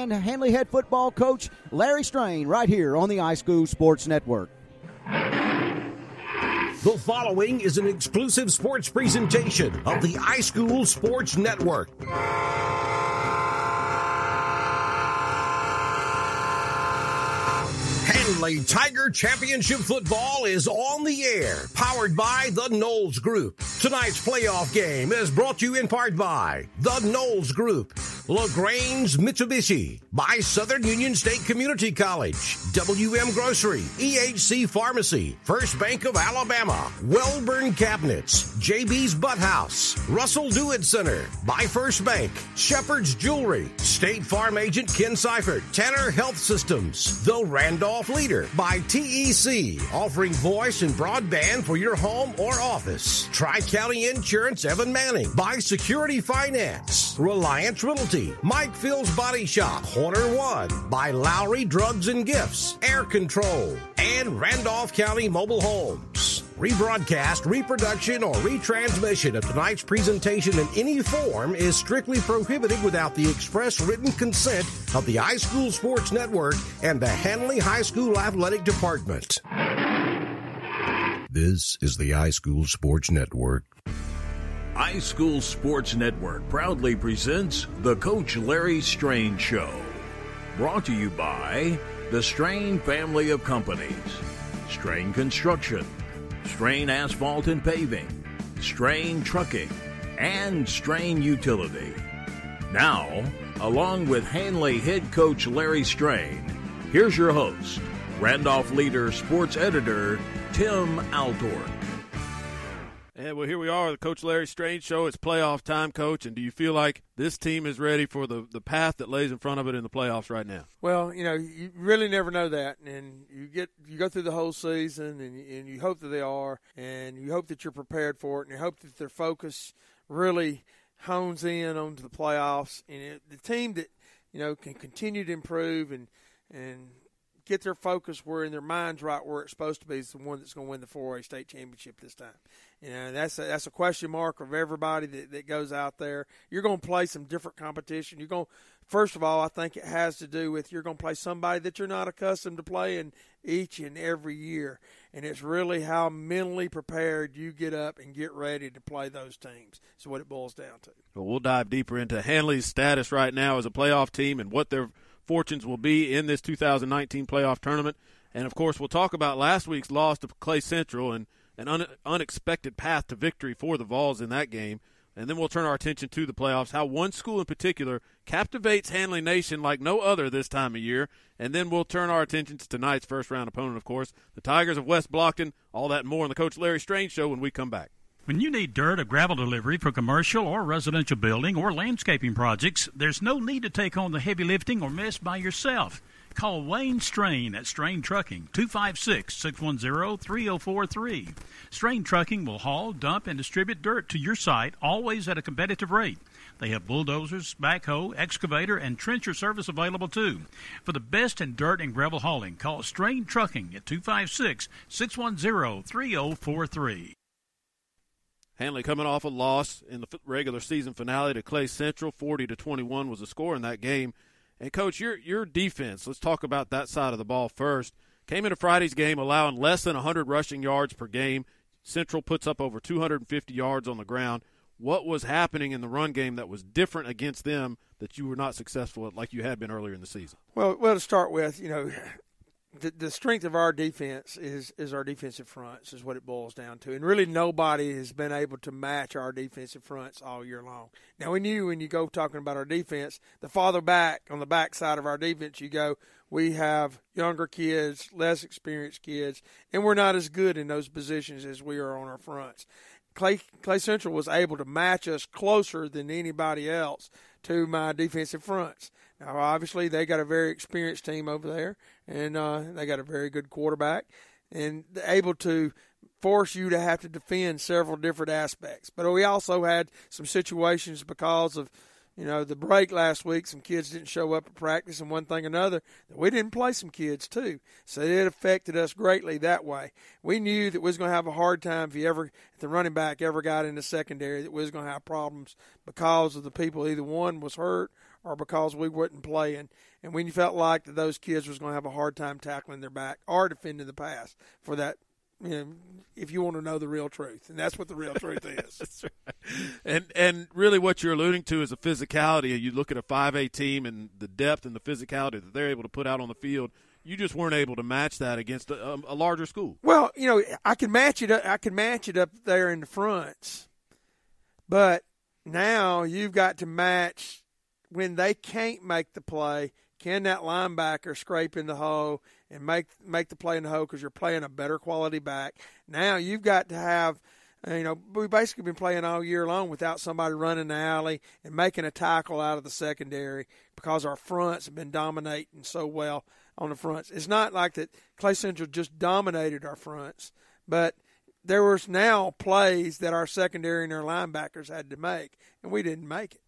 and Handley head football coach Larry Strain right here on the iSchool Sports Network. The following is an exclusive sports presentation of the iSchool Sports Network. Handley Tiger Championship Football is on the air, powered by the Knowles Group. Tonight's playoff game is brought to you in part by the Knowles Group. LaGrange Mitsubishi by Southern Union State Community College, WM Grocery, EHC Pharmacy, First Bank of Alabama, Welburn Cabinets, JB's Butt House, Russell Dewitt Center, by First Bank, Shepherd's Jewelry, State Farm Agent Ken Seifert, Tanner Health Systems, The Randolph Leader by TEC, offering voice and broadband for your home or office. Tri County Insurance Evan Manning by Security Finance, Reliance Realty. Mike Phil's Body Shop, Corner One, by Lowry Drugs and Gifts, Air Control, and Randolph County Mobile Homes. Rebroadcast, reproduction, or retransmission of tonight's presentation in any form is strictly prohibited without the express written consent of the iSchool Sports Network and the Handley High School Athletic Department. This is the iSchool Sports Network iSchool Sports Network proudly presents the Coach Larry Strain Show. Brought to you by the Strain family of companies Strain Construction, Strain Asphalt and Paving, Strain Trucking, and Strain Utility. Now, along with Handley head coach Larry Strain, here's your host, Randolph Leader sports editor Tim Altork. And well, here we are, the Coach Larry Strain Show. It's playoff time, Coach. And do you feel like this team is ready for the, the path that lays in front of it in the playoffs right now? Well, you know, you really never know that, and you get you go through the whole season, and and you hope that they are, and you hope that you're prepared for it, and you hope that their focus really hones in onto the playoffs, and it, the team that you know can continue to improve and and get their focus where in their minds right where it's supposed to be is the one that's going to win the 4A state championship this time. You know, that's a, that's a question mark of everybody that, that goes out there. You're going to play some different competition. You're going first of all, I think it has to do with you're going to play somebody that you're not accustomed to playing each and every year, and it's really how mentally prepared you get up and get ready to play those teams. Is what it boils down to. Well, we'll dive deeper into Handley's status right now as a playoff team and what their fortunes will be in this 2019 playoff tournament. And of course, we'll talk about last week's loss to Clay Central and an un- unexpected path to victory for the Vols in that game. And then we'll turn our attention to the playoffs, how one school in particular captivates Handley Nation like no other this time of year. And then we'll turn our attention to tonight's first round opponent, of course, the Tigers of West Blocton. All that and more on the Coach Larry Strain Show when we come back. When you need dirt or gravel delivery for commercial or residential building or landscaping projects, there's no need to take on the heavy lifting or mess by yourself. Call Wayne Strain at Strain Trucking, 256 610 3043. Strain Trucking will haul, dump, and distribute dirt to your site, always at a competitive rate. They have bulldozers, backhoe, excavator, and trencher service available too. For the best in dirt and gravel hauling, call Strain Trucking at 256 610 3043. Handley coming off a loss in the regular season finale to Clay Central, 40 to 21 was the score in that game. And coach, your your defense. Let's talk about that side of the ball first. Came into Friday's game allowing less than 100 rushing yards per game. Central puts up over 250 yards on the ground. What was happening in the run game that was different against them that you were not successful at like you had been earlier in the season? Well, well to start with, you know, the, the strength of our defense is is our defensive fronts is what it boils down to, and really nobody has been able to match our defensive fronts all year long. Now we knew when you go talking about our defense, the farther back on the back side of our defense you go, we have younger kids, less experienced kids, and we're not as good in those positions as we are on our fronts. Clay, Clay Central was able to match us closer than anybody else to my defensive fronts. Now, obviously, they got a very experienced team over there, and uh, they got a very good quarterback, and able to force you to have to defend several different aspects. But we also had some situations because of you know, the break last week, some kids didn't show up at practice, and one thing another, we didn't play some kids too. So it affected us greatly that way. We knew that we was going to have a hard time if you ever, if the running back ever got in the secondary, that we was going to have problems because of the people. Either one was hurt or because we wasn't playing, and when you felt like that those kids was going to have a hard time tackling their back or defending the pass for that. You know, if you want to know the real truth, and that's what the real truth is. right. And and really, what you're alluding to is the physicality. You look at a five A team and the depth and the physicality that they're able to put out on the field. You just weren't able to match that against a, um, a larger school. Well, you know, I can match it. Up, I can match it up there in the fronts, but now you've got to match when they can't make the play. Can that linebacker scrape in the hole and make make the play in the hole because you're playing a better quality back? Now you've got to have. Uh, you know, we've basically been playing all year long without somebody running the alley and making a tackle out of the secondary because our fronts have been dominating so well on the fronts. It's not like that Clay Central just dominated our fronts, but there was now plays that our secondary and our linebackers had to make, and we didn't make it.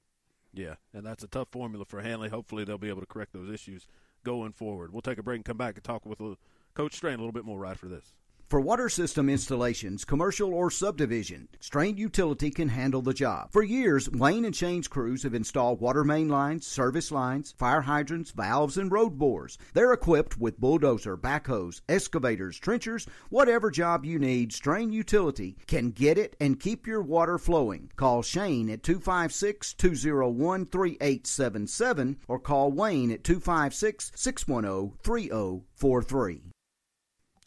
Yeah, and that's a tough formula for Handley. Hopefully, they'll be able to correct those issues going forward. We'll take a break and come back and talk with uh, Coach Strain a little bit more right for this. For water system installations, commercial or subdivision, Strain Utility can handle the job. For years, Wayne and Shane's crews have installed water main lines, service lines, fire hydrants, valves, and road bores. They're equipped with bulldozer, backhoes, excavators, trenchers, whatever job you need, Strain Utility can get it and keep your water flowing. Call Shane at 256 201 3877 or call Wayne at 256 610 3043.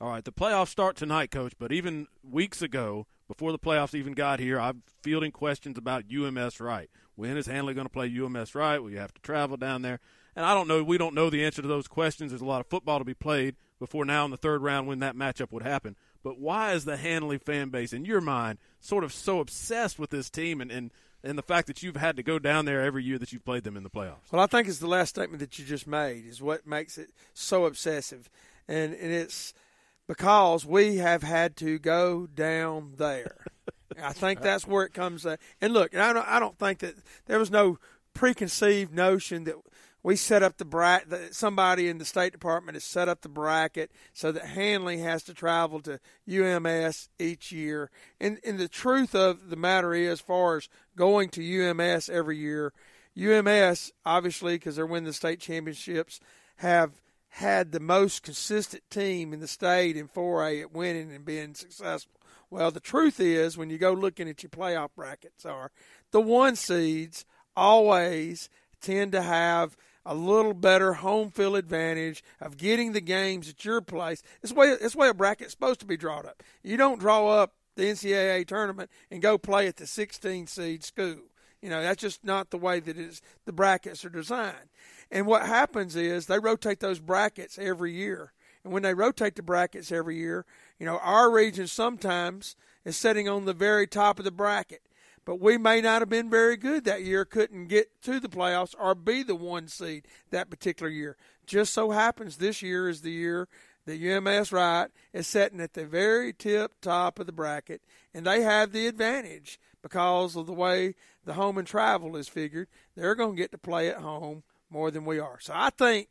All right, the playoffs start tonight, Coach. But even weeks ago, before the playoffs even got here, I'm fielding questions about UMS Wright. When is Handley going to play UMS Wright? Will you have to travel down there? And I don't know. We don't know the answer to those questions. There's a lot of football to be played before now in the third round when that matchup would happen. But why is the Handley fan base, in your mind, sort of so obsessed with this team and, and, and the fact that you've had to go down there every year that you've played them in the playoffs? Well, I think it's the last statement that you just made is what makes it so obsessive. And, and it's – because we have had to go down there. I think that's where it comes. At. And look, I don't, I don't think that there was no preconceived notion that we set up the bracket. That somebody in the State Department has set up the bracket so that Handley has to travel to UMS each year. And, and the truth of the matter is, as far as going to UMS every year, UMS obviously because they're winning the state championships have had the most consistent team in the state in 4A at winning and being successful. Well, the truth is, when you go looking at your playoff brackets, are the one seeds always tend to have a little better home field advantage of getting the games at your place. It's way it's way a bracket's supposed to be drawn up. You don't draw up the NCAA tournament and go play at the 16 seed school. You know that's just not the way that is the brackets are designed. And what happens is they rotate those brackets every year. And when they rotate the brackets every year, you know, our region sometimes is sitting on the very top of the bracket. But we may not have been very good that year, couldn't get to the playoffs or be the one seed that particular year. Just so happens this year is the year that UMS Wright is sitting at the very tip top of the bracket, and they have the advantage because of the way the home and travel is figured. They're going to get to play at home more than we are. So I think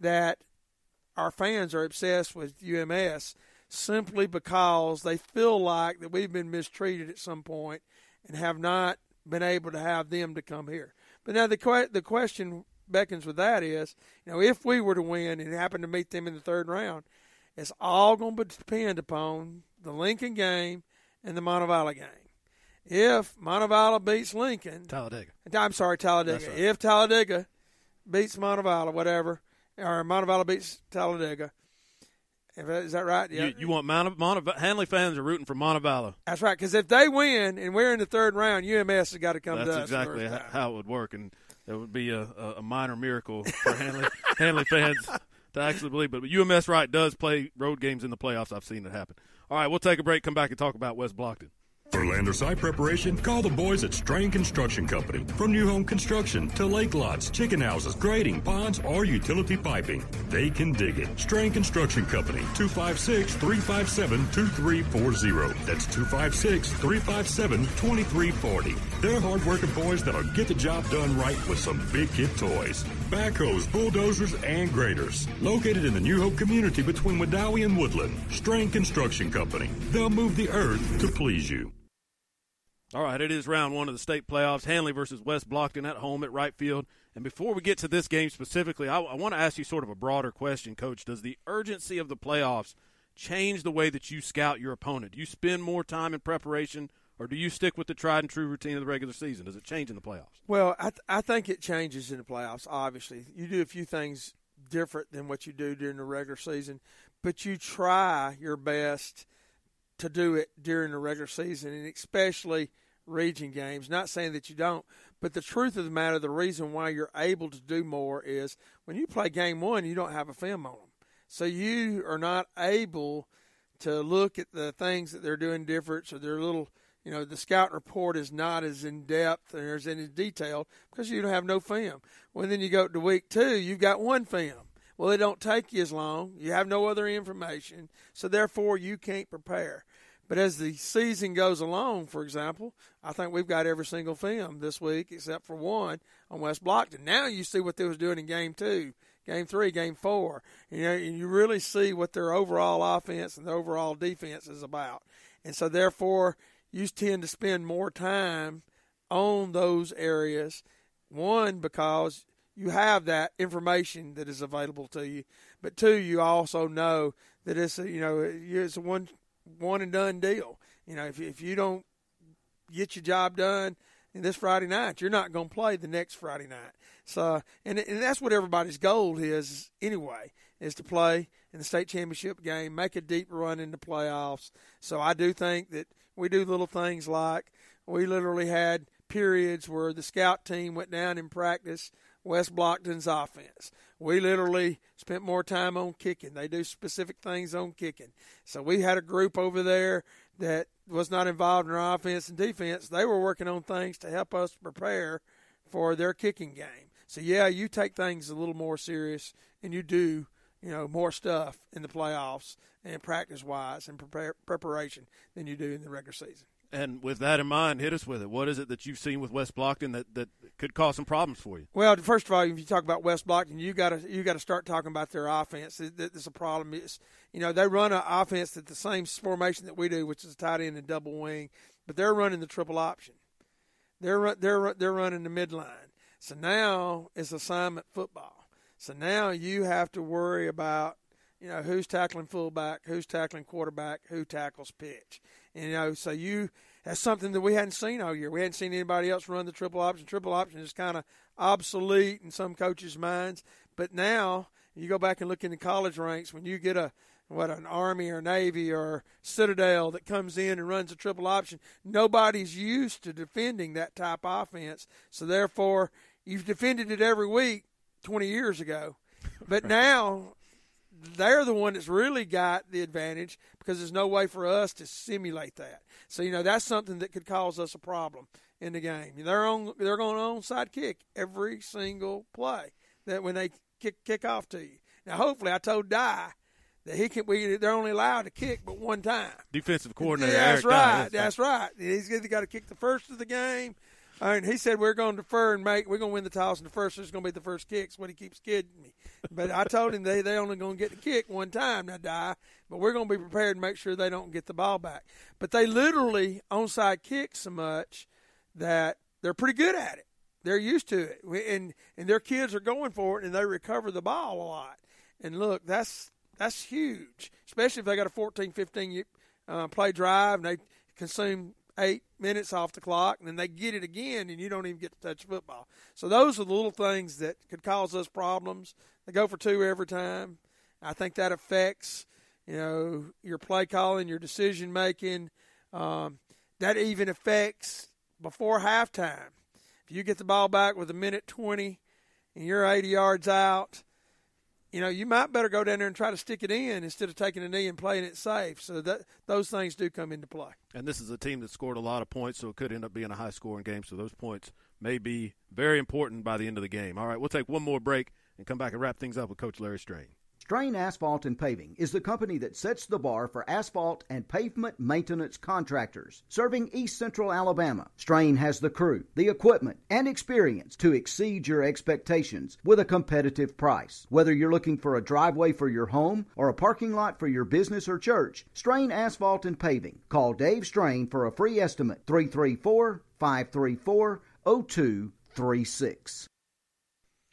that our fans are obsessed with UMS simply because they feel like that we've been mistreated at some point and have not been able to have them to come here. But now the the question beckons with that is, you know, if we were to win and happen to meet them in the third round, it's all going to depend upon the Lincoln game and the Montevallo game. If Montevallo beats Lincoln, Talladega. I'm sorry, Talladega. Right. If Talladega beats Montevallo, whatever, or Montevallo beats Talladega. Is that right? Yeah. You, you want Mount, Mount, Handley fans are rooting for Montevallo. That's right. Because if they win and we're in the third round, UMS has got to come That's to us. That's exactly how it would work, and it would be a, a minor miracle for Handley, Handley fans to actually believe. But UMS Wright does play road games in the playoffs. I've seen it happen. All right, we'll take a break. Come back and talk about West Blocton. For land or site preparation, call the boys at Strain Construction Company. From new home construction to lake lots, chicken houses, grading, ponds, or utility piping, they can dig it. Strain Construction Company, 256 357 2340. That's 256 357 2340. They're hardworking boys that'll get the job done right with some big kid toys. Backhoes, bulldozers, and graders. Located in the New Hope community between Wedowee and Woodland, Strain Construction Company. They'll move the earth to please you. All right, it is round one of the state playoffs. Handley versus West Blocton at home at right field. And before we get to this game specifically, I, I want to ask you sort of a broader question, Coach. Does the urgency of the playoffs change the way that you scout your opponent? Do you spend more time in preparation, or do you stick with the tried and true routine of the regular season? Does it change in the playoffs? Well, I, th- I think it changes in the playoffs. Obviously, you do a few things different than what you do during the regular season, but you try your best to do it during the regular season, and especially region games. Not saying that you don't, but the truth of the matter, the reason why you're able to do more is when you play game one, you don't have a film on them. So you are not able to look at the things that they're doing different. So they're little, you know, the scout report is not as in depth and as in detail because you don't have no film. Well, then you go to week two, you've got one film. Well, it don't take you as long. You have no other information, so therefore you can't prepare. But as the season goes along, for example, I think we've got every single film this week except for one on West Blocton. Now you see what they was doing in game two game three, game four. You know, and you really see what their overall offense and their overall defense is about. And so, therefore, you tend to spend more time on those areas. One, because you have that information that is available to you, but two, you also know that it's a, you know it's a one one and done deal. You know, if if you don't get your job done this Friday night, you're not going to play the next Friday night. So, and, and that's what everybody's goal is anyway, is to play in the state championship game, make a deep run in the playoffs. So I do think that we do little things like we literally had periods where the scout team went down in practice West Blocton's offense. We literally spent more time on kicking. They do specific things on kicking. So we had a group over there that was not involved in our offense and defense. They were working on things to help us prepare for their kicking game. So yeah, you take things a little more serious, and you do, you know, more stuff in the playoffs and practice wise and prepare, preparation than you do in the regular season. And with that in mind, hit us with it. What is it that you've seen with West Blocton that, that could cause some problems for you? Well, first of all, if you talk about West Blocton, you got to you got to start talking about their offense. There's a problem. Is you know they run an offense at the same formation that we do, which is tight end and double wing, but they're running the triple option. They're they're they're running the midline. So now it's assignment football. So now you have to worry about, you know, who's tackling fullback, who's tackling quarterback, who tackles pitch. You know, so you that's something that we hadn't seen all year. We hadn't seen anybody else run the triple option. Triple option is kind of obsolete in some coaches' minds. But now you go back and look in the college ranks when you get a what an Army or Navy or Citadel that comes in and runs a triple option. Nobody's used to defending that type of offense, so therefore you've defended it every week 20 years ago. But now they're the one that's really got the advantage because there's no way for us to simulate that. So you know that's something that could cause us a problem in the game. They're on they're going on onside kick every single play that when they kick kick off to you. Now hopefully I told Die that he can we they're only allowed to kick but one time. Defensive coordinator. Yeah, that's Eric right. That's right. He's either got to kick the first of the game all right, he said we're going to defer and make. We're going to win the toss in the first. It's going to be the first kicks. What he keeps kidding me, but I told him they they only going to get the kick one time now, die. But we're going to be prepared to make sure they don't get the ball back. But they literally onside kick so much that they're pretty good at it. They're used to it, and and their kids are going for it, and they recover the ball a lot. And look, that's that's huge, especially if they got a 14, 15 uh, play drive and they consume eight minutes off the clock, and then they get it again, and you don't even get to touch football. So those are the little things that could cause us problems. They go for two every time. I think that affects, you know, your play calling, your decision making. Um, that even affects before halftime. If you get the ball back with a minute 20 and you're 80 yards out, you know, you might better go down there and try to stick it in instead of taking a knee and playing it safe. So that those things do come into play. And this is a team that scored a lot of points, so it could end up being a high scoring game. So those points may be very important by the end of the game. All right, we'll take one more break and come back and wrap things up with Coach Larry Strain. Strain Asphalt and Paving is the company that sets the bar for asphalt and pavement maintenance contractors. Serving East Central Alabama, Strain has the crew, the equipment, and experience to exceed your expectations with a competitive price. Whether you're looking for a driveway for your home or a parking lot for your business or church, Strain Asphalt and Paving. Call Dave Strain for a free estimate 334 534 0236.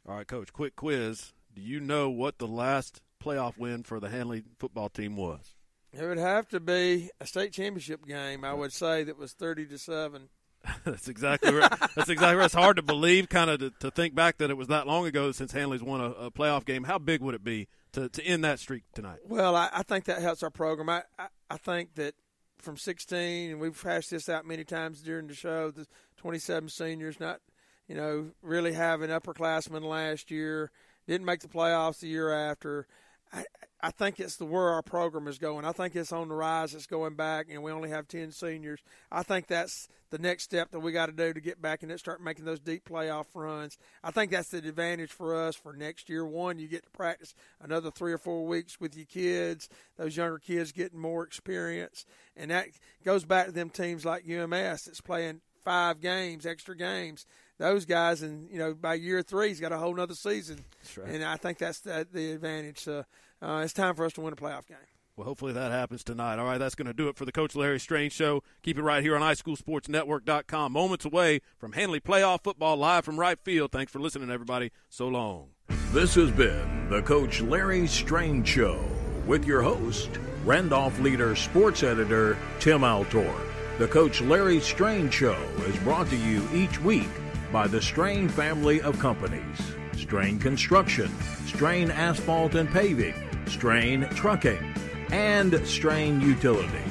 All right, Coach. Quick quiz: Do you know what the last playoff win for the Handley football team was? It would have to be a state championship game. I would say that was thirty to seven. That's exactly right. That's exactly right. It's hard to believe, kind of, to, to, think back that it was that long ago since Handley's won a, a, playoff game. How big would it be to, to end that streak tonight? Well, I, I think that helps our program. I, I, I, think that from 16, and we've hashed this out many times during the show, the 27 seniors not, you know, really having upperclassmen last year, didn't make the playoffs the year after. I, I think it's the where our program is going. I think it's on the rise. It's going back, and we only have ten seniors. I think that's the next step that we got to do to get back and start making those deep playoff runs. I think that's the advantage for us for next year. One, you get to practice another three or four weeks with your kids. Those younger kids getting more experience, and that goes back to them teams like UMS that's playing five games, extra games those guys, and you know, by year three, he's got a whole other season, right. and I think that's the, the advantage. So uh, it's time for us to win a playoff game. Well, hopefully that happens tonight. All right, that's going to do it for the Coach Larry Strain Show. Keep it right here on iSchoolSportsNetwork.com. Moments away from Handley Playoff Football live from right field. Thanks for listening, everybody. So long. This has been the Coach Larry Strain Show with your host, Randolph Leader Sports Editor Tim Altor. The Coach Larry Strain Show is brought to you each week by the Strain family of companies Strain Construction, Strain Asphalt and Paving, Strain Trucking, and Strain Utility.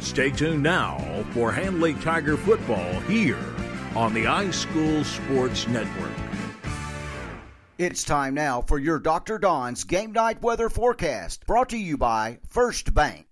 Stay tuned now for Handley Tiger football here on the iSchool Sports Network. It's time now for your Dr. Don's game night weather forecast, brought to you by First Bank.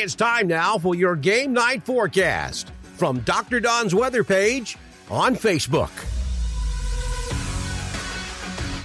It's time now for your game night forecast from Dr. Don's weather page on Facebook.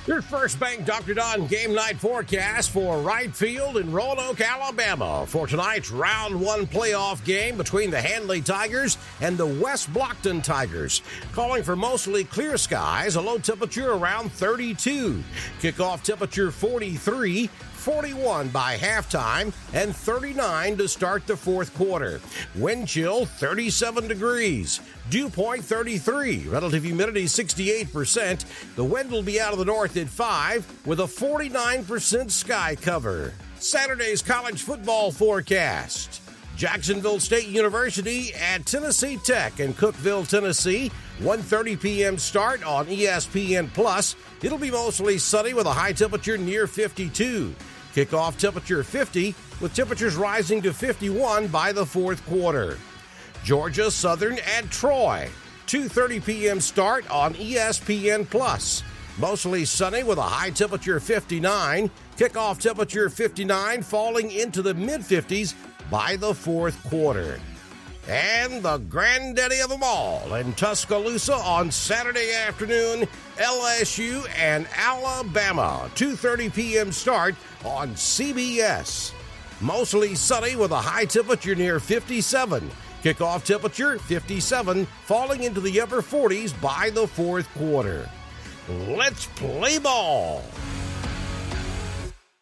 Your First Bank Dr. Don game night forecast for right field in Roanoke, Alabama for tonight's round one playoff game between the Handley Tigers and the West Blocton Tigers. Calling for mostly clear skies, a low temperature around 32. Kickoff temperature 43. 41 by halftime, and 39 to start the fourth quarter. Wind chill 37 degrees. Dew point 33. Relative humidity 68%. The wind will be out of the north at 5 with a 49% sky cover. Saturday's college football forecast. Jacksonville State University at Tennessee Tech in Cookeville, Tennessee. 1:30 p.m. start on ESPN Plus. It'll be mostly sunny with a high temperature near 52. Kickoff temperature 50 with temperatures rising to 51 by the fourth quarter. Georgia Southern at Troy. 2:30 p.m. start on ESPN Plus. Mostly sunny with a high temperature of 59. Kickoff temperature 59 falling into the mid 50s by the fourth quarter. And the granddaddy of them all in Tuscaloosa on Saturday afternoon, LSU and Alabama. 2:30 p.m. start on CBS. Mostly sunny with a high temperature near 57. Kickoff temperature 57, falling into the upper 40s by the fourth quarter. Let's play ball.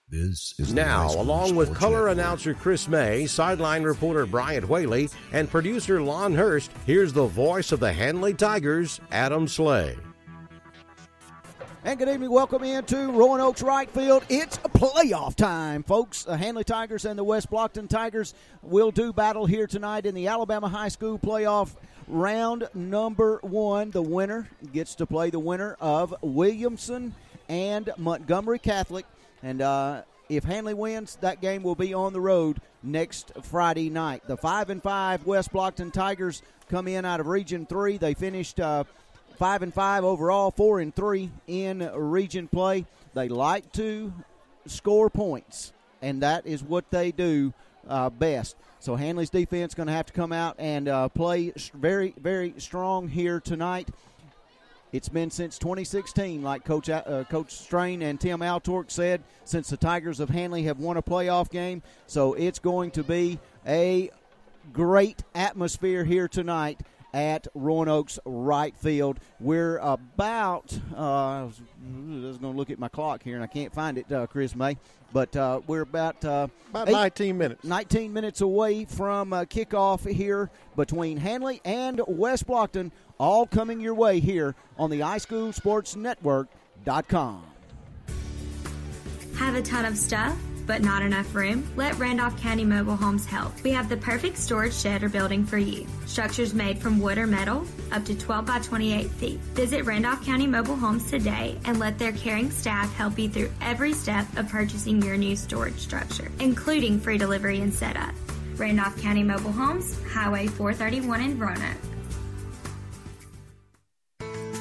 This is Now, the High School along with color Network. announcer Chris May, sideline reporter Bryant Whaley, and producer Lon Hurst, here's the voice of the Handley Tigers, Adam Slay. And good evening. Welcome into Roanoke's right field. It's a playoff time, folks. The Handley Tigers and the West Blocton Tigers will do battle here tonight in the Alabama High School playoff round number one. The winner gets to play the winner of Williamson and Montgomery Catholic. And uh, if Handley wins, that game will be on the road next Friday night. The five and five West Blocton Tigers come in out of Region Three. They finished. Uh, five and five overall, four and three in region play. They like to score points, and that is what they do uh, best. So Handley's defense going to have to come out and uh, play very, very strong here tonight. It's been since 2016, like Coach uh, Coach Strain and Tim Altork said, since the Tigers of Handley have won a playoff game. So it's going to be a great atmosphere here tonight at Roanoke's right field. We're about, uh, I was going to look at my clock here and I can't find it, uh, Chris May, but uh, we're about uh, about eight, 19 minutes. 19 minutes away from uh, kickoff here between Handley and West Blocton, all coming your way here on the iSchoolSportsNetwork.com. Have a ton of stuff? But not enough room? Let Randolph County Mobile Homes help. We have the perfect storage shed or building for you. Structures made from wood or metal, up to 12 by 28 feet. Visit Randolph County Mobile Homes today and let their caring staff help you through every step of purchasing your new storage structure, including free delivery and setup. Randolph County Mobile Homes, Highway 431 in Roanoke.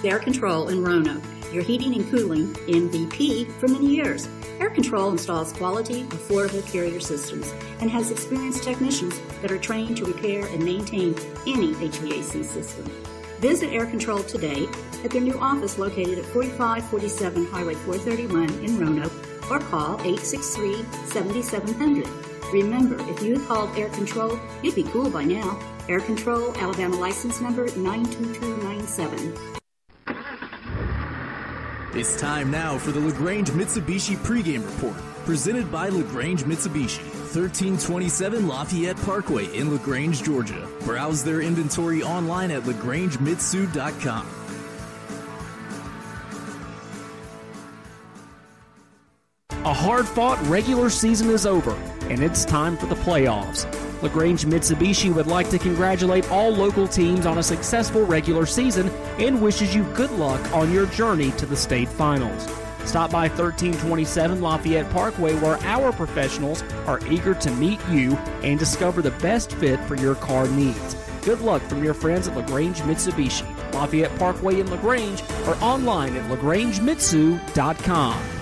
Air Control in Roanoke, your heating and cooling MVP for many years. Air Control installs quality, affordable carrier systems and has experienced technicians that are trained to repair and maintain any HVAC system. Visit Air Control today at their new office located at 4547 Highway 431 in Roanoke or call 863 7700. Remember, if you called Air Control, you'd be cool by now. Air Control, Alabama license number 92297. It's time now for the LaGrange Mitsubishi pregame report, presented by LaGrange Mitsubishi, 1327 Lafayette Parkway in LaGrange, Georgia. Browse their inventory online at lagrangemitsu.com. A hard fought regular season is over, and it's time for the playoffs. LaGrange Mitsubishi would like to congratulate all local teams on a successful regular season and wishes you good luck on your journey to the state finals. Stop by 1327 Lafayette Parkway where our professionals are eager to meet you and discover the best fit for your car needs. Good luck from your friends at LaGrange Mitsubishi, Lafayette Parkway in LaGrange, or online at lagrangemitsu.com.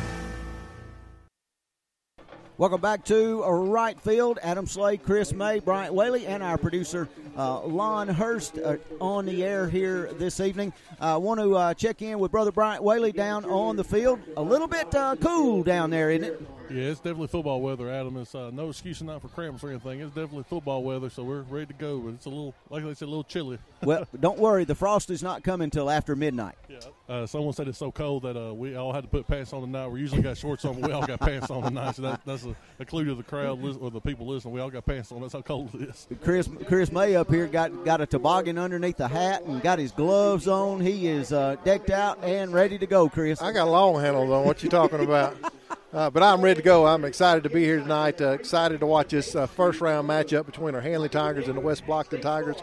Welcome back to Right Field. Adam Slade, Chris May, Bryant Whaley, and our producer uh, Lon Hurst uh, on the air here this evening. I uh, want to uh, check in with Brother Bryant Whaley down on the field. A little bit uh, cool down there, isn't it? Yeah, it's definitely football weather, Adam. It's uh, no excuse not for cramps or anything. It's definitely football weather, so we're ready to go. But it's a little, like I said, a little chilly. well, don't worry. The frost is not coming until after midnight. Yeah. Uh, someone said it's so cold that uh, we all had to put pants on tonight. We usually got shorts on, but we all got pants on tonight. So that, that's a, a, clue to the crowd or the people listening. We all got pants on. That's how cold it is. Chris Chris May up here got got a toboggan underneath the hat and got his gloves on. He is uh, decked out and ready to go. Chris, I got long handles on. What you talking about? Uh, but I'm ready to go. I'm excited to be here tonight. Uh, excited to watch this uh, first round matchup between our Handley Tigers and the West Blocton Tigers.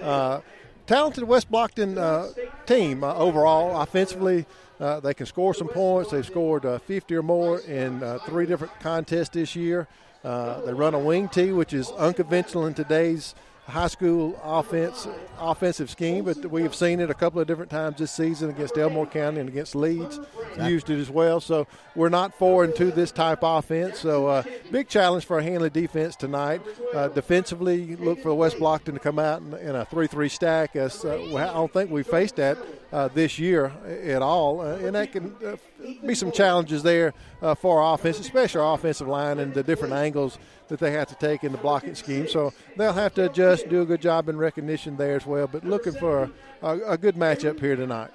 Uh, talented West Blocton uh, team uh, overall. Offensively, they can score some points. They've scored 50 or more in three different contests this year. they run a wing tee, which is unconventional in today's high school offense offensive scheme, but we have seen it a couple of different times this season against Elmore County and against Leeds. Exactly. Used it as well, so we're not foreign to this type of offense. So uh, big challenge for our Handley defense tonight. Uh, defensively, look for West Blocton to come out in, in a three-three stack. As uh, I don't think we faced that uh, this year at all, uh, and that can uh, be some challenges there for our offense, especially our offensive line and the different angles that they have to take in the blocking scheme. So they'll have to adjust, do a good job in recognition there as well. But looking for a, a good matchup here tonight.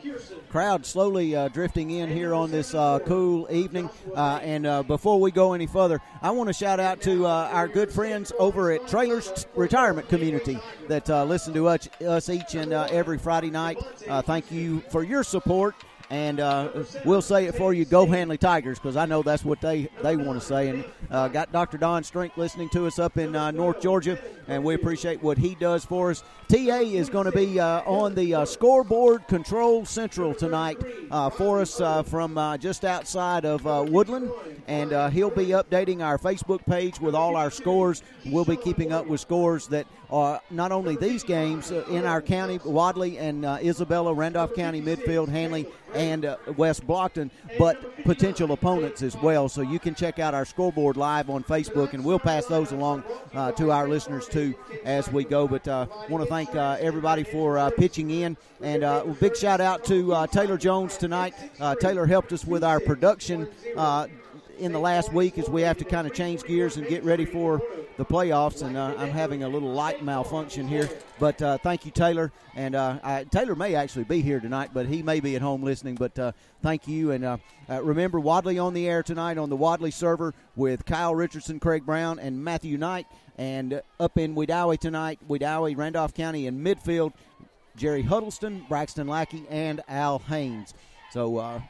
Crowd slowly uh, drifting in here on this uh, cool evening. Uh, and uh, before we go any further, I want to shout out to uh, our good friends over at Trailers Retirement Community that uh, listen to us, us each and every Friday night. thank you for your support and uh, we'll say it for you, go Handley Tigers, because I know that's what they, they want to say. And uh, got Dr. Don Strink listening to us up in uh, North Georgia, and we appreciate what he does for us. TA is going to be uh, on the uh, scoreboard control central tonight for us from just outside of Woodland, and he'll be updating our Facebook page with all our scores. We'll be keeping up with scores that are not only these games in our county, Wadley and Isabella, Randolph County, Midfield, Handley, and uh, West Blocton, but potential opponents as well. So you can check out our scoreboard live on Facebook, and we'll pass those along uh, to our listeners too as we go. But uh, want to thank uh, everybody for uh, pitching in, and uh, a big shout out to uh, Taylor Jones tonight. Taylor helped us with our production in the last week as we have to kind of change gears and get ready for the playoffs. And uh, I'm having a little light malfunction here, but uh, thank you, Taylor. And uh, I, Taylor may actually be here tonight, but he may be at home listening. But uh, thank you, and uh, uh, remember Wadley on the air tonight on the Wadley server with Kyle Richardson, Craig Brown, and Matthew Knight. And up in Wedowee tonight, Wedowee, Randolph County in midfield, Jerry Huddleston, Braxton Lackey, and Al Haynes. So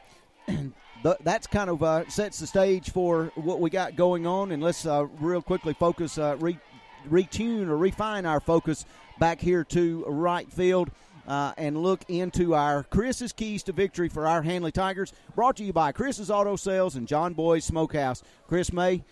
th- that's kind of uh, sets the stage for what we got going on. And let's uh, real quickly focus, uh, re- retune or refine our focus back here to right field. Uh, and look into our Chris's keys to victory for our Handley Tigers. Brought to you by Chris's Auto Sales and John Boy's Smokehouse. Chris May,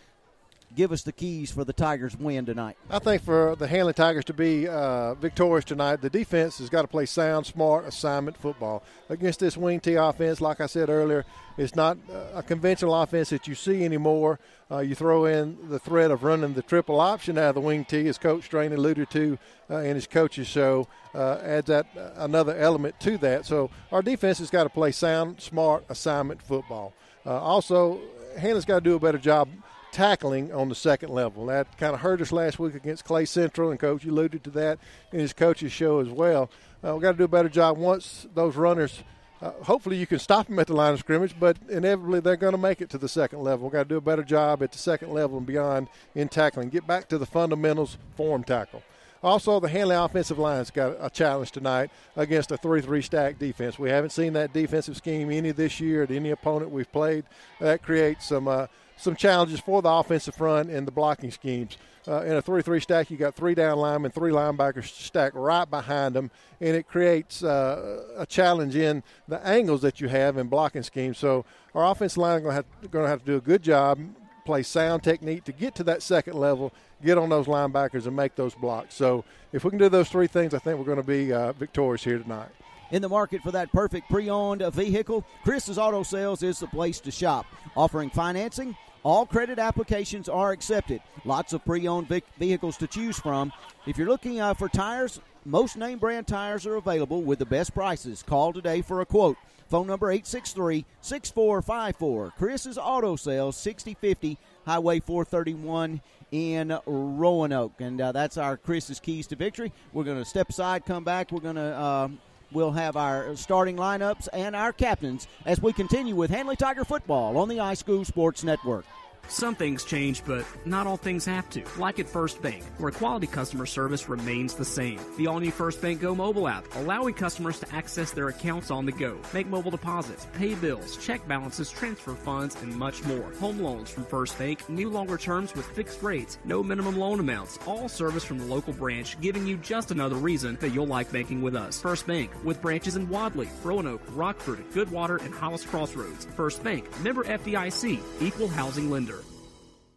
give us the keys for the Tigers' win tonight. I think for the Handley Tigers to be uh, victorious tonight, the defense has got to play sound, smart assignment football against this wing T offense. Like I said earlier, it's not uh, a conventional offense that you see anymore. Uh, you throw in the threat of running the triple option out of the wing T, as Coach Strain alluded to uh, in his coaches show, uh, adds that uh, another element to that. So our defense has got to play sound, smart assignment football. Uh, also, Handley's got to do a better job tackling on the second level. That kind of hurt us last week against Clay Central, and Coach alluded to that in his coach's show as well. Uh, we've got to do a better job once those runners. Uh, hopefully, you can stop them at the line of scrimmage, but inevitably they're going to make it to the second level. We've got to do a better job at the second level and beyond in tackling. Get back to the fundamentals, form tackle. Also, the Handley offensive line's got a challenge tonight against a 3 3 stack defense. We haven't seen that defensive scheme any this year at any opponent we've played. That creates some. Uh, some challenges for the offensive front and the blocking schemes. Uh, in a 3 3 stack, you got three down linemen, three linebackers stacked right behind them, and it creates uh, a challenge in the angles that you have in blocking schemes. So, our offensive line is going to have to do a good job, play sound technique to get to that second level, get on those linebackers, and make those blocks. So, if we can do those three things, I think we're going to be uh, victorious here tonight in the market for that perfect pre-owned vehicle, Chris's Auto Sales is the place to shop. Offering financing, all credit applications are accepted. Lots of pre-owned vehicles to choose from. If you're looking uh, for tires, most name brand tires are available with the best prices. Call today for a quote. Phone number 863-6454. Chris's Auto Sales, 6050 Highway 431 in Roanoke. And uh, that's our Chris's Keys to Victory. We're going to step aside, come back. We're going to uh, We'll have our starting lineups and our captains as we continue with Handley Tiger football on the iSchool Sports Network. Some things change, but not all things have to. Like at First Bank, where quality customer service remains the same. The all new First Bank Go mobile app, allowing customers to access their accounts on the go, make mobile deposits, pay bills, check balances, transfer funds, and much more. Home loans from First Bank, new longer terms with fixed rates, no minimum loan amounts, all service from the local branch, giving you just another reason that you'll like banking with us. First Bank, with branches in Wadley, Roanoke, Rockford, Goodwater, and Hollis Crossroads. First Bank, member FDIC, equal housing lender.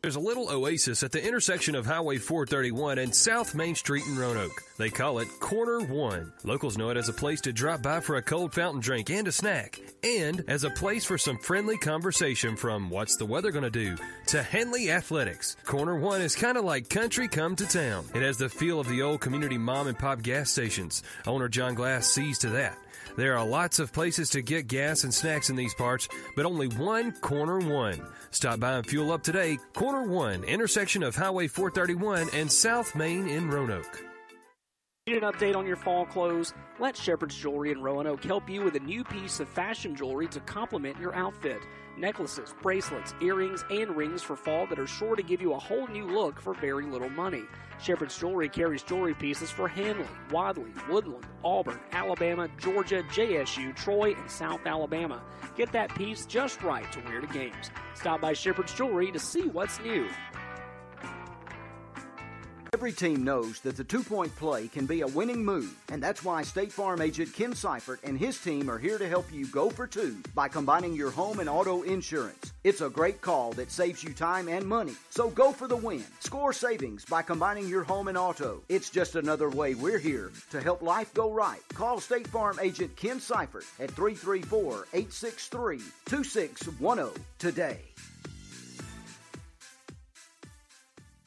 There's a little oasis at the intersection of Highway 431 and South Main Street in Roanoke. They call it Corner One. Locals know it as a place to drop by for a cold fountain drink and a snack, and as a place for some friendly conversation from what's the weather going to do to Handley Athletics. Corner One is kind of like country come to town. It has the feel of the old community mom and pop gas stations. Owner John Glass sees to that. There are lots of places to get gas and snacks in these parts, but only one Corner One. Stop by and fuel up today. Corner One, intersection of Highway 431 and South Main in Roanoke. Need an update on your fall clothes? Let Shepherd's Jewelry in Roanoke help you with a new piece of fashion jewelry to complement your outfit. Necklaces, bracelets, earrings, and rings for fall that are sure to give you a whole new look for very little money. Shepherd's Jewelry carries jewelry pieces for Handley, Wadley, Woodland, Auburn, Alabama, Georgia, JSU, Troy, and South Alabama. Get that piece just right to wear to games. Stop by Shepherd's Jewelry to see what's new. Every team knows that the two point play can be a winning move, and that's why State Farm agent Ken Seifert and his team are here to help you go for two by combining your home and auto insurance. It's a great call that saves you time and money, so go for the win. Score savings by combining your home and auto. It's just another way we're here to help life go right. Call State Farm agent Ken Seifert at 334 863 2610 today.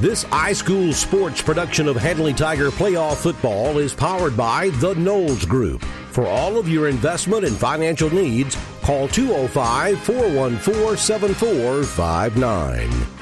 This iSchool sports production of Handley Tiger playoff football is powered by the Knowles Group. For all of your investment and financial needs, call 205 414 7459.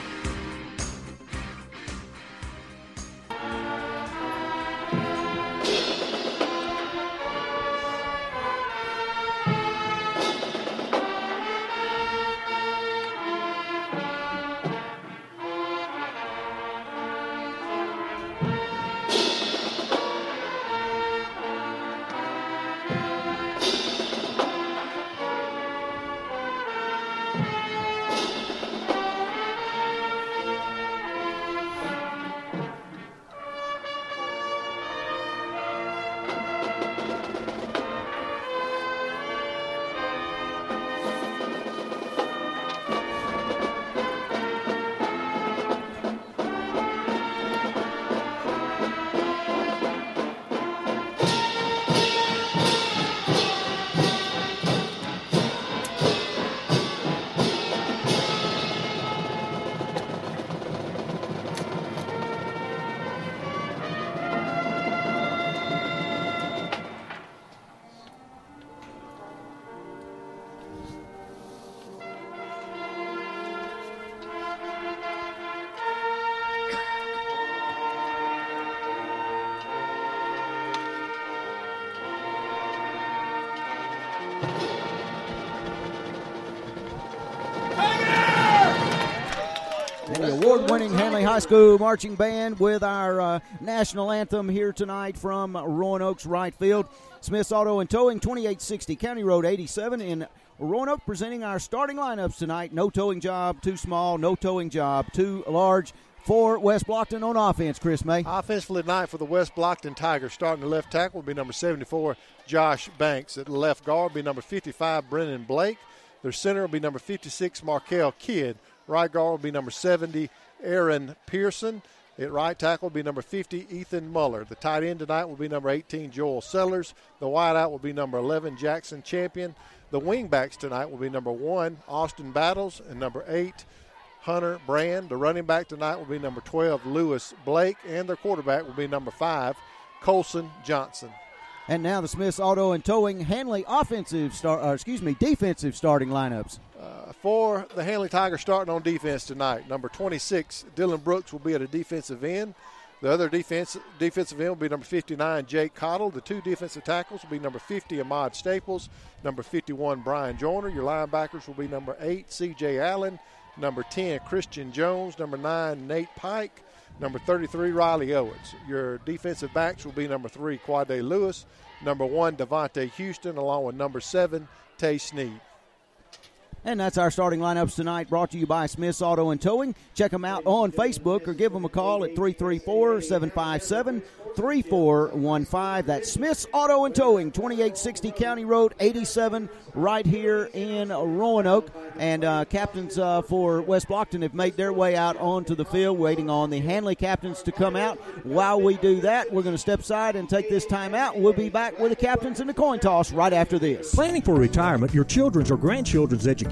School Marching Band with our uh, national anthem here tonight from Roanoke's right field. Smith's Auto and Towing, 2860 County Road 87 in Roanoke, presenting our starting lineups tonight. No towing job too small, no towing job too large for West Blocton on offense, Chris May. Offensively tonight for the West Blocton Tigers, starting the left tackle will be number 74, Josh Banks. At left guard will be number 55, Brennan Blake. Their center will be number 56, Markel Kidd. Right guard will be number 70, Aaron Pearson. At right tackle will be number 50, Ethan Muller. The tight end tonight will be number 18, Joel Sellers. The wideout will be number 11, Jackson Champion. The wingbacks tonight will be number 1, Austin Battles, and number 8, Hunter Brand. The running back tonight will be number 12, Lewis Blake. And their quarterback will be number 5, Colson Johnson. And now the Smith's Auto and Towing Handley offensive star, excuse me, defensive starting lineups. Uh, for the Handley Tigers starting on defense tonight, number 26, Dylan Brooks will be at a defensive end. The other defense, defensive end will be number 59, Jake Cottle. The two defensive tackles will be number 50, Ahmad Staples, number 51, Brian Joyner. Your linebackers will be number 8, C.J. Allen, number 10, Christian Jones, number 9, Nate Pike, number 33, Riley Owens. Your defensive backs will be number 3, Quade Lewis, number 1, Devontae Houston, along with number 7, Tay Sneed. And that's our starting lineups tonight, brought to you by Smith's Auto and Towing. Check them out on Facebook or give them a call at 334 757 3415. That's Smith's Auto and Towing, 2860 County Road 87, right here in Roanoke. And uh, captains uh, for West Blocton have made their way out onto the field, waiting on the Handley captains to come out. While we do that, we're going to step aside and take this time out. We'll be back with the captains in the coin toss right after this. Planning for retirement, your children's or grandchildren's education,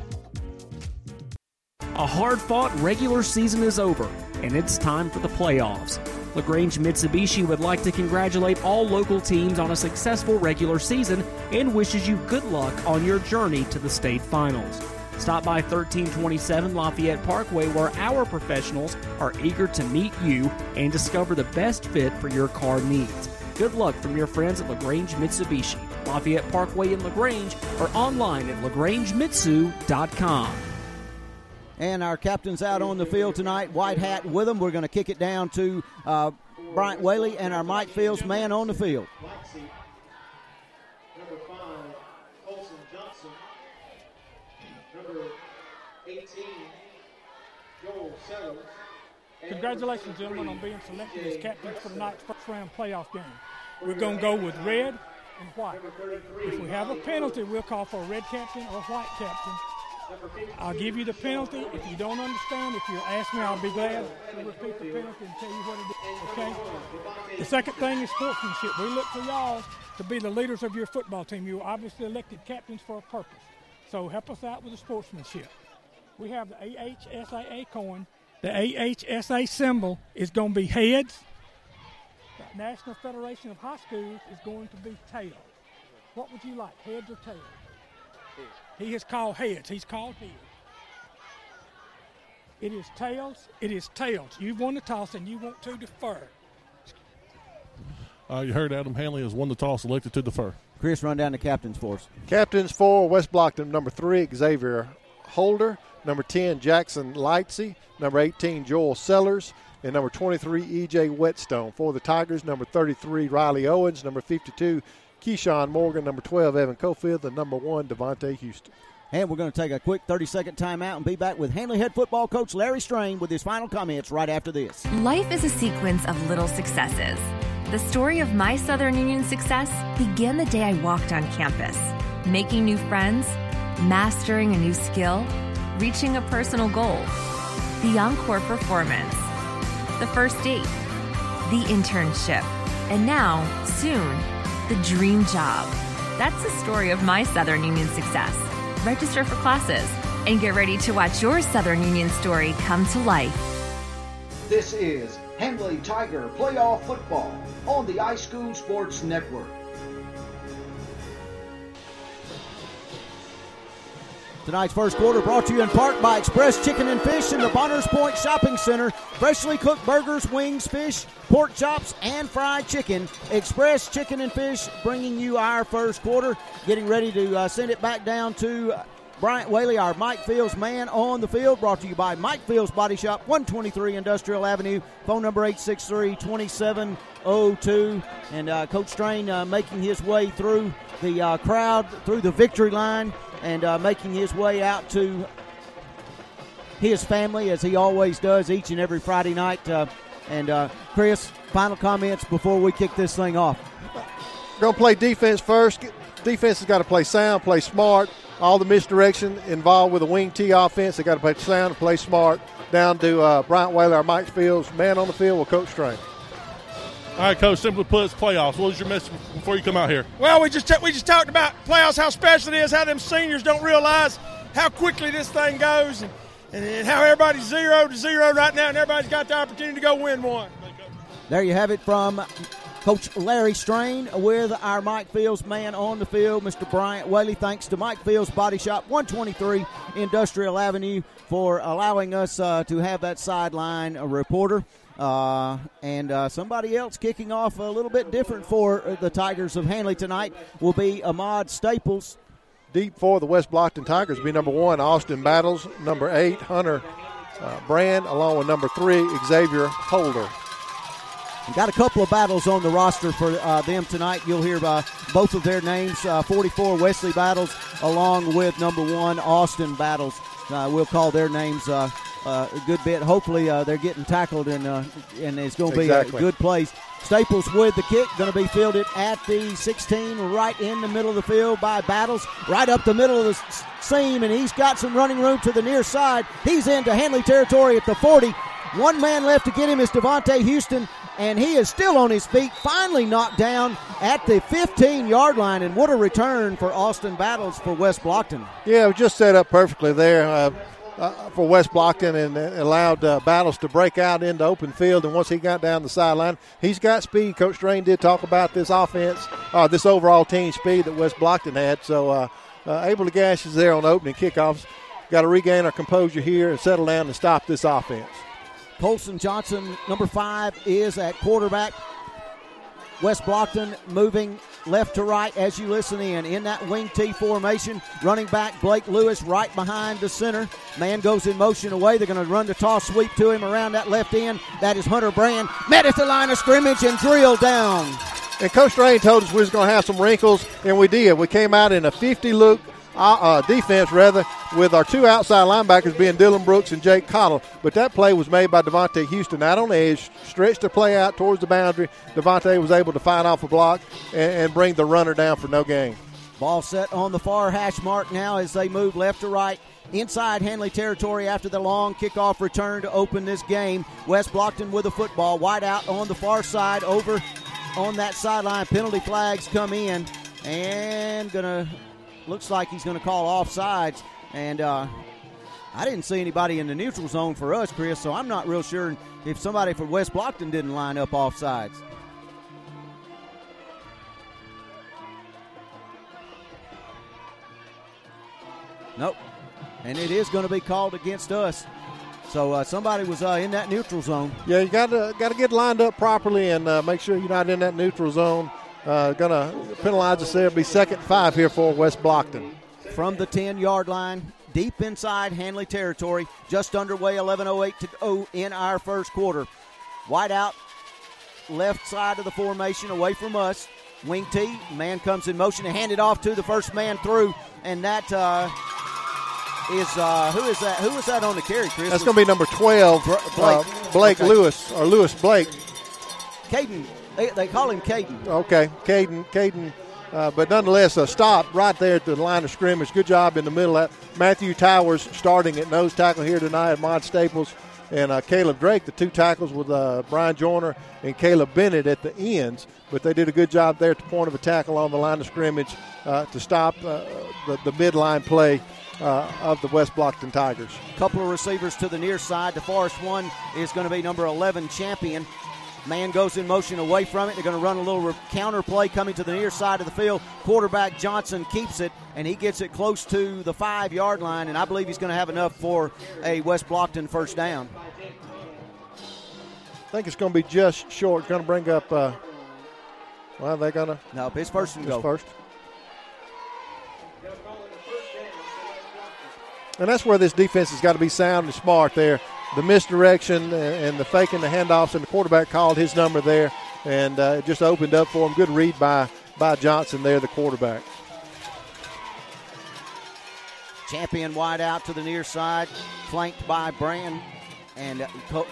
A hard fought regular season is over, and it's time for the playoffs. LaGrange Mitsubishi would like to congratulate all local teams on a successful regular season and wishes you good luck on your journey to the state finals. Stop by 1327 Lafayette Parkway where our professionals are eager to meet you and discover the best fit for your car needs. Good luck from your friends at LaGrange Mitsubishi, Lafayette Parkway in LaGrange, or online at lagrangemitsu.com. And our captain's out on the field tonight, white hat with them. We're going to kick it down to uh, Bryant Whaley and our Mike Fields man on the field. Number five, Colson Johnson. Number 18, Joel Sellers. Congratulations, gentlemen, on being selected as captains for tonight's first round playoff game. We're going to go with red and white. If we have a penalty, we'll call for a red captain or a white captain. I'll give you the penalty. If you don't understand, if you ask me, I'll be glad to repeat the penalty and tell you what it is. Okay? The second thing is sportsmanship. We look for y'all to be the leaders of your football team. You were obviously elected captains for a purpose. So help us out with the sportsmanship. We have the AHSAA coin. The AHSAA symbol is going to be heads. The National Federation of High Schools is going to be tails. What would you like, heads or tails? He has called heads. He's called heads. It is tails. It is tails. You've won the toss and you want to defer. Uh, you heard Adam Handley has won the toss, elected to defer. Chris, run down the captain's force. Captains for West Blocton, number three, Xavier Holder. Number 10, Jackson Lightsey. Number 18, Joel Sellers. And number 23, E.J. Whetstone. For the Tigers, number 33, Riley Owens. Number 52, Keyshawn Morgan. Number 12, Evan Cofield. And number 1, Devontae Houston. And we're going to take a quick 30 second timeout and be back with Handley head football coach Larry Strain with his final comments right after this. Life is a sequence of little successes. The story of my Southern Union success began the day I walked on campus, making new friends, mastering a new skill, reaching a personal goal. The encore performance, the first date, the internship, and now, soon, the dream job. That's the story of my Southern Union success. Register for classes and get ready to watch your Southern Union story come to life. This is Handley Tiger Playoff Football on the iSchool Sports Network. Tonight's first quarter brought to you in part by Express Chicken and Fish in the Bonners Point Shopping Center. Freshly cooked burgers, wings, fish, pork chops, and fried chicken. Express Chicken and Fish bringing you our first quarter. Getting ready to uh, send it back down to Bryant Whaley, our Mike Fields man on the field. Brought to you by Mike Fields Body Shop, 123 Industrial Avenue. Phone number 863 2702. And uh, Coach Strain uh, making his way through the uh, crowd, through the victory line and uh, making his way out to his family as he always does each and every Friday night. Uh, and uh, Chris, final comments before we kick this thing off. To play defense first. Defense has got to play sound, play smart. All the misdirection involved with the wing T offense, they got to play sound play smart. Down to uh, Bryant Whaley, our Mike Fields, man on the field with Coach Strain. All right, Coach. Simply put, it's playoffs. What was your message before you come out here? Well, we just t- we just talked about playoffs, how special it is, how them seniors don't realize how quickly this thing goes, and, and, and how everybody's zero to zero right now, and everybody's got the opportunity to go win one. There you have it from Coach Larry Strain with our Mike Fields man on the field, Mr. Bryant Whaley. Thanks to Mike Fields Body Shop, 123 Industrial Avenue, for allowing us uh, to have that sideline reporter. Uh, and uh, somebody else kicking off a little bit different for the Tigers of Handley tonight will be Ahmad Staples. Deep for the West Blocton Tigers will be number one, Austin Battles. Number eight, Hunter uh, Brand, along with number three, Xavier Holder. Got a couple of battles on the roster for uh, them tonight. You'll hear uh, both of their names. Uh, 44 Wesley Battles, along with number one Austin Battles. Uh, we'll call their names uh, uh, a good bit. Hopefully, they're getting tackled and and it's going to be exactly. a good place. Staples with the kick, going to be fielded at the 16, right in the middle of the field by Battles, right up the middle of the seam, and he's got some running room to the near side. He's into Handley territory at the 40. One man left to get him is Devontae Houston and he is still on his feet, finally knocked down at the 15 yard line. And what a return for Austin Battles for West Blocton. Yeah, it just set up perfectly there. Uh, uh, for West Blocton and uh, allowed uh, Battles to break out into open field. And once he got down the sideline, he's got speed. Coach Strain did talk about this offense, uh, this overall team speed that West Blocton had. So uh, uh, able to gash us there on opening kickoffs. Got to regain our composure here and settle down and stop this offense. Colson Johnson, number five, is at quarterback. West Blocton moving left to right as you listen in. In that wing T formation, running back Blake Lewis right behind the center. Man goes in motion away. They're going to run the toss sweep to him around that left end. That is Hunter Brand. Met at the line of scrimmage and drilled down. And Coach Strain told us we was going to have some wrinkles, and we did. We came out in a 50 look uh, defense, rather, with our two outside linebackers being Dylan Brooks and Jake Cottle. But that play was made by Devontae Houston out on edge, stretched the play out towards the boundary. Devontae was able to fight off a block and, and bring the runner down for no gain. Ball set on the far hash mark now as they move left to right inside Handley territory after the long kickoff return to open this game. West Blockton with the football, wide out on the far side over on that sideline. Penalty flags come in and gonna looks like he's going to call offsides. And uh, I didn't see anybody in the neutral zone for us, Chris, so I'm not real sure if somebody from West Blocton didn't line up offsides. Nope. And it is going to be called against us. So uh, somebody was uh, in that neutral zone. Yeah, you got to got to get lined up properly and uh, make sure you're not in that neutral zone. Uh, going to penalize us there. It'll be second five here for West Blocton. From the 10 yard line, deep inside Handley territory, just underway, 11.08 to go in our first quarter. Wide out, left side of the formation, away from us. Wing T, man comes in motion and hand it off to the first man through, and that uh, is uh, who is that? Who is that on the carry, Chris? That's going to be number 12, Blake, uh, Blake okay. Lewis, or Lewis Blake. Caden they, they call him Caden. Okay, Caden. Caden. Uh, but nonetheless, a stop right there at the line of scrimmage. Good job in the middle. Of Matthew Towers starting at nose tackle here tonight. Ahmad Staples and uh, Caleb Drake, the two tackles with uh, Brian Joyner and Caleb Bennett at the ends. But they did a good job there at the point of a tackle on the line of scrimmage uh, to stop uh, the, the midline play uh, of the West Blocton Tigers. Couple of receivers to the near side. The Forest one is going to be number 11 champion Man goes in motion away from it. They're going to run a little counter play coming to the near side of the field. Quarterback Johnson keeps it, and he gets it close to the five yard line, and I believe he's going to have enough for a West Blocton first down. I think it's going to be just short. Going to bring up. Uh, well, they're going to. No, it's first and go. First. And that's where this defense has got to be sound and smart there the misdirection and the faking the handoffs, and the quarterback called his number there, and uh, it just opened up for him. Good read by by Johnson there, the quarterback. Champion wide out to the near side, flanked by Brand. And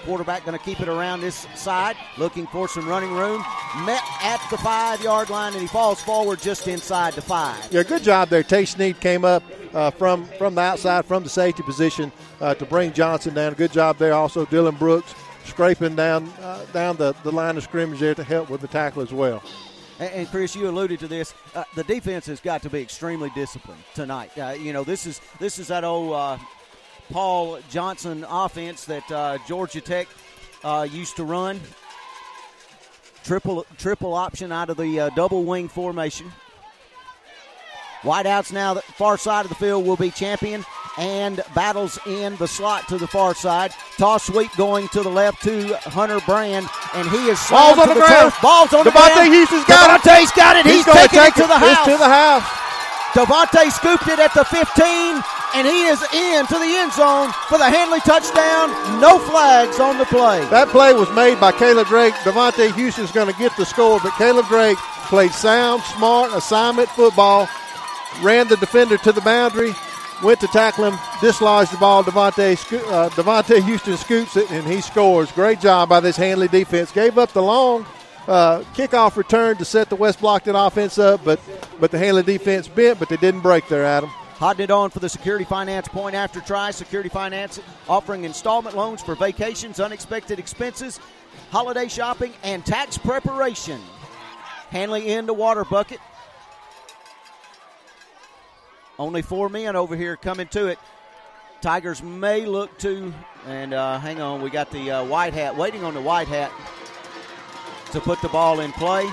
quarterback going to keep it around this side, looking for some running room. Met at the five yard line, and he falls forward just inside the five. Yeah, good job there. Tay Sneed came up uh, from from the outside, from the safety position, uh, to bring Johnson down. Good job there. Also, Dylan Brooks scraping down uh, down the, the line of scrimmage there to help with the tackle as well. And, and Chris, you alluded to this. Uh, the defense has got to be extremely disciplined tonight. Uh, you know, this is this is that old uh, Paul Johnson offense that uh, Georgia Tech uh, used to run. Triple triple option out of the uh, double wing formation. Wideouts now, the far side of the field will be champion and battles in the slot to the far side. Toss sweep going to the left to Hunter Brand, and he is balls on the, the ground. Turf. Balls on Devontae the ground. Houston's got Devontae's it. got it. He's, He's taking take it to the house. to the house. Devontae scooped it at the 15 and he is in to the end zone for the Handley touchdown. No flags on the play. That play was made by Caleb Drake. Devontae Houston's going to get the score, but Caleb Drake played sound, smart assignment football, ran the defender to the boundary, went to tackle him, dislodged the ball. Devontae, uh, Devontae Houston scoops it, and he scores. Great job by this Handley defense. Gave up the long uh, kickoff return to set the West Blocton offense up, but but the Handley defense bent, but they didn't break there, Adam. Hotting it on for the Security Finance point after try. Security Finance offering installment loans for vacations, unexpected expenses, holiday shopping, and tax preparation. Handley in the water bucket. Only four men over here coming to it. Tigers may look to, and uh, hang on, we got the uh, white hat waiting on the white hat to put the ball in play,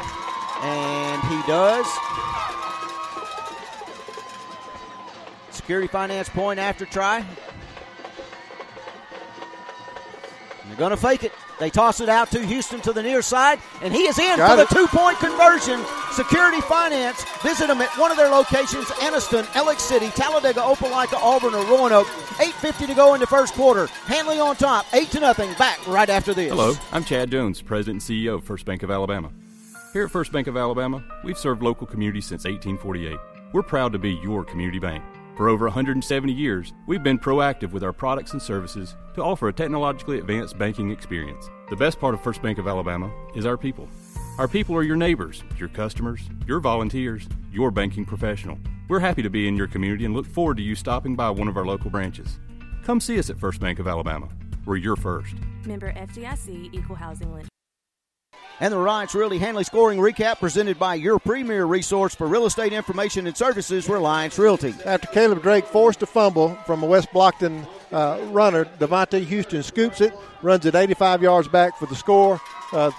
and he does. Security Finance point after try. And they're going to fake it. They toss it out to Houston to the near side, and he is in Got for it. the two point conversion. Security Finance. Visit them at one of their locations Anniston, Alex City, Talladega, Opelika, Auburn, or Roanoke. 8.50 to go in the first quarter. Handley on top, 8 to nothing. Back right after this. Hello, I'm Chad Jones, President and CEO of First Bank of Alabama. Here at First Bank of Alabama, we've served local communities since 1848. We're proud to be your community bank. For over 170 years, we've been proactive with our products and services to offer a technologically advanced banking experience. The best part of First Bank of Alabama is our people. Our people are your neighbors, your customers, your volunteers, your banking professional. We're happy to be in your community and look forward to you stopping by one of our local branches. Come see us at First Bank of Alabama. We're your first. Member FDIC Equal Housing Lender and the Reliance Realty Handley scoring recap presented by your premier resource for real estate information and services, Reliance Realty. After Caleb Drake forced a fumble from a West Blocton uh, runner, Devontae Houston scoops it, runs it 85 yards back for the score. Uh,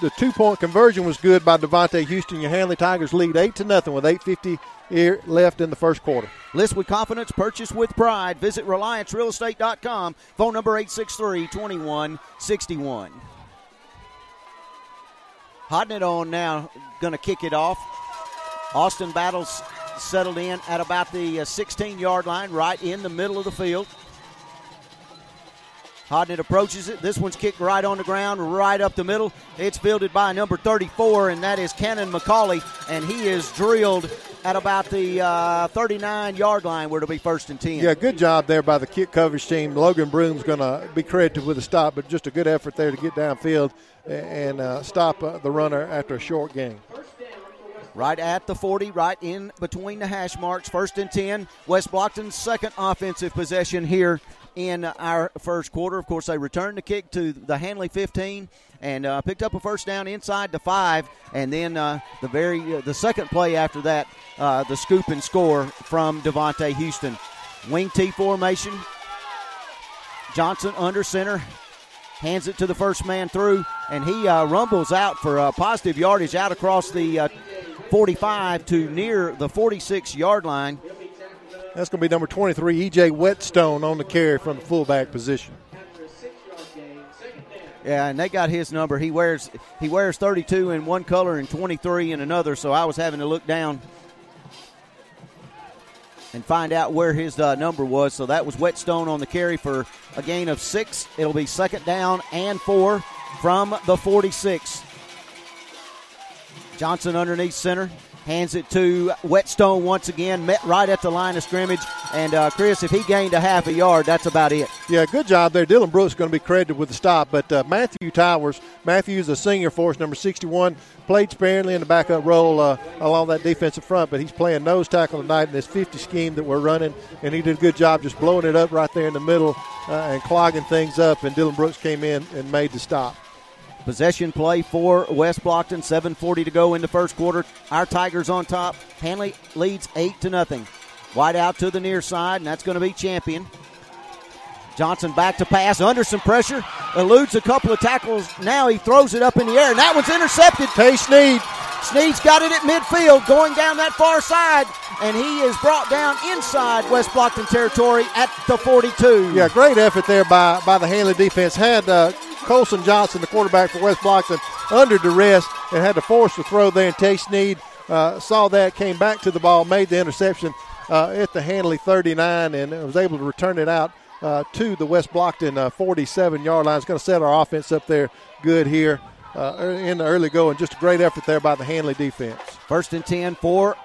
the two point conversion was good by Devontae Houston. Your Handley Tigers lead 8 to nothing with 8.50 here left in the first quarter. List with confidence, purchase with pride. Visit RelianceRealEstate.com. Phone number 863 2161. It on now, going to kick it off. Austin Battles settled in at about the 16 uh, yard line, right in the middle of the field. Hodnett approaches it. This one's kicked right on the ground, right up the middle. It's fielded by number 34, and that is Cannon McCauley, and he is drilled at about the uh, 39 yard line where it'll be first and 10. Yeah, good job there by the kick coverage team. Logan Broom's going to be credited with a stop, but just a good effort there to get downfield and uh, stop uh, the runner after a short gain. Right at the 40, right in between the hash marks. First and 10. West Blocton's second offensive possession here in our first quarter. Of course, they returned the kick to the Handley 15 and uh, picked up a first down inside the five. And then uh, the very uh, the second play after that, uh, the scoop and score from Devontae Houston. Wing T formation. Johnson under center hands it to the first man through, and he uh, rumbles out for positive yardage out across the uh, 45 to near the 46 yard line. That's going to be number 23, EJ Whetstone, on the carry from the fullback position. Yeah, and they got his number. He wears he wears 32 in one color and 23 in another. So I was having to look down and find out where his uh, number was. So that was Whetstone on the carry for a gain of six. It'll be second down and four from the 46. Johnson underneath center. Hands it to Whetstone once again, met right at the line of scrimmage. And uh, Chris, if he gained a half a yard, that's about it. Yeah, good job there. Dylan Brooks going to be credited with the stop, but uh, Matthew Towers, Matthew's a senior for us, number 61, played sparingly in the backup role uh, along that defensive front, but he's playing nose tackle tonight in this 50 scheme that we're running, and he did a good job just blowing it up right there in the middle uh, and clogging things up. And Dylan Brooks came in and made the stop. Possession play for West Blocton. 7:40 to go in the first quarter. Our Tigers on top. Handley leads eight to nothing. Wide out to the near side, and that's going to be champion. Johnson back to pass under some pressure, eludes a couple of tackles. Now he throws it up in the air, and that one's intercepted. Tay Sneed. Sneed's got it at midfield, going down that far side, and he is brought down inside West Blocton territory at the 42. Yeah, great effort there by by the Handley defense. Had uh, Colson Johnson, the quarterback for West Blocton, under duress and had to force the throw there. And Tay Sneed uh, saw that, came back to the ball, made the interception. uh, at the Handley 39 and was able to return it out uh, to the West Blocton 47 yard line. It's going to set our offense up there good here uh, in the early going. Just a great effort there by the Handley defense. First and 10 for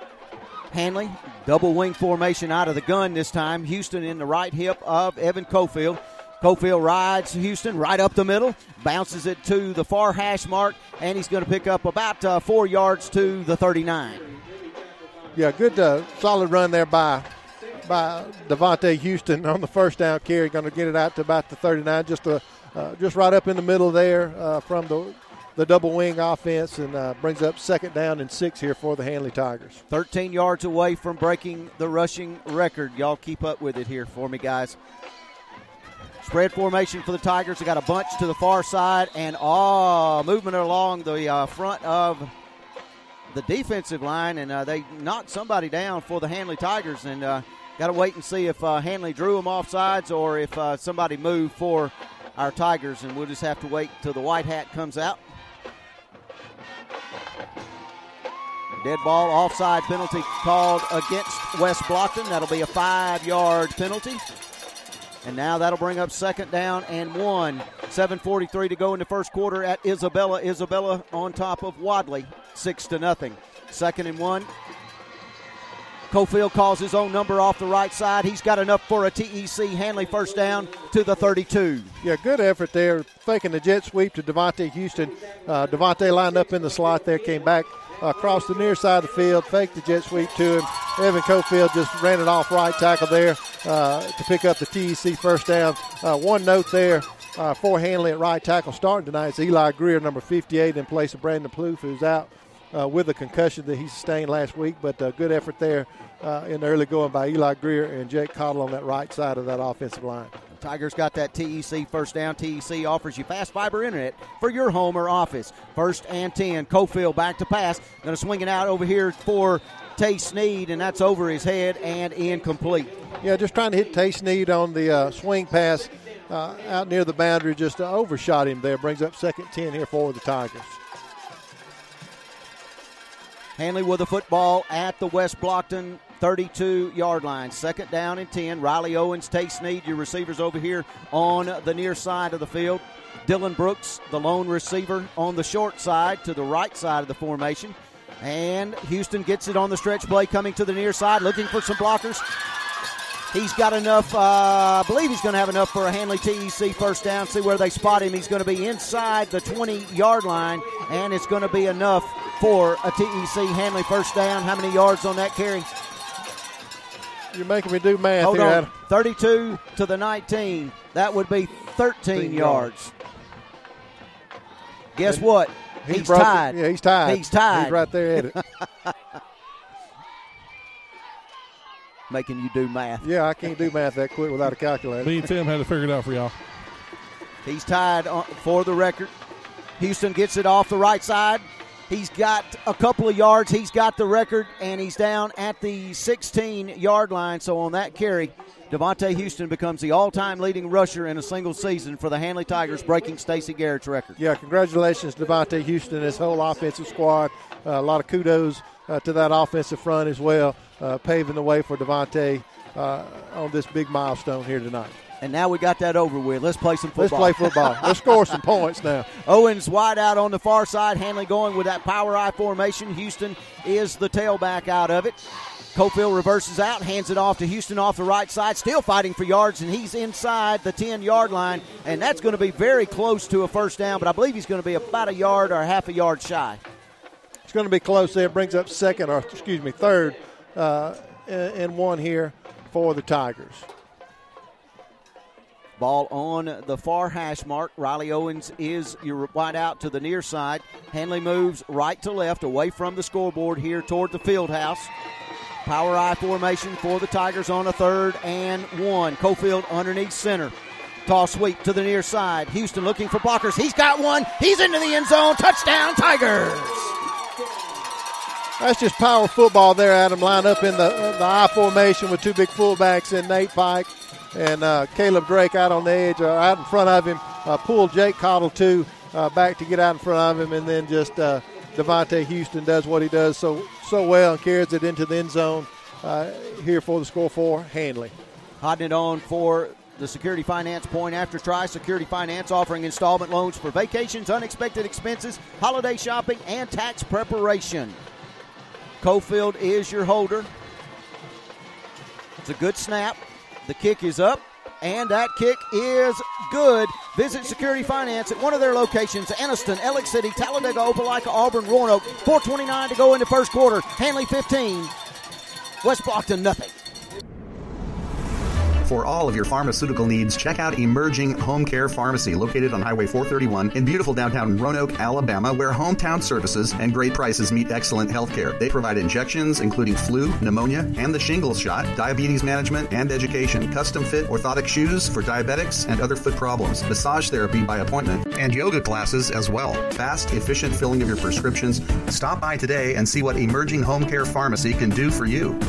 Handley. Double wing formation out of the gun this time. Houston in the right hip of Evan Cofield. Cofield rides Houston right up the middle, bounces it to the far hash mark, and he's going to pick up about uh, four yards to the 39. Yeah, good uh, solid run there by by Devontae Houston on the first down carry. Going to get it out to about the 39, just a, uh, just right up in the middle there uh, from the the double wing offense and uh, brings up second down and six here for the Handley Tigers. 13 yards away from breaking the rushing record. Y'all keep up with it here for me, guys. Spread formation for the Tigers. They got a bunch to the far side and oh, movement along the uh, front of the defensive line, and uh, they knocked somebody down for the Handley Tigers. And uh, got to wait and see if uh, Handley drew them off sides or if uh, somebody moved for our Tigers. And we'll just have to wait until the white hat comes out. Dead ball, offside penalty called against West Blocton. That'll be a five yard penalty. And now that'll bring up second down and one. 7.43 to go in the first quarter at Isabella. Isabella on top of Wadley, six to nothing. Second and one. Cofield calls his own number off the right side. He's got enough for a TEC Handley first down to the 32. Yeah, good effort there, faking the jet sweep to Devontae Houston. Uh, Devontae lined up in the slot there, came back across the near side of the field, faked the jet sweep to him. Evan Cofield just ran it off right tackle there uh, to pick up the TEC first down. Uh, one note there uh, for Handley at right tackle starting tonight is Eli Greer, number 58, in place of Brandon Plouffe, who's out uh, with a concussion that he sustained last week. But uh, good effort there uh, in the early going by Eli Greer and Jake Cottle on that right side of that offensive line. Tigers got that TEC first down. TEC offers you fast fiber internet for your home or office. First and 10. Cofield back to pass. Going to swing it out over here for Tay Sneed, and that's over his head and incomplete. Yeah, just trying to hit Tay Sneed on the uh, swing pass uh, out near the boundary. Just uh, overshot him there. Brings up second 10 here for the Tigers. Handley with the football at the West Blocton 32 yard line. Second down and 10. Riley Owens, Tay Sneed, your receivers over here on the near side of the field. Dylan Brooks, the lone receiver, on the short side to the right side of the formation. And Houston gets it on the stretch play coming to the near side, looking for some blockers. He's got enough, uh, I believe he's going to have enough for a Handley TEC first down. See where they spot him. He's going to be inside the 20 yard line, and it's going to be enough for a TEC Handley first down. How many yards on that carry? You're making me do math Hold here, on. Adam. 32 to the 19. That would be 13 yards. Guess And what? he's He's, broken- tied. yeah, he's tied. He's tied. He's right there at it. Making you do math. Yeah, I can't do math that quick without a calculator. Me and Tim had to figure it out for y'all. He's tied for the record. Houston gets it off the right side. He's got a couple of yards. He's got the record, and he's down at the 16 yard line. So on that carry, Devontae Houston becomes the all time leading rusher in a single season for the Handley Tigers, breaking Stacy Garrett's record. Yeah, congratulations, Devontae Houston, his whole offensive squad. Uh, a lot of kudos uh, to that offensive front as well, uh, paving the way for Devontae uh, on this big milestone here tonight. And now we got that over with. Let's play some football. Let's play football. Let's score some points now. Owens wide out on the far side. Handley going with that power eye formation. Houston is the tailback out of it. Cofield reverses out, hands it off to Houston off the right side, still fighting for yards, and he's inside the 10 yard line, and that's going to be very close to a first down, but I believe he's going to be about a yard or half a yard shy. It's going to be close there. Brings up second, or excuse me, third, uh, and and one here for the Tigers. Ball on the far hash mark. Riley Owens is your wide out to the near side. Handley moves right to left away from the scoreboard here toward the field house. Power eye formation for the Tigers on a third and one. Cofield underneath center. Toss sweep to the near side. Houston looking for blockers. He's got one. He's into the end zone. Touchdown, Tigers. That's just power football there, Adam. Line up in the the I formation with two big fullbacks and Nate Pike and uh, Caleb Drake out on the edge, or out in front of him. Uh, pull Jake Cottle too uh, back to get out in front of him, and then just uh, Devontae Houston does what he does so so well and carries it into the end zone uh, here for the score for Handley. Hotting it on for the Security Finance Point After Try. Security Finance offering installment loans for vacations, unexpected expenses, holiday shopping, and tax preparation. Cofield is your holder. It's a good snap. The kick is up, and that kick is good. Visit Security Finance at one of their locations Anniston, Alex City, Talladega, Opelika, Auburn, Roanoke. 429 to go in the first quarter. Handley 15, West Blocton nothing. For all of your pharmaceutical needs, check out Emerging Home Care Pharmacy, located on Highway 431 in beautiful downtown Roanoke, Alabama, where hometown services and great prices meet excellent health care. They provide injections, including flu, pneumonia, and the shingles shot, diabetes management, and education, custom fit orthotic shoes for diabetics and other foot problems, massage therapy by appointment, and yoga classes as well. Fast, efficient filling of your prescriptions. Stop by today and see what Emerging Home Care Pharmacy can do for you.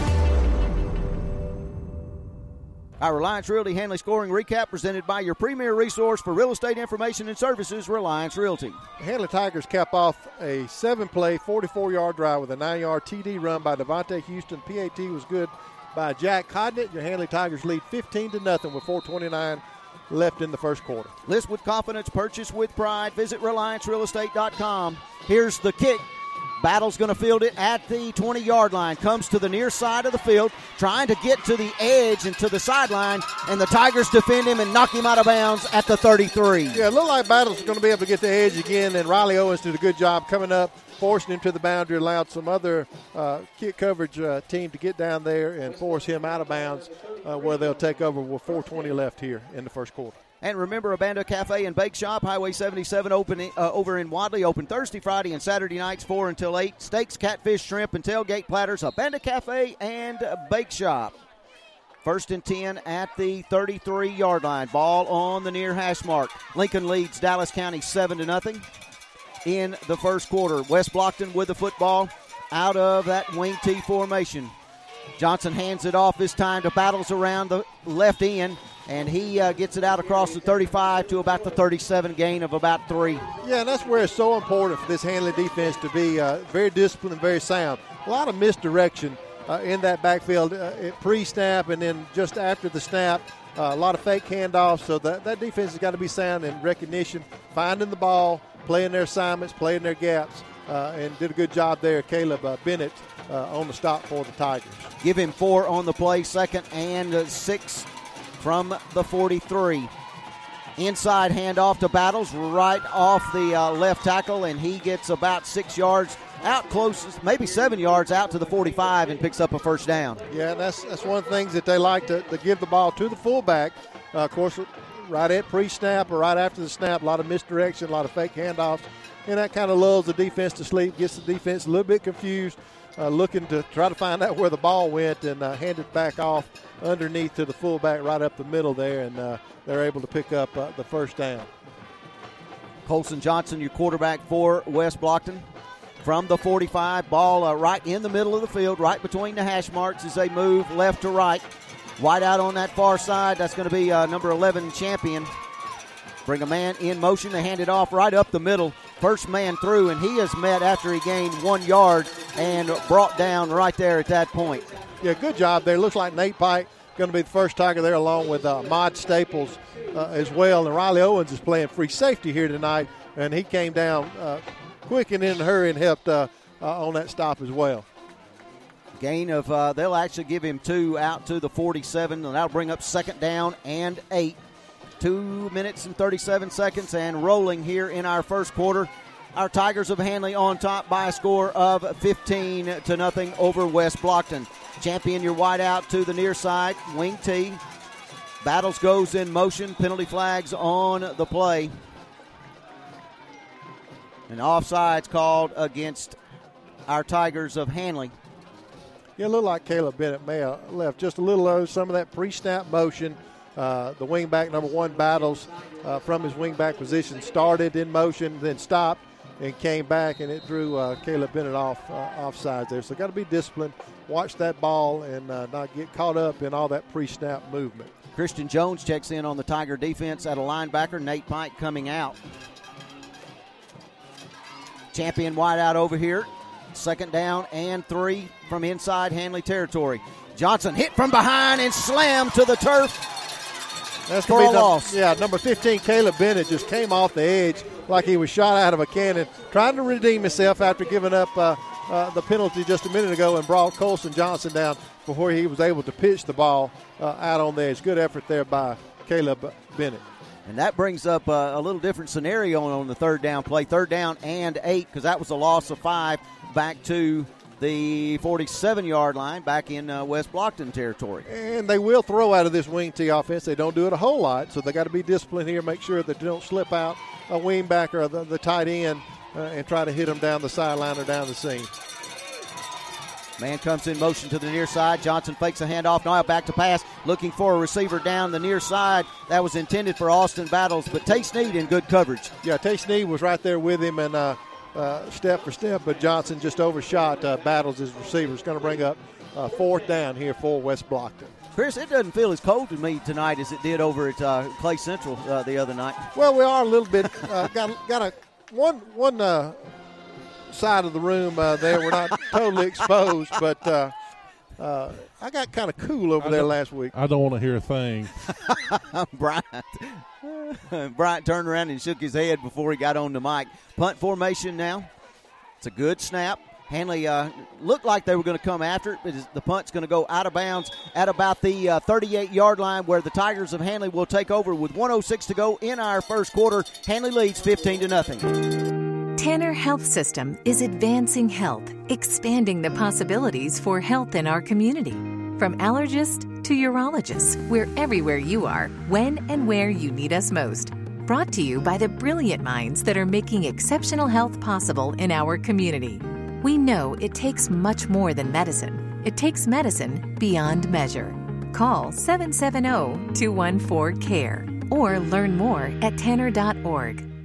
Our Reliance Realty Handley scoring recap presented by your premier resource for real estate information and services, Reliance Realty. The Handley Tigers cap off a seven play, 44 yard drive with a nine yard TD run by Devontae Houston. PAT was good by Jack Hodnett. Your Handley Tigers lead 15 to nothing with 429 left in the first quarter. List with confidence, purchase with pride. Visit RelianceRealEstate.com. Here's the kick. Battle's going to field it at the 20 yard line. Comes to the near side of the field, trying to get to the edge and to the sideline, and the Tigers defend him and knock him out of bounds at the 33. Yeah, it looked like Battle's going to be able to get the edge again, and Riley Owens did a good job coming up, forcing him to the boundary, allowed some other uh, kick coverage uh, team to get down there and force him out of bounds, uh, where they'll take over with 4:20 left here in the first quarter. And remember, Abanda Cafe and Bake Shop, Highway 77, open uh, over in Wadley, open Thursday, Friday, and Saturday nights, 4 until 8. Steaks, catfish, shrimp, and tailgate platters, Abanda Cafe and Bake Shop. First and 10 at the 33 yard line. Ball on the near hash mark. Lincoln leads Dallas County 7 to nothing in the first quarter. West Blocton with the football out of that wing T formation. Johnson hands it off this time to Battles around the left end and he uh, gets it out across the 35 to about the 37 gain of about three. Yeah, and that's where it's so important for this Handley defense to be uh, very disciplined and very sound. A lot of misdirection uh, in that backfield uh, pre-snap and then just after the snap. Uh, a lot of fake handoffs, so that, that defense has got to be sound in recognition, finding the ball, playing their assignments, playing their gaps, uh, and did a good job there. Caleb Bennett on the stop for the Tigers. Give him four on the play, second and six from the 43. Inside handoff to Battles, right off the uh, left tackle, and he gets about six yards out close, maybe seven yards out to the 45, and picks up a first down. Yeah, that's that's one of the things that they like to, to give the ball to the fullback. Uh, of course, right at pre-snap or right after the snap, a lot of misdirection, a lot of fake handoffs, and that kind of lulls the defense to sleep, gets the defense a little bit confused, uh, looking to try to find out where the ball went and uh, hand it back off underneath to the fullback right up the middle there, and uh, they're able to pick up uh, the first down. Colson Johnson, your quarterback for West Blocton. From the 45, ball uh, right in the middle of the field, right between the hash marks as they move left to right. Wide out on that far side. That's going to be uh, number 11 champion. Bring a man in motion. to hand it off right up the middle. First man through, and he is met after he gained one yard and brought down right there at that point. Yeah, good job there. Looks like Nate Pike going to be the first Tiger there, along with uh, Mod Staples uh, as well. And Riley Owens is playing free safety here tonight, and he came down uh, quick and in a hurry and helped uh, uh, on that stop as well. Gain of, uh, they'll actually give him two out to the 47, and that'll bring up second down and eight. Two minutes and 37 seconds, and rolling here in our first quarter. Our Tigers of Handley on top by a score of 15 to nothing over West Blocton. Champion your wide out to the near side, wing T. Battles goes in motion. Penalty flags on the play. And offsides called against our Tigers of Handley. Yeah, a little like Caleb Bennett may have left just a little low. Some of that pre-snap motion. Uh, the wingback number one battles uh, from his wingback position started in motion, then stopped, and came back, and it drew uh, Caleb Bennett off uh, offsides there. So got to be disciplined, watch that ball, and uh, not get caught up in all that pre-snap movement. Christian Jones checks in on the Tiger defense at a linebacker. Nate Pike coming out. Champion wide out over here Second down and three from inside Handley territory. Johnson hit from behind and slammed to the turf. That's for a be num- loss. Yeah, number 15, Caleb Bennett, just came off the edge like he was shot out of a cannon, trying to redeem himself after giving up uh, uh, the penalty just a minute ago and brought Colson Johnson down before he was able to pitch the ball uh, out on the edge. Good effort there by Caleb Bennett. And that brings up uh, a little different scenario on, on the third down play. Third down and eight, because that was a loss of five back to the 47 yard line back in uh, West Blocton territory. And they will throw out of this wing T offense. They don't do it a whole lot, so they got to be disciplined here. Make sure that they don't slip out a wing back or the, the tight end uh, and try to hit him down the sideline or down the seam. Man comes in motion to the near side. Johnson fakes a handoff. Now back to pass, looking for a receiver down the near side. That was intended for Austin Battles, but Tate Sneed in good coverage. Yeah, Tate Sneed was right there with him and uh, uh, step for step, but Johnson just overshot uh, Battles as receiver. It's going to bring up uh, fourth down here for West Blocton. Chris, it doesn't feel as cold to me tonight as it did over at uh, Clay Central uh, the other night. Well, we are a little bit uh, got got a one one uh, side of the room uh, there. We're not totally exposed, but uh, uh, I got kind of cool over I there last week. I don't want to hear a thing. Bryant. Bryant turned around and shook his head before he got on the mic. Punt formation now. It's a good snap. Handley uh, looked like they were going to come after it, but the punt's going to go out of bounds at about the 38 yard line where the Tigers of Handley will take over with 106 to go in our first quarter. Handley leads 15 to nothing. Tanner Health System is advancing health, expanding the possibilities for health in our community. From allergist to urologist, we're everywhere you are, when and where you need us most. Brought to you by the brilliant minds that are making exceptional health possible in our community. We know it takes much more than medicine. It takes medicine beyond measure. Call 770 214 CARE or learn more at tanner.org.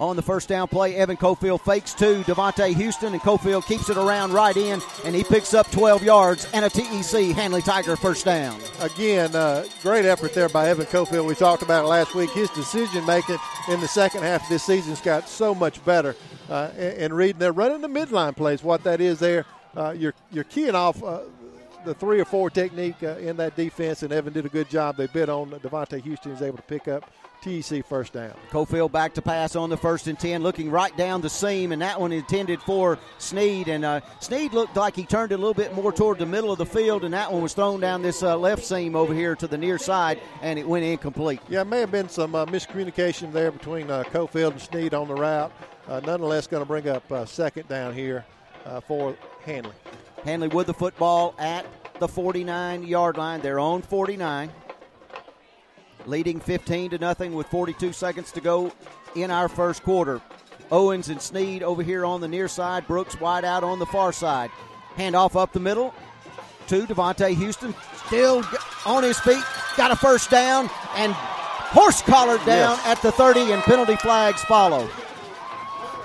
On the first down play, Evan Cofield fakes to Devontae Houston, and Cofield keeps it around right in, and he picks up 12 yards and a TEC Handley Tiger first down. Again, uh, great effort there by Evan Cofield. We talked about it last week. His decision making in the second half of this season's got so much better. Uh, and, and reading there, running the midline plays, what that is there. Uh, you're you're keying off uh, the three or four technique uh, in that defense, and Evan did a good job. They bit on Devontae Houston. Is able to pick up TEC first down. Cofield back to pass on the first and 10, looking right down the seam, and that one intended for Sneed. And uh, Sneed looked like he turned it a little bit more toward the middle of the field, and that one was thrown down this uh, left seam over here to the near side, and it went incomplete. Yeah, it may have been some uh, miscommunication there between uh, Cofield and Sneed on the route. Uh, nonetheless, going to bring up uh, second down here uh, for Handley. Handley with the football at the 49 yard line. They're on 49. Leading 15 to nothing with 42 seconds to go in our first quarter. Owens and Sneed over here on the near side. Brooks wide out on the far side. Handoff up the middle to Devontae Houston. Still on his feet. Got a first down and horse collared down Yes. at the 30 and penalty flags follow.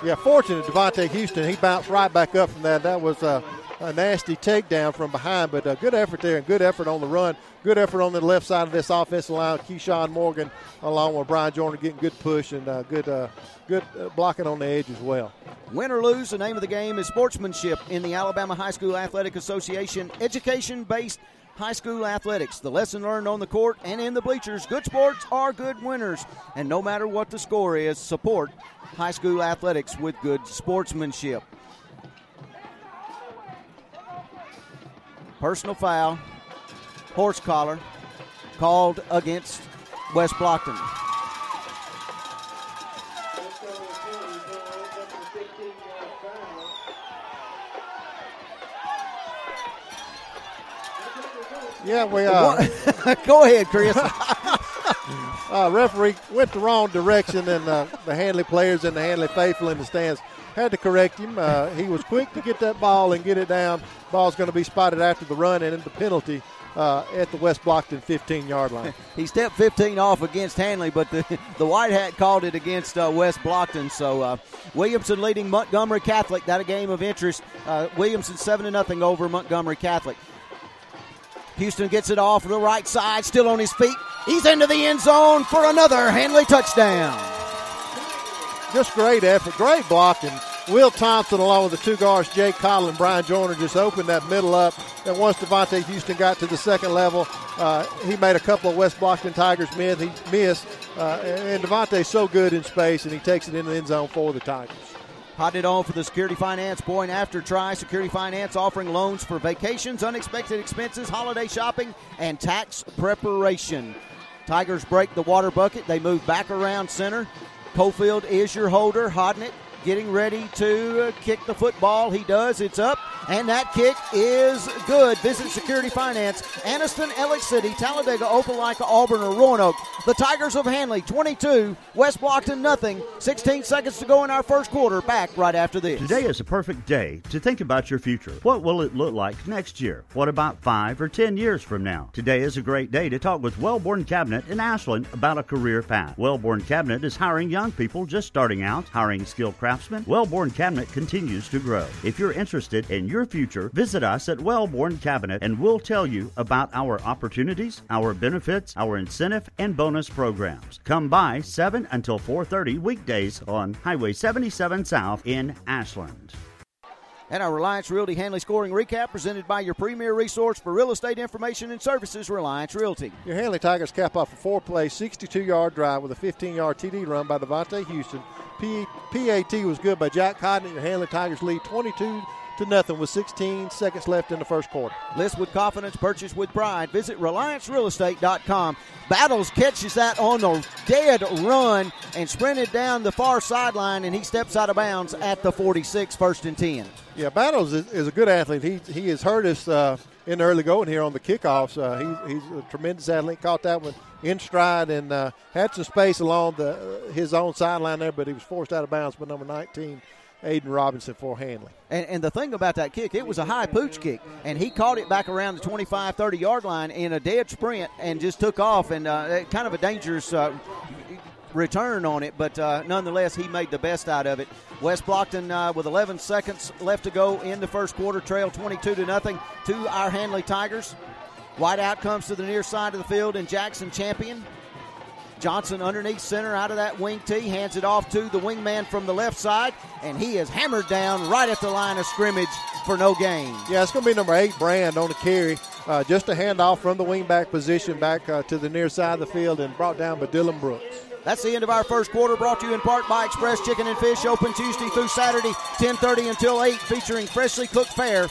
Yeah, fortunate Devontae Houston. He bounced right back up from that. That was a, a nasty takedown from behind, but a good effort there and good effort on the run. Good effort on the left side of this offensive line. Keyshawn Morgan, along with Brian Jordan, getting good push and uh, good, uh, good uh, blocking on the edge as well. Win or lose, the name of the game is sportsmanship in the Alabama High School Athletic Association, education based high school athletics. The lesson learned on the court and in the bleachers good sports are good winners. And no matter what the score is, support high school athletics with good sportsmanship. Personal foul, horse collar, called against West Blocton. Yeah, we uh, Go ahead, Chris. uh, referee went the wrong direction, and uh, the Handley players and the Handley faithful in the stands had to correct him. Uh, he was quick to get that ball and get it down. Ball's going to be spotted after the run and in the penalty uh, at the West Blocton 15 yard line. he stepped 15 off against Handley, but the, the White Hat called it against uh, West Blocton. So uh, Williamson leading Montgomery Catholic. That a game of interest. Uh, Williamson seven to nothing over Montgomery Catholic. Houston gets it off the right side, still on his feet. He's into the end zone for another Handley touchdown. Just great effort, great blocking. Will Thompson, along with the two guards, Jake Cottle and Brian Joyner, just opened that middle up. And once Devontae Houston got to the second level, uh, he made a couple of West Blocton Tigers miss. He missed. Uh, and Devontae's so good in space, and he takes it in the end zone for the Tigers. Hot it on for the Security Finance point after try. Security Finance offering loans for vacations, unexpected expenses, holiday shopping, and tax preparation. Tigers break the water bucket. They move back around center. Cofield is your holder. Hodnett getting ready to kick the football. He does. It's up. And that kick is good. Visit Security Finance, Anniston, Alex City, Talladega, Opelika, Auburn, or Roanoke. The Tigers of Handley, 22, West Blocton, nothing. 16 seconds to go in our first quarter. Back right after this. Today is a perfect day to think about your future. What will it look like next year? What about five or ten years from now? Today is a great day to talk with Wellborn Cabinet in Ashland about a career path. Wellborn Cabinet is hiring young people just starting out, hiring skilled. Wellborn Cabinet continues to grow. If you're interested in your future, visit us at Wellborn Cabinet and we'll tell you about our opportunities, our benefits, our incentive and bonus programs. Come by 7 until 4:30 weekdays on Highway 77 South in Ashland. And our Reliance Realty Handley scoring recap presented by your premier resource for real estate information and services, Reliance Realty. Your Handley Tigers cap off a four play, 62 yard drive with a 15 yard TD run by Devontae Houston. P- PAT was good by Jack Cotton. Your Handley Tigers lead 22 to nothing with 16 seconds left in the first quarter. List with confidence, purchase with pride. Visit RelianceRealEstate.com. Battles catches that on the dead run and sprinted down the far sideline, and he steps out of bounds at the 46, first and 10. Yeah, Battles is, is a good athlete. He, he has hurt us uh, in the early going here on the kickoffs. Uh, he, he's a tremendous athlete. Caught that one in stride and uh, had some space along the his own sideline there, but he was forced out of bounds by number 19. Aiden Robinson for Handley. And, and, the thing about that kick, it was a high pooch kick, and he caught it back around the 25, 30 yard line in a dead sprint and just took off, and uh, kind of a dangerous uh, return on it, but uh, nonetheless, he made the best out of it. West Blocton, uh, with 11 seconds left to go in the first quarter, trail 22 to nothing to our Handley Tigers. White out comes to the near side of the field, and Jackson champion. Johnson underneath center out of that wing tee, hands it off to the wingman from the left side, and he is hammered down right at the line of scrimmage for no gain. Yeah, it's going to be number eight, Brand, on the carry. Uh, just a handoff from the wingback position back uh, to the near side of the field and brought down by Dylan Brooks. That's the end of our first quarter, brought to you in part by Express Chicken and Fish, open Tuesday through Saturday, 10:30 until 8, featuring freshly cooked fare.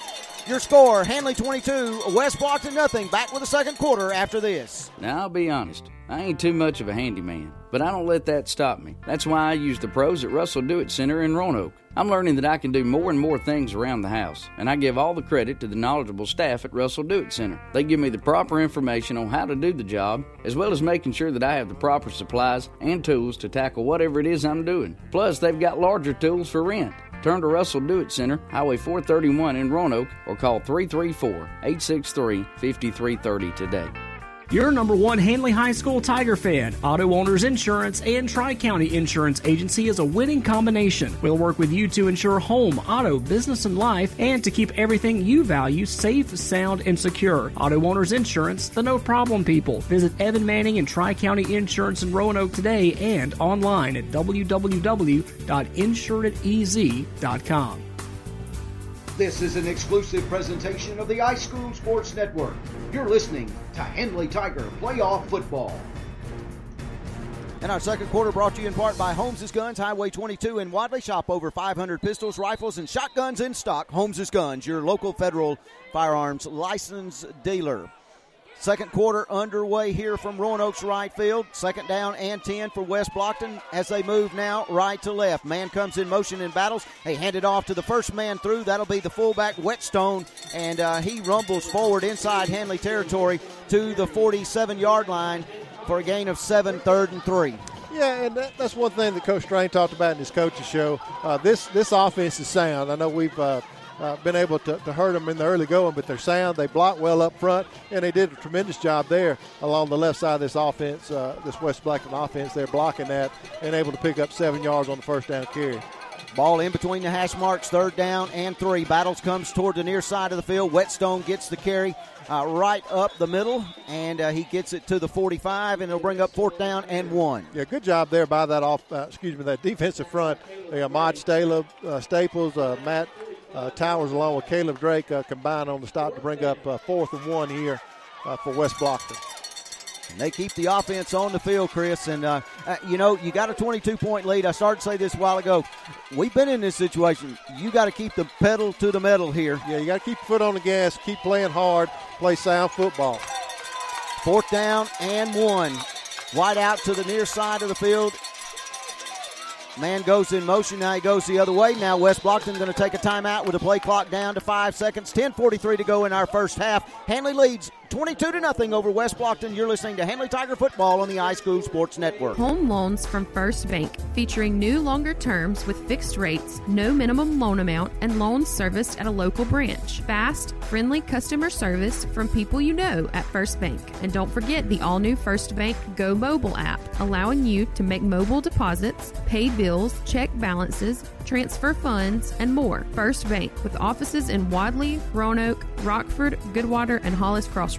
Your score: Handley 22, West Blocton nothing. Back with the second quarter after this. Now I'll be honest, I ain't too much of a handyman, but I don't let that stop me. That's why I use the pros at Russell Do It Center in Roanoke. I'm learning that I can do more and more things around the house, and I give all the credit to the knowledgeable staff at Russell Do It Center. They give me the proper information on how to do the job, as well as making sure that I have the proper supplies and tools to tackle whatever it is I'm doing. Plus, they've got larger tools for rent. Turn to Russell Do It Center, Highway 431 in Roanoke, or call 334 863 5330 today. Your number one Handley High School Tiger fan, Auto Owners Insurance, and Tri County Insurance Agency is a winning combination. We'll work with you to ensure home, auto, business, and life, and to keep everything you value safe, sound, and secure. Auto Owners Insurance, the no problem people. Visit Evan Manning and Tri County Insurance in Roanoke today and online at www.insuredetez.com. This is an exclusive presentation of the iSchool Sports Network. You're listening to Handley Tiger Playoff Football. And our second quarter brought to you in part by Holmes' Guns, Highway 22 in Wadley. Shop over 500 pistols, rifles, and shotguns in stock. Holmes' Guns, your local federal firearms license dealer. Second quarter underway here from Roanoke's right field. Second down and 10 for West Blocton as they move now right to left. Man comes in motion in battles. They hand it off to the first man through. That'll be the fullback, Whetstone, and uh, he rumbles forward inside Handley territory to the 47 yard line for a gain of seven, third and three. Yeah, and that, that's one thing that Coach Strain talked about in his coach's show. Uh, this this offense is sound. I know we've uh, uh, been able to, to hurt them in the early going, but they're sound. They block well up front, and they did a tremendous job there along the left side of this offense, uh, this West Blocton offense. They're blocking that and able to pick up seven yards on the first down carry. Ball in between the hash marks, third down and three. Battles comes toward the near side of the field. Whetstone gets the carry uh, right up the middle, and uh, he gets it to the 45, and it'll bring up fourth down and one. Yeah, good job there by that off. Uh, excuse me, that defensive front. They got Ahmad Staples, uh, Staples, uh, Matt uh, Towers, along with Caleb Drake, uh, combined on the stop to bring up uh, fourth and one here uh, for West Blocton. And they keep the offense on the field, Chris. And, uh, uh, you know, you got a 22 point lead. I started to say this a while ago. We've been in this situation. You got to keep the pedal to the metal here. Yeah, you got to keep your foot on the gas, keep playing hard, play sound football. Fourth down and one. Wide out to the near side of the field. Man goes in motion. Now he goes the other way. Now West Blocton going to take a timeout with the play clock down to five seconds. 10:43 to go in our first half. Handley leads 22 to nothing over West Blocton. You're listening to Handley Tiger Football on the iSchool Sports Network. Home loans from First Bank, featuring new longer terms with fixed rates, no minimum loan amount, and loans serviced at a local branch. Fast, friendly customer service from people you know at First Bank. And don't forget the all new First Bank Go mobile app, allowing you to make mobile deposits, pay bills, check balances, transfer funds, and more. First Bank, with offices in Wadley, Roanoke, Rockford, Goodwater, and Hollis Crossroads.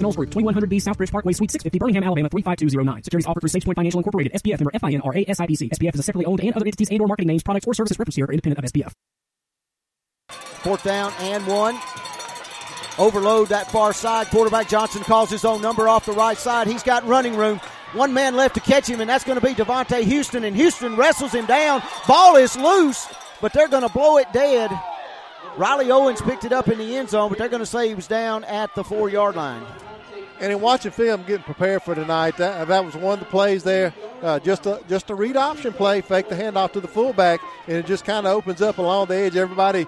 Knowles Group, 2100B Southbridge Parkway, Suite 650, Birmingham, Alabama 35209. Securities offered through SafePoint Financial Incorporated, SPF member FINRA SIPC. SPF is a separately owned and other entities and or marketing names, products, or services referenced here are independent of SPF. Fourth down and one. Overload that far side. Quarterback Johnson calls his own number off the right side. He's got running room. One man left to catch him, and that's going to be Devontae Houston. And Houston wrestles him down. Ball is loose, but they're going to blow it dead. Riley Owens picked it up in the end zone, but they're going to say he was down at the four yard line. And in watching film, getting prepared for tonight, that, that was one of the plays there. Uh, just a just a read option play, fake the handoff to the fullback, and it just kind of opens up along the edge. Everybody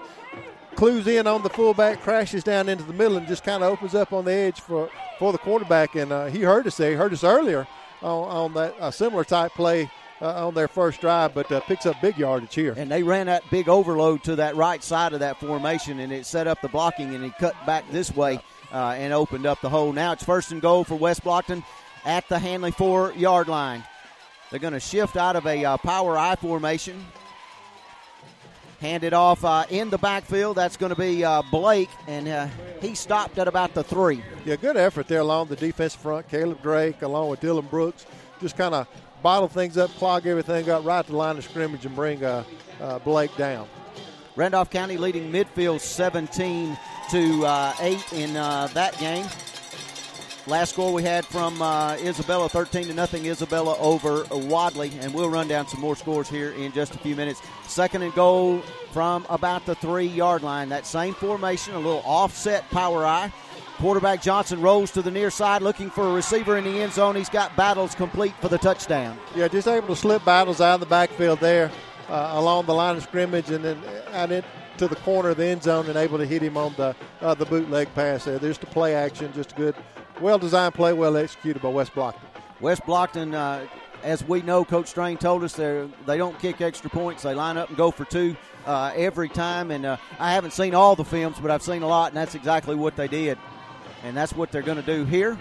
clues in on the fullback, crashes down into the middle, and just kind of opens up on the edge for, for the quarterback. And uh, he heard us there, he heard us earlier on, on that uh, similar type play uh, on their first drive, but uh, picks up big yardage here. And they ran that big overload to that right side of that formation, and it set up the blocking, and he cut back this way uh, and opened up the hole. Now it's first and goal for West Blocton at the Handley four yard line. They're going to shift out of a uh, power I formation. Hand it off uh, in the backfield. That's going to be uh, Blake, and uh, he stopped at about the three. Yeah, good effort there along the defensive front. Caleb Drake, along with Dylan Brooks, just kind of bottle things up, clog everything up, right to the line of scrimmage, and bring uh, uh, Blake down. Randolph County leading midfield 17 to uh, 8 in uh, that game. Last score we had from uh, Isabella 13 to nothing. Isabella over Wadley, and we'll run down some more scores here in just a few minutes. Second and goal from about the three yard line. That same formation, a little offset power I. Quarterback Johnson rolls to the near side looking for a receiver in the end zone. He's got battles complete for the touchdown. Yeah, just able to slip battles out of the backfield there uh, along the line of scrimmage and then out into the corner of the end zone and able to hit him on the uh, the bootleg pass there. There's the play action, just a good, well designed play, well executed by West Blocton. West Blocton, uh, as we know, Coach Strain told us they they don't kick extra points. They line up and go for two uh, every time. And uh, I haven't seen all the films, but I've seen a lot, and that's exactly what they did. And that's what they're going to do here.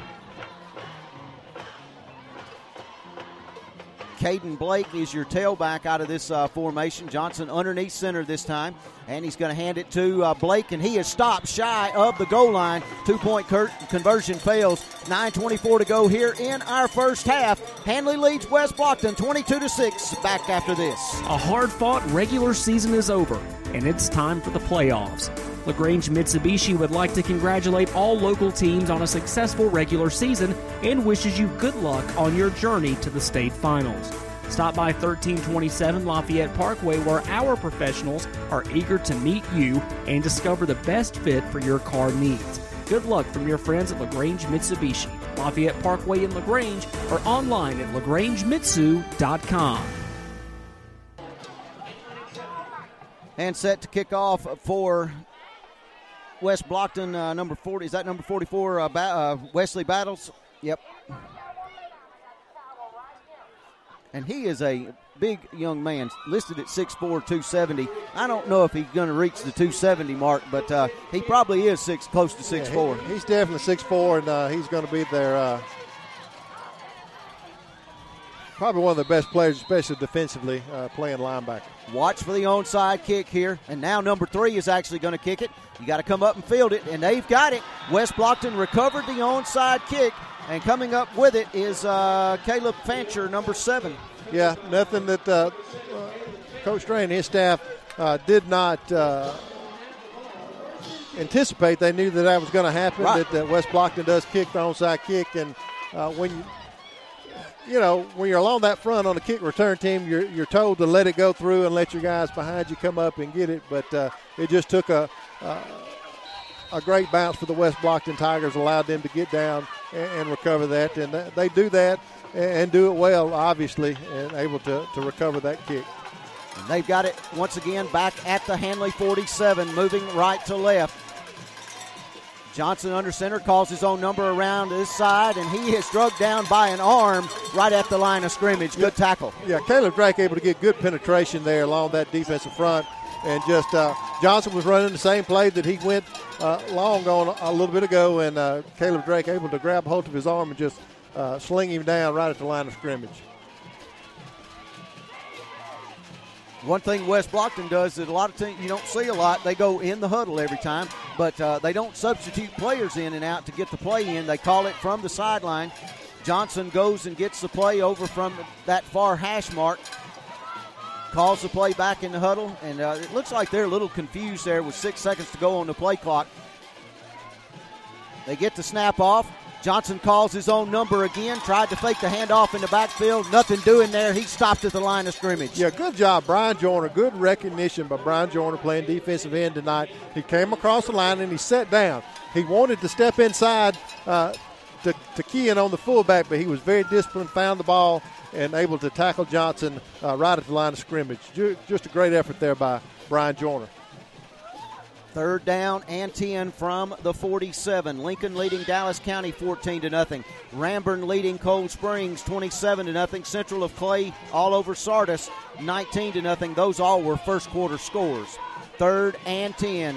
Caden Blake is your tailback out of this uh, formation. Johnson underneath center this time, and he's going to hand it to uh, Blake, and he is stopped shy of the goal line. Two point conversion fails. 9:24 to go here in our first half. Handley leads West Blocton 22 to six. Back after this. A hard fought regular season is over, and it's time for the playoffs. LaGrange Mitsubishi would like to congratulate all local teams on a successful regular season and wishes you good luck on your journey to the state finals. Stop by 1327 Lafayette Parkway where our professionals are eager to meet you and discover the best fit for your car needs. Good luck from your friends at LaGrange Mitsubishi, Lafayette Parkway in LaGrange, or online at lagrangemitsu.com. And set to kick off for West Blocton, uh, number 40. Is that number 44, uh, ba- uh, Wesley Battles? Yep. And he is a big young man, listed at 6'4", 270. I don't know if he's going to reach the 270 mark, but uh, he probably is six, close to 6'4". Yeah, he- he's definitely 6'4", and uh, he's going to be there. Probably one of the best players, especially defensively, uh, playing linebacker. Watch for the onside kick here. And now number three is actually going to kick it. You got to come up and field it, and they've got it. West Blocton recovered the onside kick, and coming up with it is uh, Caleb Fancher, number seven. Yeah, nothing that uh, uh, Coach Strain and his staff uh, did not uh, anticipate. They knew that that was going to happen. Right. That, that West Blocton does kick the onside kick, and uh, when you you know when you're along that front on the kick return team, you're you're told to let it go through and let your guys behind you come up and get it. But uh, it just took a. Uh, a great bounce for the West Blocton Tigers allowed them to get down and, and recover that, and th- they do that and, and do it well, obviously, and able to, to recover that kick. And they've got it once again back at the Handley 47, moving right to left. Johnson under center calls his own number around this side, and he is drugged down by an arm right at the line of scrimmage. Good tackle. Yeah, Caleb Drake able to get good penetration there along that defensive front, and just uh, Johnson was running the same play that he went uh, long on a little bit ago, and uh, Caleb Drake able to grab hold of his arm and just uh, sling him down right at the line of scrimmage. One thing West Blocton does that a lot of teams you don't see a lot. They go in the huddle every time, but uh, they don't substitute players in and out to get the play in. They call it from the sideline. Johnson goes and gets the play over from that far hash mark. Calls the play back in the huddle, and uh, it looks like they're a little confused there with six seconds to go on the play clock. They get the snap off. Johnson calls his own number again, tried to fake the handoff in the backfield. Nothing doing there. He stopped at the line of scrimmage. Yeah, good job, Brian Joyner. Good recognition by Brian Joyner playing defensive end tonight. He came across the line and he sat down. He wanted to step inside uh, to, to key in on the fullback, but he was very disciplined, found the ball, and able to tackle Johnson uh, right at the line of scrimmage. Just a great effort there by Brian Joyner. Third down and 10 from the 47. Lincoln leading Dallas County 14 to nothing. Ranburne leading Cold Springs 27 to nothing. Central of Clay all over Sardis 19 to nothing. Those all were first quarter scores. Third and 10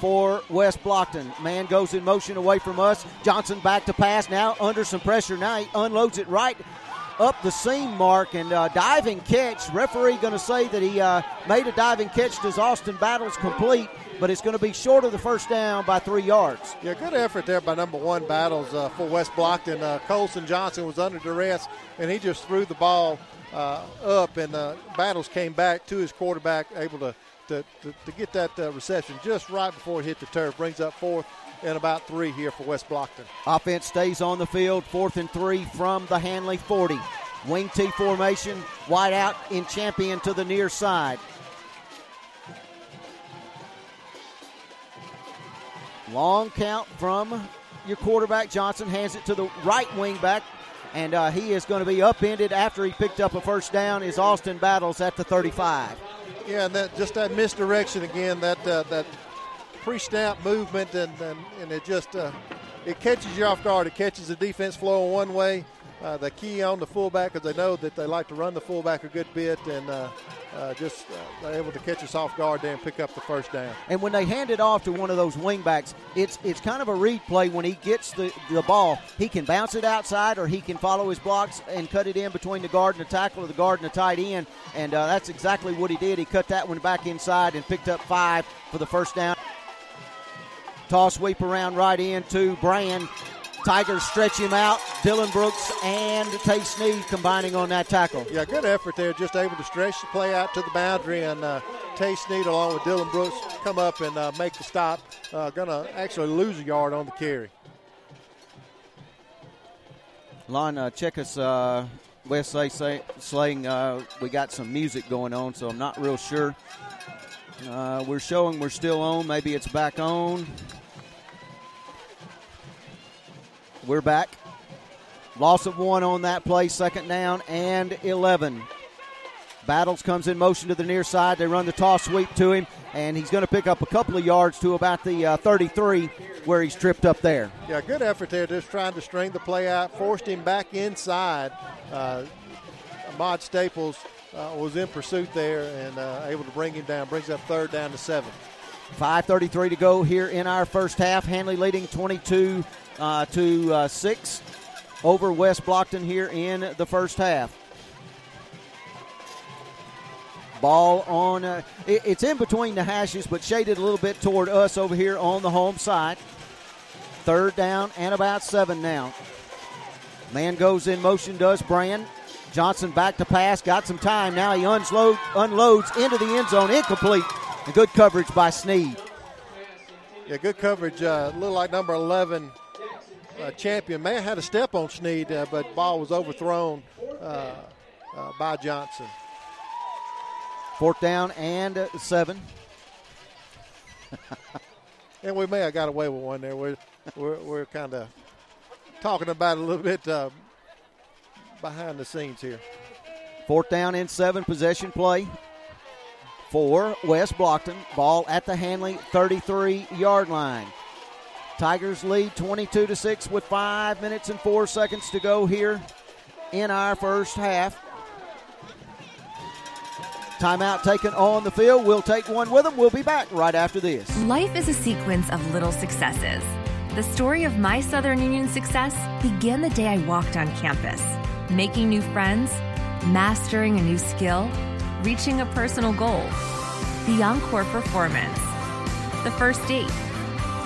for West Blocton. Man goes in motion away from us. Johnson back to pass now under some pressure. Now he unloads it right up the seam mark and uh, diving catch. Referee going to say that he uh, made a diving catch. Does Austin Battles complete? But it's going to be short of the first down by three yards. Yeah, good effort there by number one battles uh, for West Blocton. Uh, Colson Johnson was under duress, and he just threw the ball uh, up, and uh, Battles came back to his quarterback, able to to, to, to get that uh, reception just right before it hit the turf. Brings up fourth and about three here for West Blocton. Offense stays on the field, fourth and three from the Handley 40. Wing T formation, wide out in champion to the near side. Long count from your quarterback. Johnson hands it to the right wing back, and uh, he is going to be upended after he picked up a first down. Is Austin Battles at the 35? Yeah, and that just that misdirection again, that uh, that pre-snap movement, and, and, and it just uh, it catches you off guard. It catches the defense flowing one way. Uh, the key on the fullback because they know that they like to run the fullback a good bit, and uh, uh, just uh, they're able to catch us off guard there and pick up the first down. And when they hand it off to one of those wingbacks, it's it's kind of a read play. When he gets the, the ball, he can bounce it outside or he can follow his blocks and cut it in between the guard and the tackle or the guard and the tight end. And uh, that's exactly what he did. He cut that one back inside and picked up five for the first down. Toss sweep around right into Brand. Tigers stretch him out. Dylan Brooks and Tay Sneed combining on that tackle. Yeah, good effort there. Just able to stretch the play out to the boundary, and uh, Tay Sneed along with Dylan Brooks come up and uh, make the stop. Uh, to actually lose a yard on the carry. Lon, uh, check us. Uh, West say, saying uh, we got some music going on, so I'm not real sure. Uh, we're showing we're still on. Maybe it's back on. We're back. Loss of one on that play, second down and 11. Battles comes in motion to the near side. They run the toss sweep to him, and he's going to pick up a couple of yards to about the uh, 33 where he's tripped up there. Yeah, good effort there, just trying to string the play out, forced him back inside. Uh, Ahmad Staples uh, was in pursuit there and uh, able to bring him down. Brings up third down to seven. 5:33 to go here in our first half. Handley leading 22 uh, to uh, six over West Blocton here in the first half. Ball on, uh, it, it's in between the hashes, but shaded a little bit toward us over here on the home side. Third down and about seven now. Man goes in motion, does Brand. Johnson back to pass, got some time. Now he unload, unloads into the end zone, incomplete. And good coverage by Sneed. Yeah, good coverage. Uh, little like number 11 uh, champion. May have had a step on Sneed, uh, but ball was overthrown uh, uh, by Johnson. Fourth down and seven. and we may have got away with one there. We're, we're, we're kind of talking about it a little bit uh, behind the scenes here. Fourth down and seven, possession play for West Blocton. Ball at the Handley 33 yard line. Tigers lead 22 to 6 with 5 minutes and 4 seconds to go here in our first half. Timeout taken on the field. We'll take one with them. We'll be back right after this. Life is a sequence of little successes. The story of my Southern Union success began the day I walked on campus, making new friends, mastering a new skill, reaching a personal goal, the encore performance, the first date,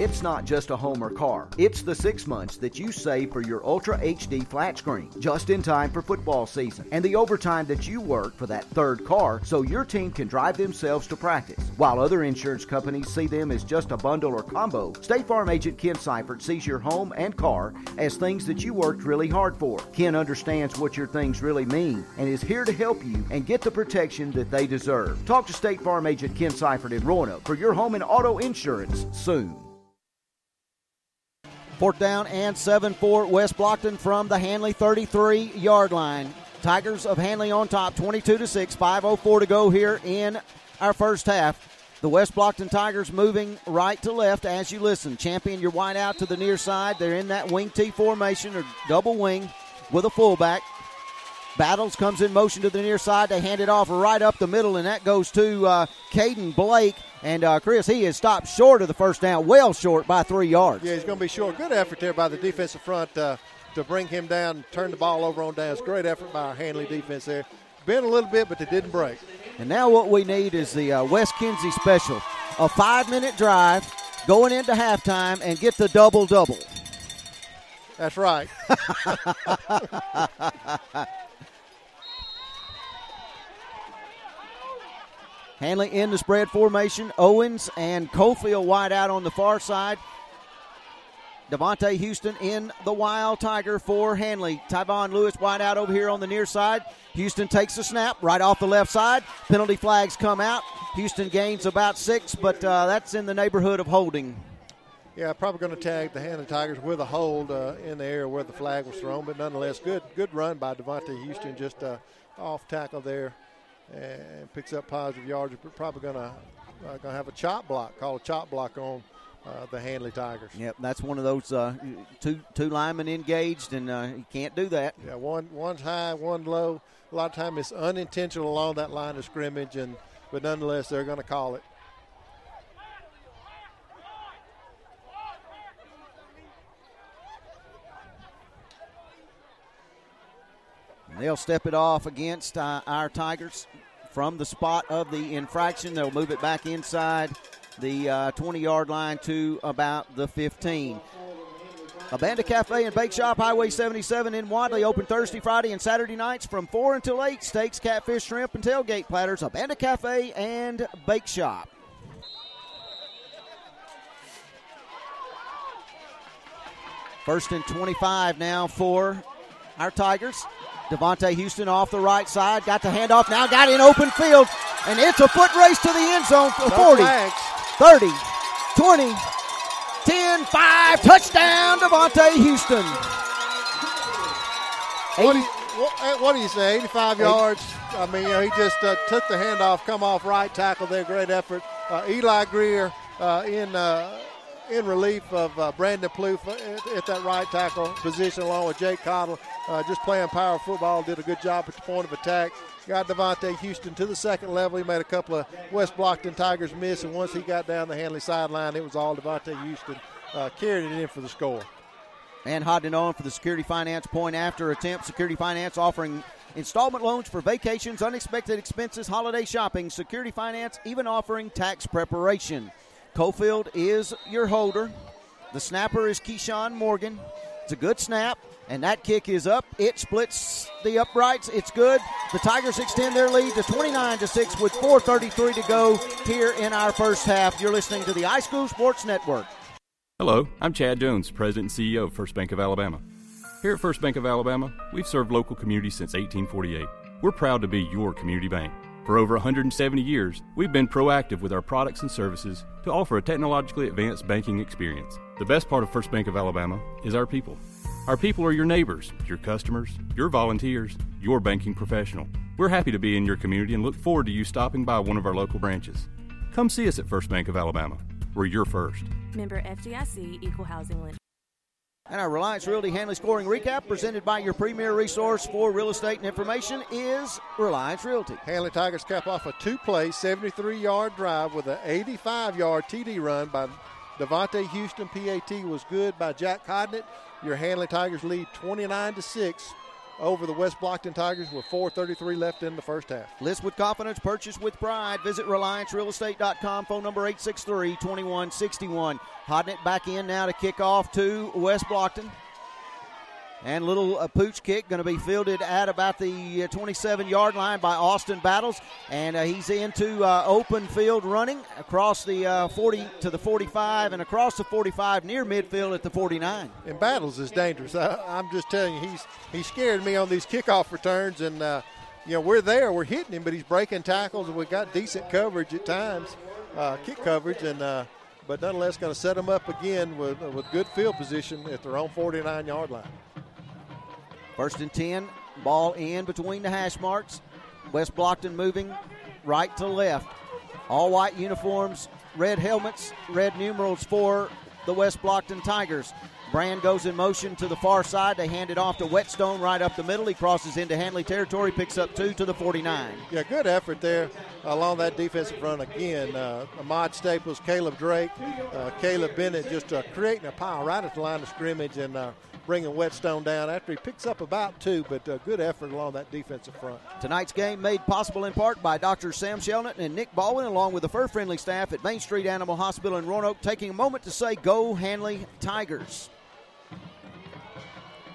It's not just a home or car. It's the six months that you save for your Ultra HD flat screen, just in time for football season, and the overtime that you work for that third car so your team can drive themselves to practice. While other insurance companies see them as just a bundle or combo, State Farm agent Ken Seifert sees your home and car as things that you worked really hard for. Ken understands what your things really mean and is here to help you and get the protection that they deserve. Talk to State Farm agent Ken Seifert in Roanoke for your home and auto insurance soon. Fourth down and seven for West Blocton from the Handley 33 yard line. Tigers of Handley on top, 22 to 6, 5.04 to go here in our first half. The West Blocton Tigers moving right to left as you listen. Champion your wide out to the near side. They're in that wing T formation or double wing with a fullback. Battles comes in motion to the near side. They hand it off right up the middle, and that goes to uh, Caden Blake. And uh, Chris, he has stopped short of the first down, well short by three yards. Yeah, he's going to be short. Good effort there by the defensive front uh, to bring him down, turn the ball over on downs. Great effort by our Handley defense there. Bent a little bit, but they didn't break. And now what we need is the uh, West Kinsey special a five minute drive going into halftime and get the double double. That's right. Handley in the spread formation. Owens and Cofield wide out on the far side. Devontae Houston in the Wild Tiger for Handley. Tyvon Lewis wide out over here on the near side. Houston takes the snap right off the left side. Penalty flags come out. Houston gains about six, but uh, that's in the neighborhood of holding. Yeah, probably going to tag the Handley Tigers with a hold uh, in the area where the flag was thrown, but nonetheless, good good run by Devontae Houston, just uh, off tackle there, and picks up positive yards. We're probably going to uh, to have a chop block, call a chop block on uh, the Handley Tigers. Yep, that's one of those uh, two two linemen engaged, and uh, you can't do that. Yeah, one one's high, one low. A lot of time it's unintentional along that line of scrimmage, and but nonetheless they're going to call it. They'll step it off against uh, our Tigers from the spot of the infraction. They'll move it back inside the 20 uh, yard line to about the 15. Abanda Cafe and Bake Shop, Highway 77 in Wadley, open Thursday, Friday, and Saturday nights from 4 until 8. Steaks, catfish, shrimp, and tailgate platters. Abanda Cafe and Bake Shop. First and 25 now for our Tigers. Devontae Houston off the right side, got the handoff now, got in open field. And it's a foot race to the end zone for No 40, flags. 30, 20, 10, 5. Touchdown, Devontae Houston. What do, you, what, eh, what do you say? 85 yards. I mean, you know, he just uh, took the handoff, come off right tackle there. Great effort. Uh, Eli Greer uh, in uh, in relief of uh, Brandon Plouffe at, at that right tackle position, along with Jake Cottle. Uh, just playing power football, did a good job at the point of attack. Got Devontae Houston to the second level. He made a couple of West Blocton Tigers miss, and once he got down the Handley sideline, it was all Devontae Houston uh, it in for the score. And holding on for the Security Finance point after attempt. Security Finance offering installment loans for vacations, unexpected expenses, holiday shopping. Security Finance even offering tax preparation. Cofield is your holder. The snapper is Keyshawn Morgan. It's a good snap, and that kick is up. It splits the uprights. It's good. The Tigers extend their lead to 29 to 6 with 4:33 to go here in our first half. You're listening to the iSchool Sports Network. Hello, I'm Chad Jones, President and CEO of First Bank of Alabama. Here at First Bank of Alabama, we've served local communities since 1848. We're proud to be your community bank. For over 170 years, we've been proactive with our products and services to offer a technologically advanced banking experience. The best part of First Bank of Alabama is our people. Our people are your neighbors, your customers, your volunteers, your banking professional. We're happy to be in your community and look forward to you stopping by one of our local branches. Come see us at First Bank of Alabama. We're your first. Member FDIC Equal Housing Lender. And our Reliance Realty Handley scoring recap, presented by your premier resource for real estate and information, is Reliance Realty. Handley Tigers cap off a two-play, 73-yard drive with an 85-yard TD run by Devontae Houston. PAT was good by Jack Hodnett. Your Handley Tigers lead 29 to six over the West Blocton Tigers with 4:33 left in the first half. List with confidence, purchase with pride. Visit RelianceRealEstate.com. Phone number 863-2161. Hodnett back in now to kick off to West Blocton. And little uh, pooch kick going to be fielded at about the 27 yard line by Austin Battles. And uh, he's into uh, open field running across the uh, 40 to the 45 and across the 45 near midfield at the 49. And Battles is dangerous. I, I'm just telling you, he's he scared me on these kickoff returns. And, uh, you know, we're there, we're hitting him, but he's breaking tackles, and we've got decent coverage at times, uh, kick coverage. And, uh, but nonetheless, going to set them up again with, with good field position at their own 49 yard line. First and 10, ball in between the hash marks. West Blocton moving right to left. All white uniforms, red helmets, red numerals for the West Blocton Tigers. Brand goes in motion to the far side. They hand it off to Whetstone right up the middle. He crosses into Handley territory, picks up two to the 49. Yeah, good effort there along that defensive front again. Uh, Ahmad Staples, Caleb Drake, uh, Caleb Bennett just uh, creating a pile right at the line of scrimmage and uh, bringing Whetstone down after he picks up about two, but uh, good effort along that defensive front. Tonight's game made possible in part by Dr. Sam Shelnut and Nick Baldwin, along with the fur friendly staff at Main Street Animal Hospital in Roanoke, taking a moment to say, Go Handley Tigers.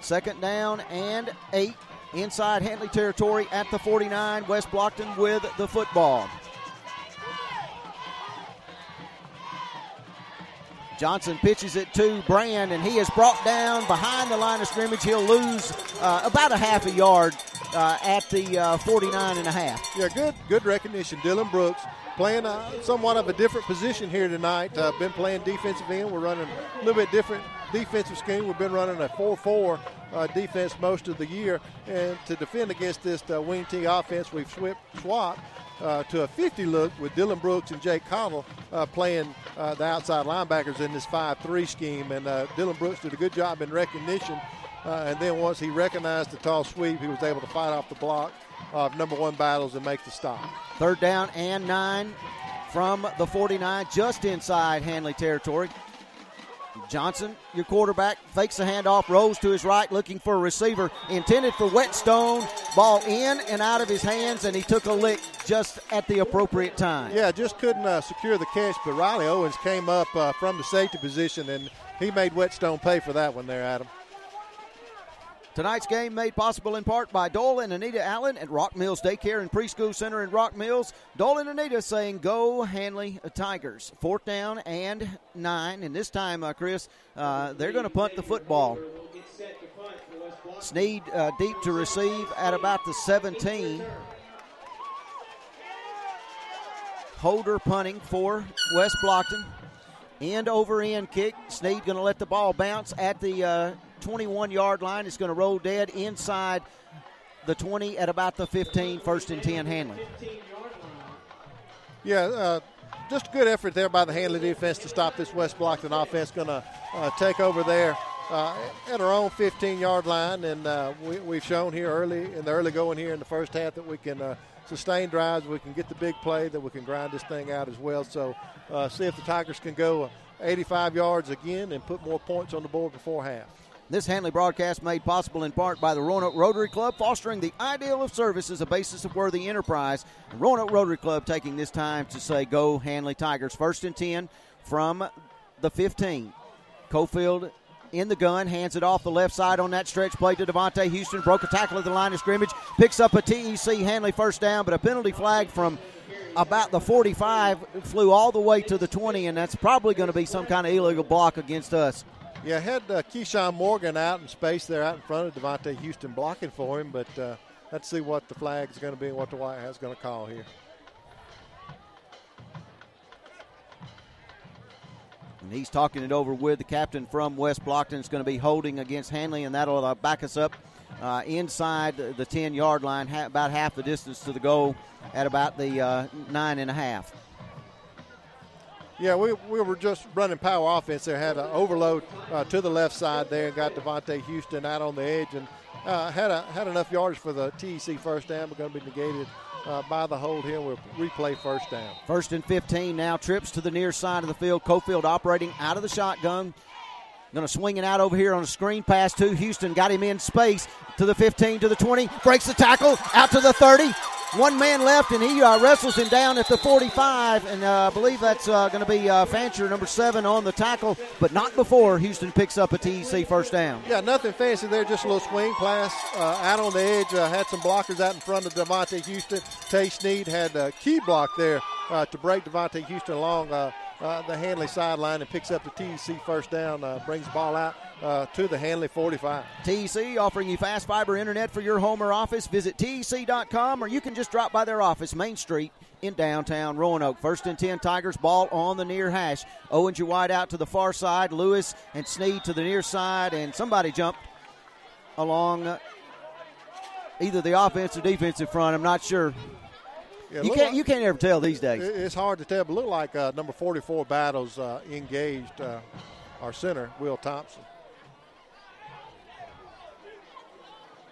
Second down and eight inside Handley territory at the 49. West Blocton with the football. Johnson pitches it to Brand, and he is brought down behind the line of scrimmage. He'll lose uh, about a half a yard uh, at the uh, 49 and a half. Yeah, good good recognition. Dylan Brooks playing uh, somewhat of a different position here tonight. Uh, been playing defensive end. We're running a little bit different defensive scheme. We've been running a 4-4 uh, defense most of the year, and to defend against this uh, wing T offense, we've swapped, swapped uh, to a 50 look with Dylan Brooks and Jake Connell uh, playing uh, the outside linebackers in this 5-3 scheme. And uh, Dylan Brooks did a good job in recognition. Uh, and then once he recognized the tall sweep, he was able to fight off the block of number one battles and make the stop. Third down and nine from the 49, just inside Handley territory. Johnson, your quarterback, fakes the handoff, rolls to his right, looking for a receiver. Intended for Whetstone. Ball in and out of his hands, and he took a lick just at the appropriate time. Yeah, just couldn't uh, secure the catch, but Riley Owens came up uh, from the safety position, and he made Whetstone pay for that one there, Adam. Tonight's game made possible in part by Dole and Anita Allen at Rock Mills Daycare and Preschool Center in Rock Mills. Dole and Anita saying, Go Handley Tigers. Fourth down and nine. And this time, uh, Chris, uh, they're going to punt the football. Sneed uh, deep to receive at about the 17. Holder punting for West Blocton. End over end kick. Sneed going to let the ball bounce at the uh, 21 yard line. It's going to roll dead inside the 20 at about the 15, first and 10 Handley. Yeah, uh, just a good effort there by the Handley defense to stop this West Blocton offense. Going to uh, take over there uh, at our own 15 yard line. And uh, we, have shown here early in the early going here in the first half that we can uh, sustain drives, we can get the big play, that we can grind this thing out as well. So uh, see if the Tigers can go 85 yards again and put more points on the board before half. This Handley broadcast made possible in part by the Roanoke Rotary Club, fostering the ideal of service as a basis of worthy enterprise. The Roanoke Rotary Club taking this time to say, Go Handley Tigers. First and 10 from the 15. Cofield in the gun, hands it off the left side on that stretch play to Devontae Houston. Broke a tackle at the line of scrimmage, picks up a TEC Handley first down, but a penalty flag from about the 45 flew all the way to the 20, and that's probably going to be some kind of illegal block against us. Yeah, had uh, Keyshawn Morgan out in space there out in front of Devontae Houston blocking for him, but uh, let's see what the flag is going to be and what the White House is going to call here. And he's talking it over with the captain from West Blocton. It's going to be holding against Handley, and that'll uh, back us up uh, inside the 10 yard line, ha- about half the distance to the goal at about the uh, nine and a half. Yeah, we, we were just running power offense there. Had an overload uh, to the left side there and got Devontae Houston out on the edge and uh, had a, had enough yards for the TEC first down. We're going to be negated uh, by the hold here. We'll replay first down. First and 15 now. Trips to the near side of the field. Cofield operating out of the shotgun. Going to swing it out over here on a screen pass to Houston. Got him in space to the 15, to the 20. Breaks the tackle out to the 30. One man left, and he uh, wrestles him down at the 45. And uh, I believe that's uh, going to be uh, Fancher, number seven, on the tackle, but not before Houston picks up a TEC first down. Yeah, nothing fancy there, just a little swing pass uh, out on the edge. Uh, had some blockers out in front of Devontae Houston. Tay Sneed had a key block there to break Devontae Houston along uh, the Handley sideline and picks up the TEC first down, uh, brings the ball out uh, to the Handley 45. TEC offering you fast fiber internet for your home or office. Visit TEC.com or you can just drop by their office, Main Street in downtown Roanoke. First and 10 Tigers, ball on the near hash. Owens, you wide out to the far side. Lewis and Sneed to the near side, and somebody jumped along either the offense or defensive front. I'm not sure. Yeah, you can't like, you can't ever tell these days. It's hard to tell, but look like uh, number 44 battles uh, engaged uh, our center, Will Thompson.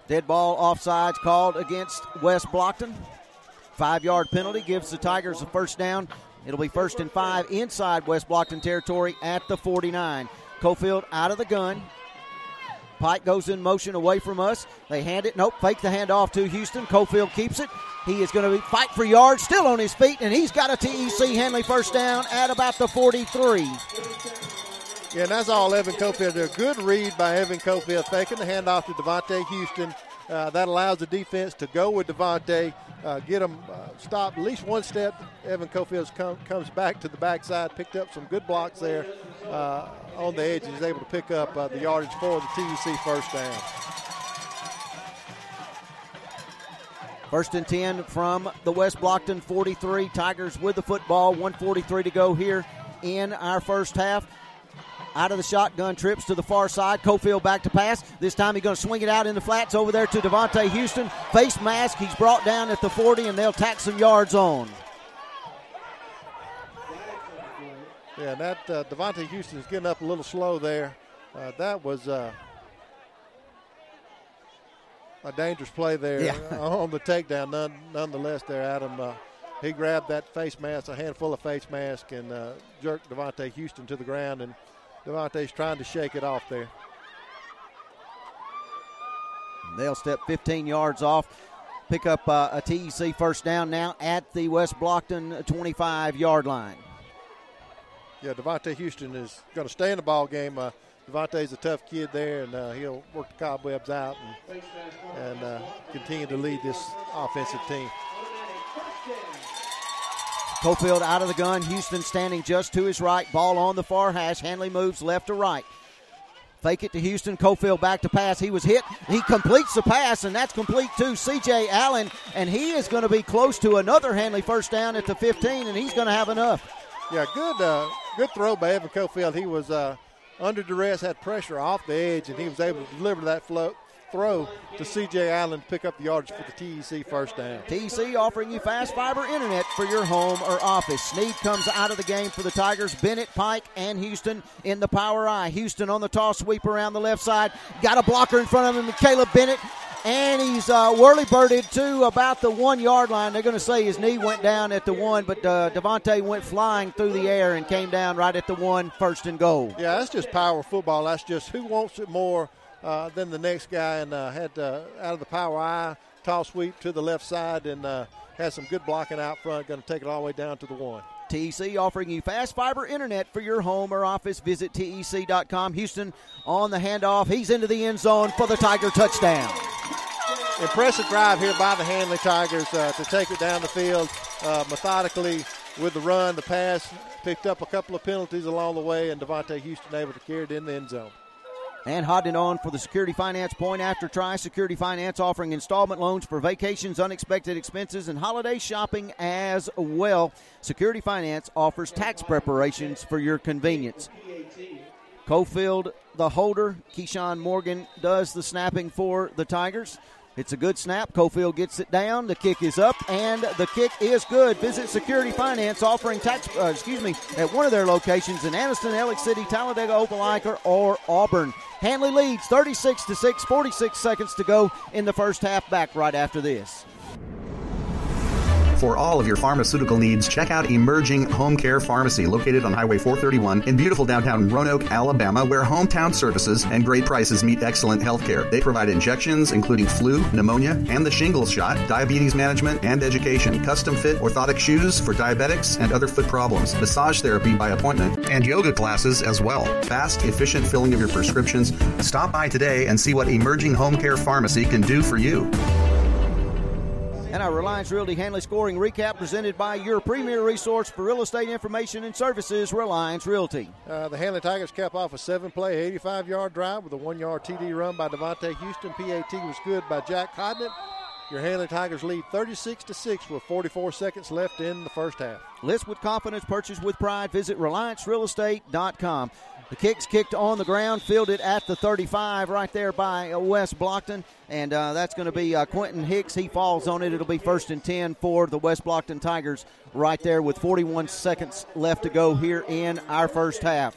Dead ball offsides called against West Blocton. Five yard penalty gives the Tigers a first down. It'll be first and five inside West Blocton territory at the 49. Cofield out of the gun. Pike goes in motion away from us. They hand it. Nope. Fake the handoff to Houston. Cofield keeps it. He is going to fight for yards, still on his feet, and he's got a TEC Handley first down at about the 43. Yeah, and that's all Evan Cofield. A good read by Evan Cofield, taking the handoff to Devontae Houston. Uh, that allows the defense to go with Devontae, uh, get him uh, stopped at least one step. Evan Cofield come, comes back to the backside, picked up some good blocks there uh, on the edge, and is able to pick up uh, the yardage for the TEC first down. First and 10 from the West Blocton 43. Tigers with the football. 143 to go here in our first half. Out of the shotgun, trips to the far side. Cofield back to pass. This time he's going to swing it out in the flats over there to Devontae Houston. Face mask. He's brought down at the 40, and they'll tack some yards on. Yeah, that uh, Devontae Houston is getting up a little slow there. Uh, that was uh, a dangerous play there yeah. on the takedown. None, nonetheless, there, Adam. Uh, he grabbed that face mask, a handful of face mask, and uh, jerked Devontae Houston to the ground. And Devontae's trying to shake it off there. They'll step 15 yards off, pick up uh, a TEC first down now at the West Blocton 25 yard line. Yeah, Devontae Houston is going to stay in the ball game. Uh, Devontae's a tough kid there, and uh, he'll work the cobwebs out and, and uh, continue to lead this offensive team. Cofield out of the gun. Houston standing just to his right. Ball on the far hash. Handley moves left to right. Fake it to Houston. Cofield back to pass. He was hit. He completes the pass, and that's complete to C.J. Allen. And he is going to be close to another Handley first down at the 15, and he's going to have enough. Yeah, good uh, good throw by Evan Cofield. He was uh, under duress, had pressure off the edge, and he was able to deliver that float throw to C.J. Allen to pick up the yardage for the TEC first down. TEC offering you fast fiber internet for your home or office. Sneed comes out of the game for the Tigers. Bennett, Pike, and Houston in the power I. Houston on the toss sweep around the left side. Got a blocker in front of him, Caleb Bennett. And he's uh, whirly birded to about the one yard line. They're going to say his knee went down at the one, but uh, Devontae went flying through the air and came down right at the one, first and goal. Yeah, that's just power football. That's just who wants it more uh, than the next guy and uh, had uh, out of the power I, toss sweep to the left side, and uh, had some good blocking out front. Going to take it all the way down to the one. TEC offering you fast fiber internet for your home or office. Visit TEC.com. Houston on the handoff. He's into the end zone for the Tiger touchdown. Impressive drive here by the Handley Tigers uh, to take it down the field uh, methodically with the run, the pass. Picked up a couple of penalties along the way, and Devontae Houston able to carry it in the end zone. And holding on for the Security Finance point after try. Security Finance offering installment loans for vacations, unexpected expenses, and holiday shopping as well. Security Finance offers tax preparations for your convenience. Cofield, the holder. Keyshawn Morgan does the snapping for the Tigers. It's a good snap. Cofield gets it down. The kick is up, and the kick is good. Visit Security Finance offering tax, uh, excuse me, at one of their locations in Anniston, Alex City, Talladega, Opelika, or Auburn. Handley leads 36 to 6, 46 seconds to go in the first half. Back right after this. For all of your pharmaceutical needs, check out Emerging Home Care Pharmacy, located on Highway 431 in beautiful downtown Roanoke, Alabama, where hometown services and great prices meet excellent health care. They provide injections, including flu, pneumonia, and the shingles shot, diabetes management, and education, custom fit orthotic shoes for diabetics and other foot problems, massage therapy by appointment, and yoga classes as well. Fast, efficient filling of your prescriptions. Stop by today and see what Emerging Home Care Pharmacy can do for you. And our Reliance Realty Handley scoring recap presented by your premier resource for real estate information and services, Reliance Realty. Uh, the Handley Tigers cap off a seven play, 85 yard drive with a one yard TD run by Devontae Houston. PAT was good by Jack Hodnett. Your Handley Tigers lead 36 to 6 with 44 seconds left in the first half. List with confidence, purchase with pride. Visit RelianceRealEstate.com. The kick's kicked on the ground, fielded at the 35 right there by West Blocton. And uh, that's going to be uh, Quentin Hicks. He falls on it. It'll be first and 10 for the West Blocton Tigers right there with 41 seconds left to go here in our first half.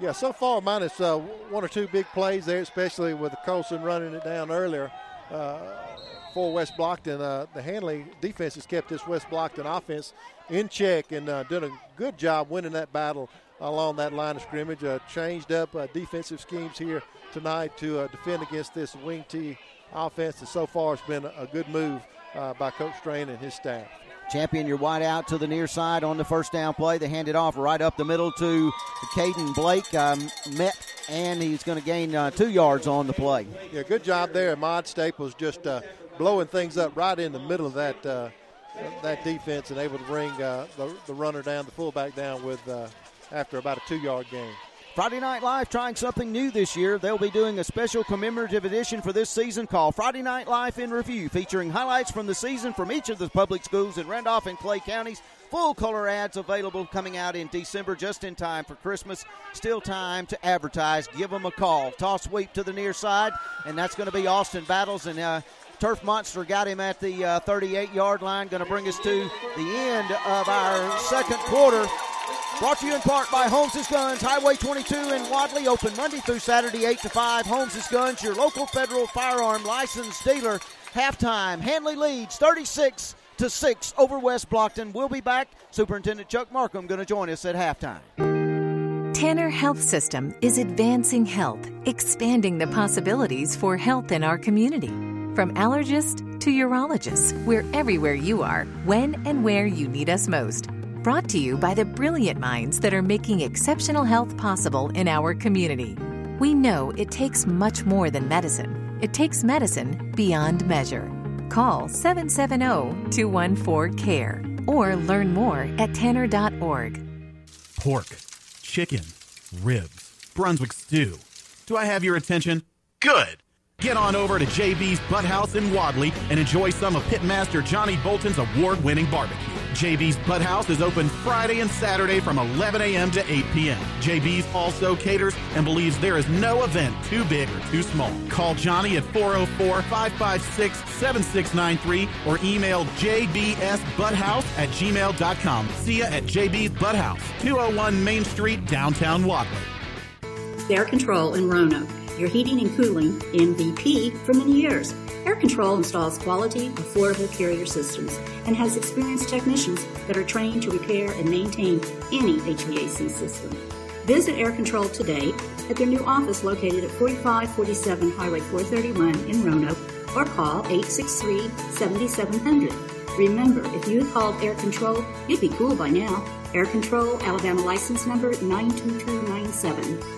Yeah, so far, minus uh, one or two big plays there, especially with Colson running it down earlier uh, for West Blocton. Uh, the Handley defense has kept this West Blocton offense in check and uh, done a good job winning that battle along that line of scrimmage. Uh, changed up uh, defensive schemes here tonight to uh, defend against this wing T offense, and so far it's been a good move uh, by Coach Strain and his staff. Champion your wide out to the near side on the first down play. They hand it off right up the middle to Caden Blake. Um, met, and he's going to gain uh, two yards on the play. Yeah, good job there. Mod Staples just uh, blowing things up right in the middle of that uh, that defense and able to bring uh, the, the runner down, the fullback down with uh, after about a two yard gain. Friday Night Live trying something new this year. They'll be doing a special commemorative edition for this season called Friday Night Live in Review, featuring highlights from the season from each of the public schools in Randolph and Clay counties. Full color ads available coming out in December just in time for Christmas. Still time to advertise. Give them a call. Toss sweep to the near side, and that's going to be Austin Battles. And uh, Turf Monster got him at the uh, 38 yard line. Going to bring us to the end of our second quarter. Brought to you in part by Holmes' Guns, Highway 22 in Wadley, open Monday through Saturday, 8 to 5. Holmes' Guns, your local federal firearm license dealer. Halftime, Handley leads 36 to 6 over West Blocton. We'll be back. Superintendent Chuck Markham going to join us at halftime. Tanner Health System is advancing health, expanding the possibilities for health in our community. From allergist to urologist, we're everywhere you are, when and where you need us most. Brought to you by the brilliant minds that are making exceptional health possible in our community. We know it takes much more than medicine, it takes medicine beyond measure. Call 770 214 CARE or learn more at tanner.org. Pork, chicken, ribs, Brunswick stew. Do I have your attention? Good. Get on over to JB's Butthouse in Wadley and enjoy some of Pitmaster Johnny Bolton's award winning barbecue. JB's Butthouse is open Friday and Saturday from 11 a.m. to 8 p.m. JB's also caters and believes there is no event too big or too small. Call Johnny at 404 556 7693 or email jbsbutthouse at gmail.com. See ya at JB's Butthouse, 201 Main Street, downtown Wadley. Air Control in Roanoke, your heating and cooling MVP for many years. Air Control installs quality, affordable carrier systems and has experienced technicians that are trained to repair and maintain any HVAC system. Visit Air Control today at their new office located at 4547 Highway 431 in Roanoke or call 863 7700. Remember, if you called Air Control, you'd be cool by now. Air Control, Alabama license number 92297.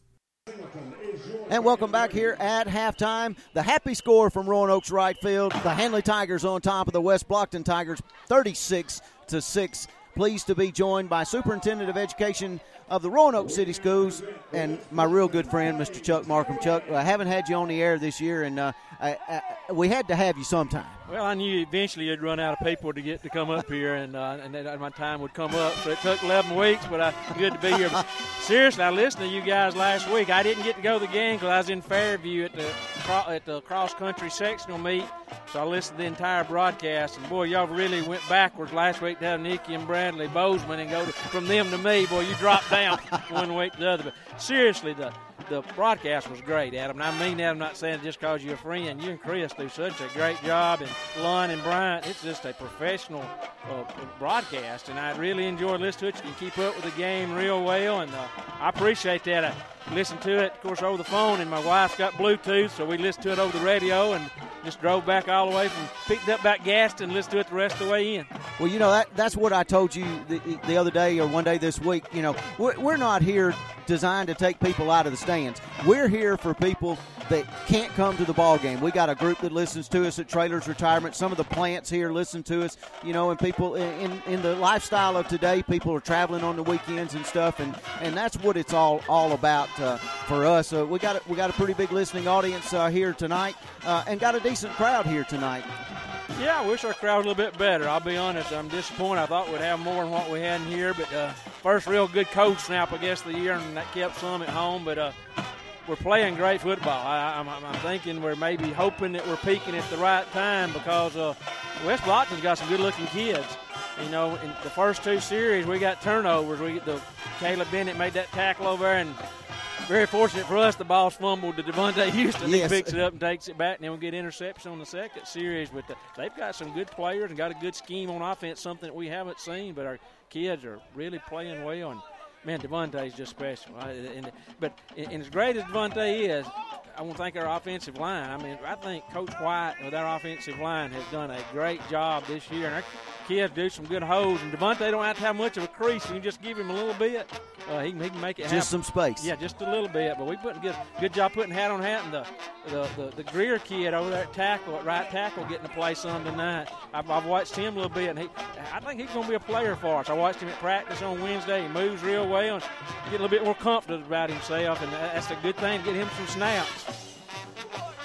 And welcome back here at halftime. The happy score from Roanoke's Wright Field. The Handley Tigers on top of the West Blocton Tigers, 36 to 6. Pleased to be joined by Superintendent of Education of the Roanoke City Schools and my real good friend, Mr. Chuck Markham. Chuck, I haven't had you on the air this year, and uh, I, I, we had to have you sometime. Well, I knew eventually you'd run out of people to get to come up here, and uh, and then my time would come up. So it took 11 weeks, but I good to be here. But seriously, I listened to you guys last week. I didn't get to go to the game because I was in Fairview at the at the cross country sectional meet. So I listened to the entire broadcast, and boy, y'all really went backwards last week to have Nikki and Bradley Bozeman and go to, from them to me. Boy, you dropped down one week to the other. But seriously, the the broadcast was great, Adam. And I mean that. I'm not saying it just because you're a friend. You and Chris do such a great job, and Lon and Bryant. It's just a professional uh, broadcast, and I really enjoy listening to it. You can keep up with the game real well, and uh, I appreciate that. I listen to it, of course, over the phone, and my wife's got Bluetooth, so we listen to it over the radio, and just drove back all the way from picked up back gassed and listened to it the rest of the way in. Well, you know that that's what I told you the, the other day or one day this week. You know, we're, we're not here designed to take people out of the stands. We're here for people that can't come to the ball game. We got a group that listens to us at Trailers Retirement. Some of the plants here listen to us. You know, and people in in the lifestyle of today, people are traveling on the weekends and stuff, and and that's what it's all all about uh, for us. Uh, we got we got a pretty big listening audience uh, here tonight, uh, and got a decent crowd here tonight. Yeah, I wish our crowd a little bit better. I'll be honest. I'm disappointed. I thought we'd have more than what we had in here, but uh, first real good cold snap, I guess, the year, and that kept some at home. But uh, we're playing great football. I, am thinking we're maybe hoping that we're peaking at the right time because uh, West Blocton's got some good-looking kids. You know, in the first two series, we got turnovers. We the Caleb Bennett made that tackle over and very fortunate for us, the ball's fumbled to Devontae Houston. Yes. He picks it up and takes it back, and then we get interception on the second series. But the, they've got some good players and got a good scheme on offense, something that we haven't seen. But our kids are really playing well, and man, Devontae's just special. And, but and as great as Devontae is, I want to thank our offensive line. I mean, I think Coach White with our offensive line has done a great job this year, and our kids do some good holes. And Devontae don't have to have much of a crease. You can just give him a little bit. Uh, he, can, he can make it happen. Just happen. some space. Yeah, just a little bit. But we put a good good job putting hat on hat, and the the, the, the Greer kid over there at tackle, at right tackle, getting to play some tonight. I've, I've watched him a little bit, and he, I think he's going to be a player for us. I watched him at practice on Wednesday. He moves real well and get a little bit more confident about himself, and that's a good thing to get him some snaps.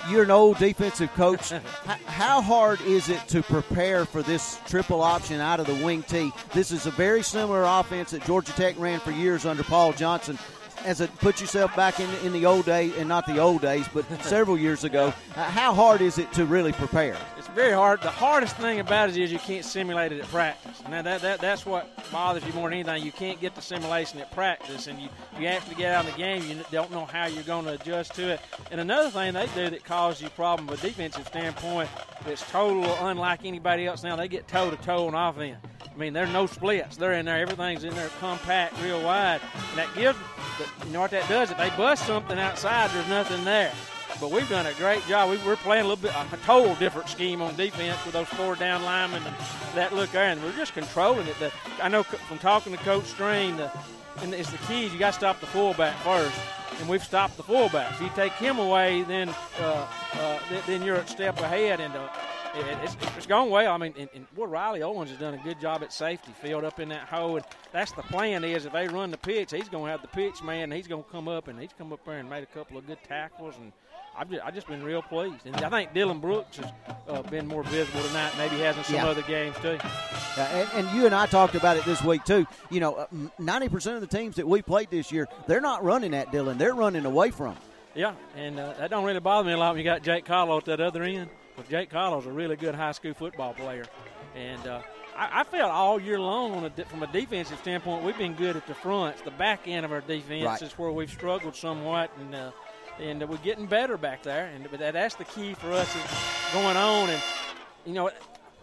You're an old defensive coach. How hard is it to prepare for this triple option out of the wing T? This is a very similar offense that Georgia Tech ran for years under Paul Johnson. As it put yourself back in in the old days, and not the old days, but several years ago. How hard is it to really prepare? Very hard. The hardest thing about it is you can't simulate it at practice. Now that, that that's what bothers you more than anything. You can't get the simulation at practice, and you you actually get out in the game. You don't know how you're going to adjust to it. And another thing they do that causes you problem from a defensive standpoint that's total unlike anybody else. Now they get toe to toe on offense. I mean, there's no splits. They're in there. Everything's in there compact, real wide. And that gives, you know what that does? If they bust something outside, there's nothing there. But we've done a great job. We, we're playing a little bit a total different scheme on defense with those four down linemen and that look there, and we're just controlling it. The, I know from talking to Coach Strain, the, and it's the key. You got to stop the fullback first, and we've stopped the fullback. If you take him away, then uh, uh, then you're a step ahead, and uh, it's, it's gone well. I mean, and, and well, Riley Owens has done a good job at safety, filled up in that hole. And that's the plan is if they run the pitch, he's going to have the pitch man, he's going to come up, and he's come up there and made a couple of good tackles. And I've just, I've just been real pleased. And I think Dylan Brooks has uh, been more visible tonight. Maybe he has in some yeah. other games too. Yeah, and, and, you and I talked about it this week too. You know, uh, ninety percent of the teams that we played this year, they're not running at Dylan; they're running away from. Yeah, and uh, that don't really bother me a lot when you got Jake Carlo at that other end. But Jake Carlo's a really good high school football player, and uh, I, I, felt all year long, a, from a defensive standpoint, we've been good at the fronts. The back end of our defense right. is where we've struggled somewhat, and uh, and we're getting better back there. And but that's the key for us is going on, and you know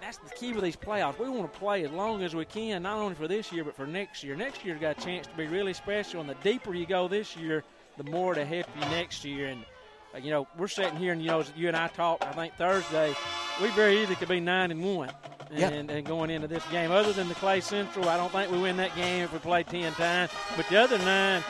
that's the key with these playoffs. We want to play as long as we can, not only for this year but for next year. Next year's got a chance to be really special, and the deeper you go this year, the more to help you next year. And uh, you know, we're sitting here, and you know, as you and I talked, I think Thursday, we very easily could be nine and one, and, yep. and going into this game. Other than the Clay Central, I don't think we win that game if we play ten times. But the other nine,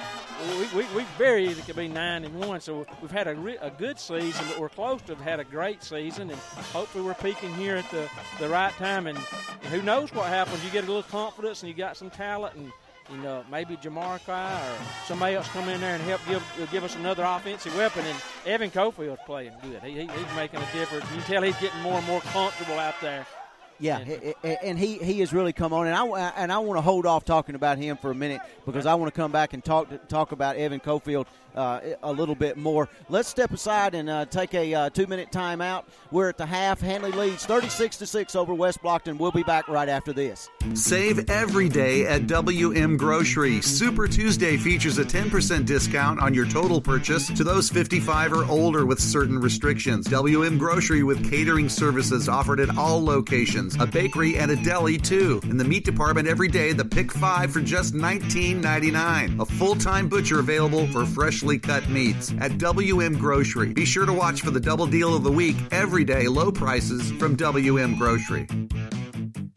we, we, we very easily could be nine and one. So we've had a, re- a good season, but we're close to have had a great season, and hopefully we're peaking here at the the right time. And, and who knows what happens? You get a little confidence, and you got some talent, and you uh, know, maybe Jamarcai or somebody else come in there and help give give us another offensive weapon. And Evan Cofield's playing good. He, he, he's making a difference. You can tell he's getting more and more comfortable out there. Yeah, and he, he has really come on, and I and I want to hold off talking about him for a minute because I want to come back and talk talk about Evan Cofield uh, a little bit more. Let's step aside and uh, take a uh, two minute timeout. We're at the half. Handley leads 36 to 6 over West Blocton. We'll be back right after this. Save every day at WM Grocery. Super Tuesday features a 10% discount on your total purchase to those 55 or older with certain restrictions. WM Grocery with catering services offered at all locations, a bakery and a deli too. In the meat department every day, the pick five for just $19.99. A full time butcher available for fresh freshly cut meats at WM Grocery. Be sure to watch for the double deal of the week, everyday low prices from WM Grocery.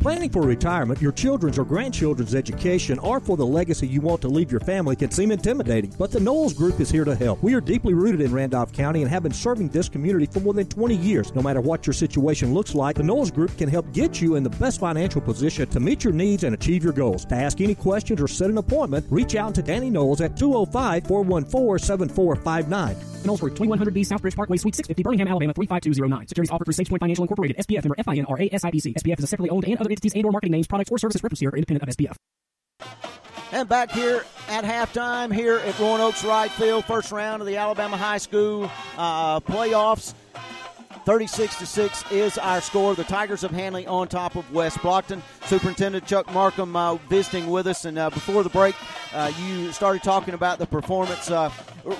Planning for retirement, your children's or grandchildren's education, or for the legacy you want to leave your family can seem intimidating, but the Knowles Group is here to help. We are deeply rooted in Randolph County and have been serving this community for more than 20 years. No matter what your situation looks like, the Knowles Group can help get you in the best financial position to meet your needs and achieve your goals. To ask any questions or set an appointment, reach out to Danny Knowles at 205 414 7459. Knowles Group, 2100B Southbridge Parkway, Suite 650, Birmingham, Alabama 35209. Securities offered through SagePoint Financial Incorporated, SPF member FINRA SIPC. SPF is a separately owned and other entities and or marketing names, products, or services referenced here are independent of SPF. And back here at halftime here at Roanoke's Wright Field, first round of the Alabama High School uh, playoffs. 36 to 6 is our score. The Tigers of Handley on top of West Blocton. Superintendent Chuck Markham uh, visiting with us. And uh, before the break, uh, you started talking about the performance uh,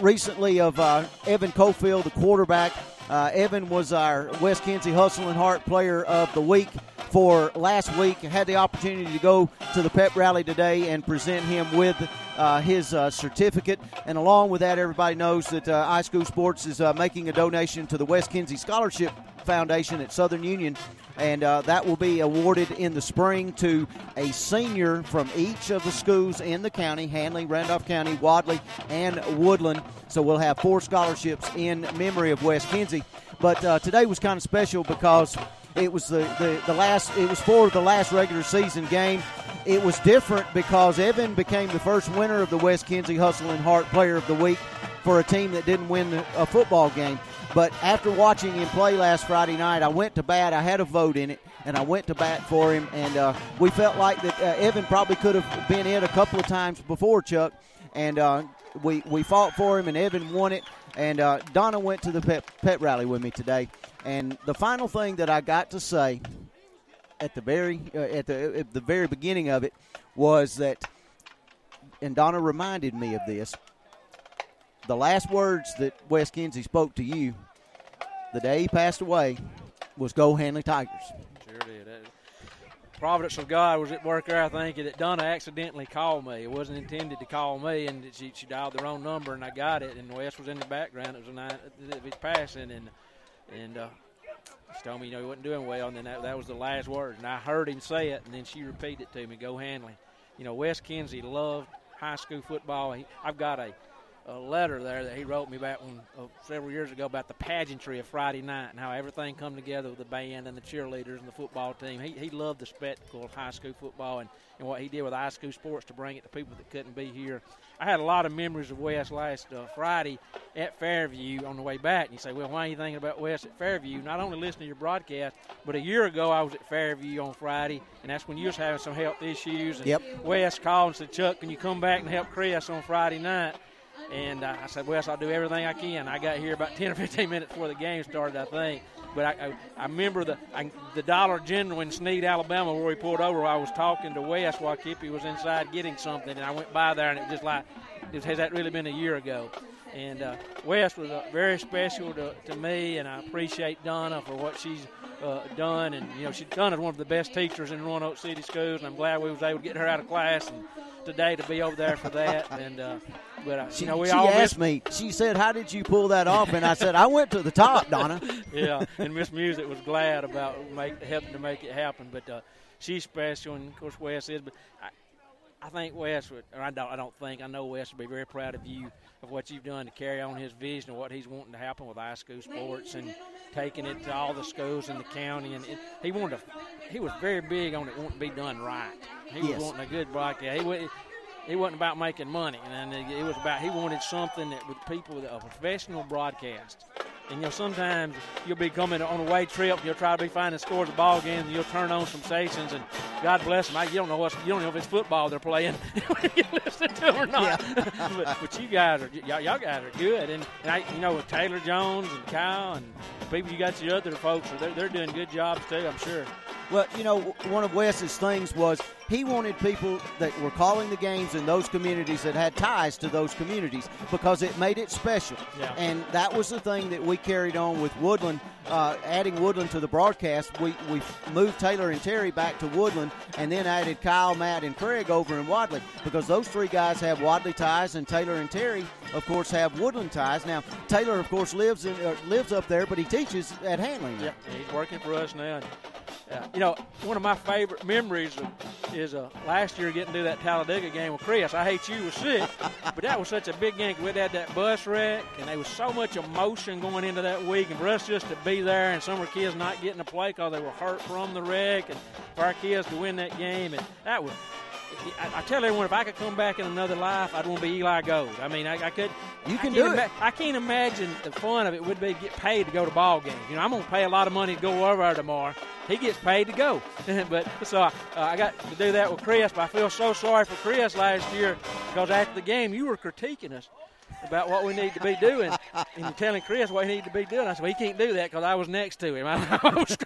recently of uh, Evan Cofield, the quarterback. Uh, Evan was our Wes Kinzie Hustle and Heart Player of the Week for last week. Had the opportunity to go to the pep rally today and present him with uh, his uh, certificate. And along with that, everybody knows that uh, iSchool Sports is uh, making a donation to the Wes Kinzie Scholarship Foundation at Southern Union. And uh, that will be awarded in the spring to a senior from each of the schools in the county Handley, Randolph County, Wadley, and Woodland. So we'll have four scholarships in memory of Wes Kinzie. But uh, today was kind of special because it was the, the, the last. It was for the last regular season game. It was different because Evan became the first winner of the Wes Kinzie Hustle and Heart Player of the Week for a team that didn't win a football game. But after watching him play last Friday night, I went to bat. I had a vote in it, and I went to bat for him. And uh, we felt like that uh, Evan probably could have been in a couple of times before Chuck, and uh, we we fought for him, and Evan won it. And uh, Donna went to the pet, pet rally with me today, and the final thing that I got to say at the very uh, at the at the very beginning of it was that, and Donna reminded me of this. The last words that Wes Kinzie spoke to you the day he passed away was "Go Handley Tigers." Sure did. providence of God was at work there, I think, that Donna accidentally called me. It wasn't intended to call me, and she, she dialed the wrong number, and I got it. And Wes was in the background. It was a passing, and and uh, she told me, you know, he wasn't doing well, and then that, that was the last word. And I heard him say it, and then she repeated it to me, "Go Handley." You know, Wes Kinsey loved high school football. He, I've got a a letter there that he wrote me back when uh, several years ago about the pageantry of Friday night and how everything come together with the band and the cheerleaders and the football team. He, he loved the spectacle of high school football and, and what he did with high school sports to bring it to people that couldn't be here. I had a lot of memories of Wes last uh, Friday at Fairview on the way back. And you say, well, why are you thinking about Wes at Fairview? Not only listening to your broadcast, but a year ago I was at Fairview on Friday, and that's when you was having some health issues. And Yep. Wes called and said, Chuck, can you come back and help Chris on Friday night? And uh, I said, Wes, I'll do everything I can. I got here about 10 or 15 minutes before the game started, I think. But I, I, I remember the I, the Dollar General in Snead, Alabama, where we pulled over. I was talking to Wes while Kippy was inside getting something, and I went by there, and it just like, it, has that really been a year ago? And uh, Wes was uh, very special to, to me, and I appreciate Donna for what she's uh, done. And you know, she's done as one of the best teachers in Roanoke City schools, and I'm glad we was able to get her out of class and today to be over there for that. And uh, but uh, She, you know, we she all asked me. She said, "How did you pull that off?" And I said, "I went to the top, Donna." yeah, and Miss Music was glad about make, helping to make it happen. But uh, she's special, and of course Wes is. But I, I think Wes would, or I don't, I don't think, I know Wes would be very proud of you of what you've done to carry on his vision of what he's wanting to happen with high school sports and taking it to all the schools in the county. And it, he wanted to, he was very big on it wanting to be done right. He Yes. was wanting a good broadcast. He it wasn't about making money, and it it was about he wanted something that with people a professional broadcast. And you know, sometimes you'll be coming on a way trip, you'll try to be finding scores of ball games, and you'll turn on some stations, and God bless them, I, you don't know what you don't know if it's football they're playing, you listen to them or not. but, but you guys are y'all, y'all guys are good, and, and I, you know with Taylor Jones and Kyle and people you got your other folks, they're, they're doing good jobs too, I'm sure. Well, you know, one of Wes's things was he wanted people that were calling the games in those communities that had ties to those communities because it made it special. Yeah. And that was the thing that we carried on with Woodland, uh, adding Woodland to the broadcast. We, we moved Taylor and Terry back to Woodland and then added Kyle, Matt, and Craig over in Wadley because those three guys have Wadley ties and Taylor and Terry, of course, have Woodland ties. Now, Taylor, of course, lives in uh, lives up there, but he teaches at Handley. now. Yeah, he's working for us now. And, uh, you know, one of my favorite memories of, is uh, last year getting to do that Talladega game with Chris. I hate you was sick, but that was such a big game. We had that bus wreck, and there was so much emotion going into that week. And for us just to be there, and some of our kids not getting to play because they were hurt from the wreck, and for our kids to win that game, and that was. I, I tell everyone, if I could come back in another life, I'd want to be Eli Gold. I mean, I, I could. You can do it. ima- I can't imagine the fun of it would be to get paid to go to ball games. You know, I'm going to pay a lot of money to go over there tomorrow. He gets paid to go, but so uh, I got to do that with Chris. But I feel so sorry for Chris last year because after the game, you were critiquing us about what we need to be doing and telling Chris what he needed to be doing. I said, well, he can't do that because I was next to him. I, was,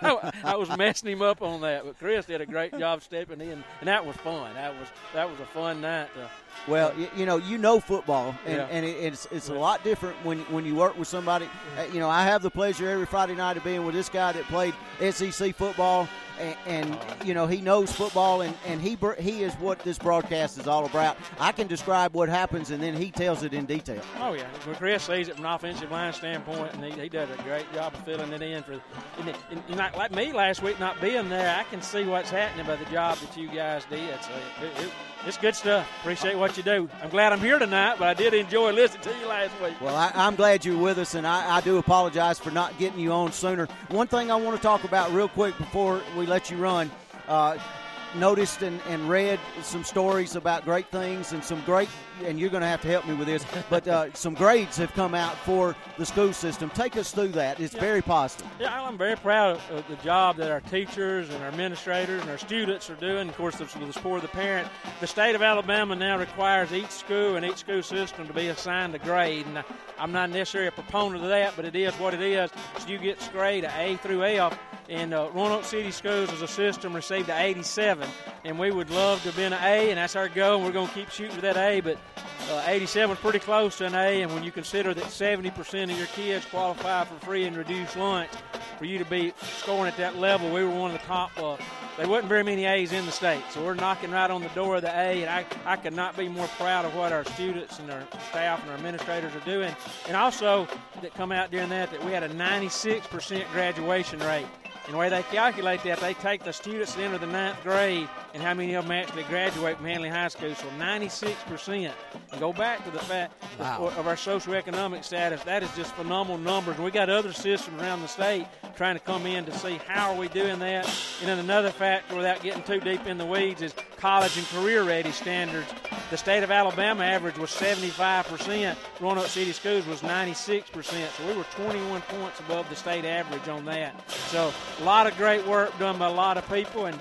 I was messing him up on that. But Chris did a great job stepping in, and that was fun. That was that was a fun night. To, Well, you, you know, you know football, and, Yeah. and it, it's it's a lot different when when you work with somebody. Uh, you know, I have the pleasure every Friday night of being with this guy that played SEC football, and, and you know he knows football, and and he he is what this broadcast is all about. I can describe what happens, and then he tells it in detail. Oh yeah, when Chris sees it from an offensive line standpoint, and he, he does a great job of filling it in for. And, it- and, and like, like me last week, not being there, I can see what's happening by the job that you guys did. So it, it, it's good stuff. Appreciate what you do. I'm glad I'm here tonight, but I did enjoy listening to you last week. Well, I, I'm glad you're with us, and I, I do apologize for not getting you on sooner. One thing I want to talk about real quick before we let you run. Uh, noticed and, and read some stories about great things and some great and you're going to have to help me with this but uh, some grades have come out for the school system take us through that it's very positive Yeah, I'm very proud of, the job that our teachers and our administrators and our students are doing. Of course, with the support of the parent, the state of Alabama now requires each school and each school system to be assigned a grade. And I'm not necessarily a proponent of that, but it is what it is. So you get grade a A through F. And uh, Roanoke City Schools as a system received an 87, and we would love to have been an A, and that's our goal. And we're going to keep shooting for that A, but uh, 87 is pretty close to an A, and when you consider that 70% of your kids qualify for free and reduced lunch, for you to be scoring at that level, we were one of the top uh, there wasn't very many A's in the state, so we're knocking right on the door of the A, and I, I could not be more proud of what our students and our staff and our administrators are doing. And also, that come out during that, that we had a 96% graduation rate. And the way they calculate that, they take the students that enter the ninth grade and how many of them actually graduate from Handley High School. So 96%. And go back to the fact Wow. of our socioeconomic status. That is just phenomenal numbers. And we got other systems around the state trying to come in to see how are we doing that. And then another factor, without getting too deep in the weeds, is college and career ready standards. The state of Alabama average was 75%. Roanoke City Schools was 96%. So we were 21 points above the state average on that. So a lot of great work done by a lot of people. And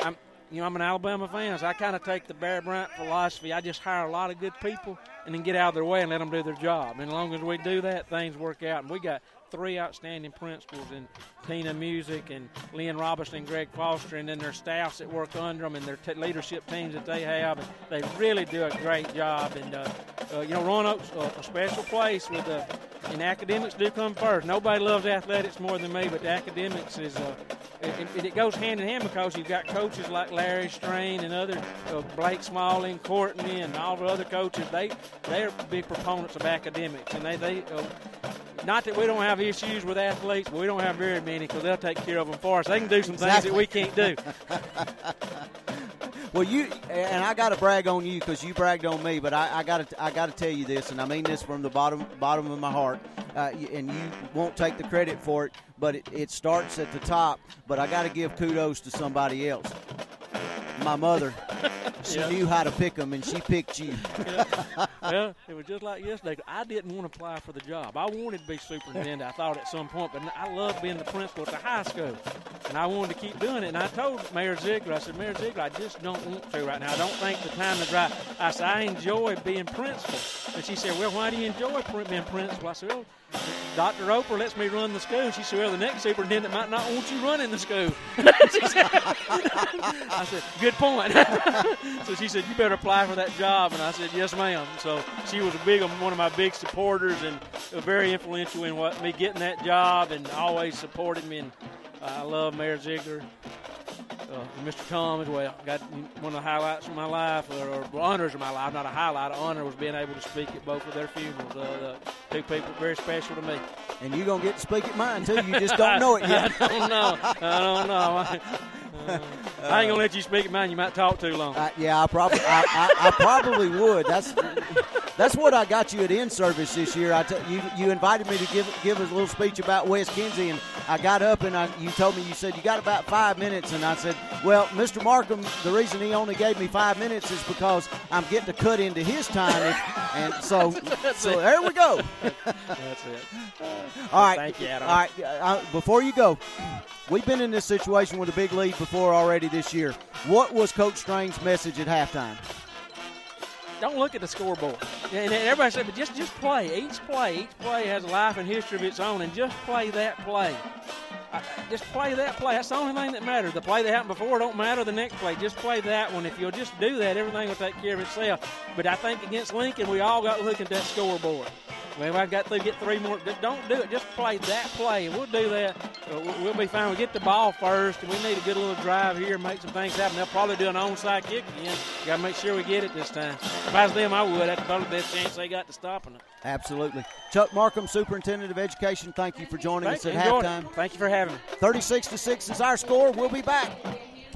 I'm, you know, I'm an Alabama fan, so I kind of take the Bear Bryant philosophy. I just hire a lot of good people and then get out of their way and let them do their job. And as long as we do that, things work out. And we got three outstanding principals in Tina Music and Lynn Robinson and Greg Foster, and then their staffs that work under them and their t- leadership teams that they have. And they really do a great job. And, uh, uh, you know, Roanoke's a, a special place with the, and academics do come first. Nobody loves athletics more than me, but the academics is, uh, it, it, it goes hand in hand because you've got coaches like Larry Strain and other uh, Blake Smalling, Courtney, and all the other coaches. They they are big proponents of academics, and they they uh, not that we don't have issues with athletes, we don't have very many because they'll take care of them for us. They can do some things that we can't do. Well, you and I got to brag on you because you bragged on me, but I, I got to I got to tell you this, and I mean this from the bottom bottom of my heart. Uh, and you won't take the credit for it, but it, it starts at the top. But I got to give kudos to somebody else. My mother, she Yeah. knew how to pick them, and she picked you. well, it was just like yesterday. I didn't want to apply for the job. I wanted to be superintendent. I thought at some point, but I love being the principal at the high school, and I wanted to keep doing it. And I told Mayor Ziegler, I said, Mayor Ziegler, I just don't want to right now. I don't think the time is right. I said, I enjoy being principal. And she said, Well, why do you enjoy being principal? I said, Well, Dr. Roper lets me run the school. She said, Well, the next superintendent might not want you running the school. I said, Good point. so she said, You better apply for that job. And I said, Yes, ma'am. So she was a big one of my big supporters and very influential in what me getting that job and always supported me. And uh, I love Mayor Ziegler. Uh, Mr. Tom as well. Got one of the highlights of my life, or, or honors of my life. Not a highlight, an honor was being able to speak at both of their funerals. Uh, the two people very special to me. And you're gonna get to speak at mine too. You just don't know it yet. I don't know. I don't know. Uh, I ain't gonna let you speak man. You might talk too long. Uh, yeah, I probably, I, I, I probably would. That's that's what I got you at in service this year. I t- you you invited me to give give a little speech about Wes Kinsey, and I got up and I, you told me you said you got about five minutes, and I said, well, Mr. Markham, the reason he only gave me five minutes is because I'm getting to cut into his time, if, and so so there we go. That's it. All right. Thank you, Adam. All right. Uh, before you go, we've been in this situation with a big lead before already this year. What was Coach Strain's message at halftime? Don't look at the scoreboard. And everybody said, but just just play. Each play, each play has a life and history of its own, and just play that play. Just play that play. That's the only thing that matters. The play that happened before don't matter. The next play, just play that one. If you'll just do that, everything will take care of itself. But I think against Lincoln, we all got looking at that scoreboard. Well, I got to get three more. Don't do it. Just play that play, we'll do that. We'll- We'll be fine. We get the ball first, and we need a good little drive here, make some things happen. They'll probably do an onside kick again. Got to make sure we get it this time. If I was them, I would. That's probably the best chance they got to stopping it. Absolutely. Chuck Markham, Superintendent of Education, thank you for joining Thank us at. It. halftime. Thank you for having me. 36 to 6 is our score. We'll be back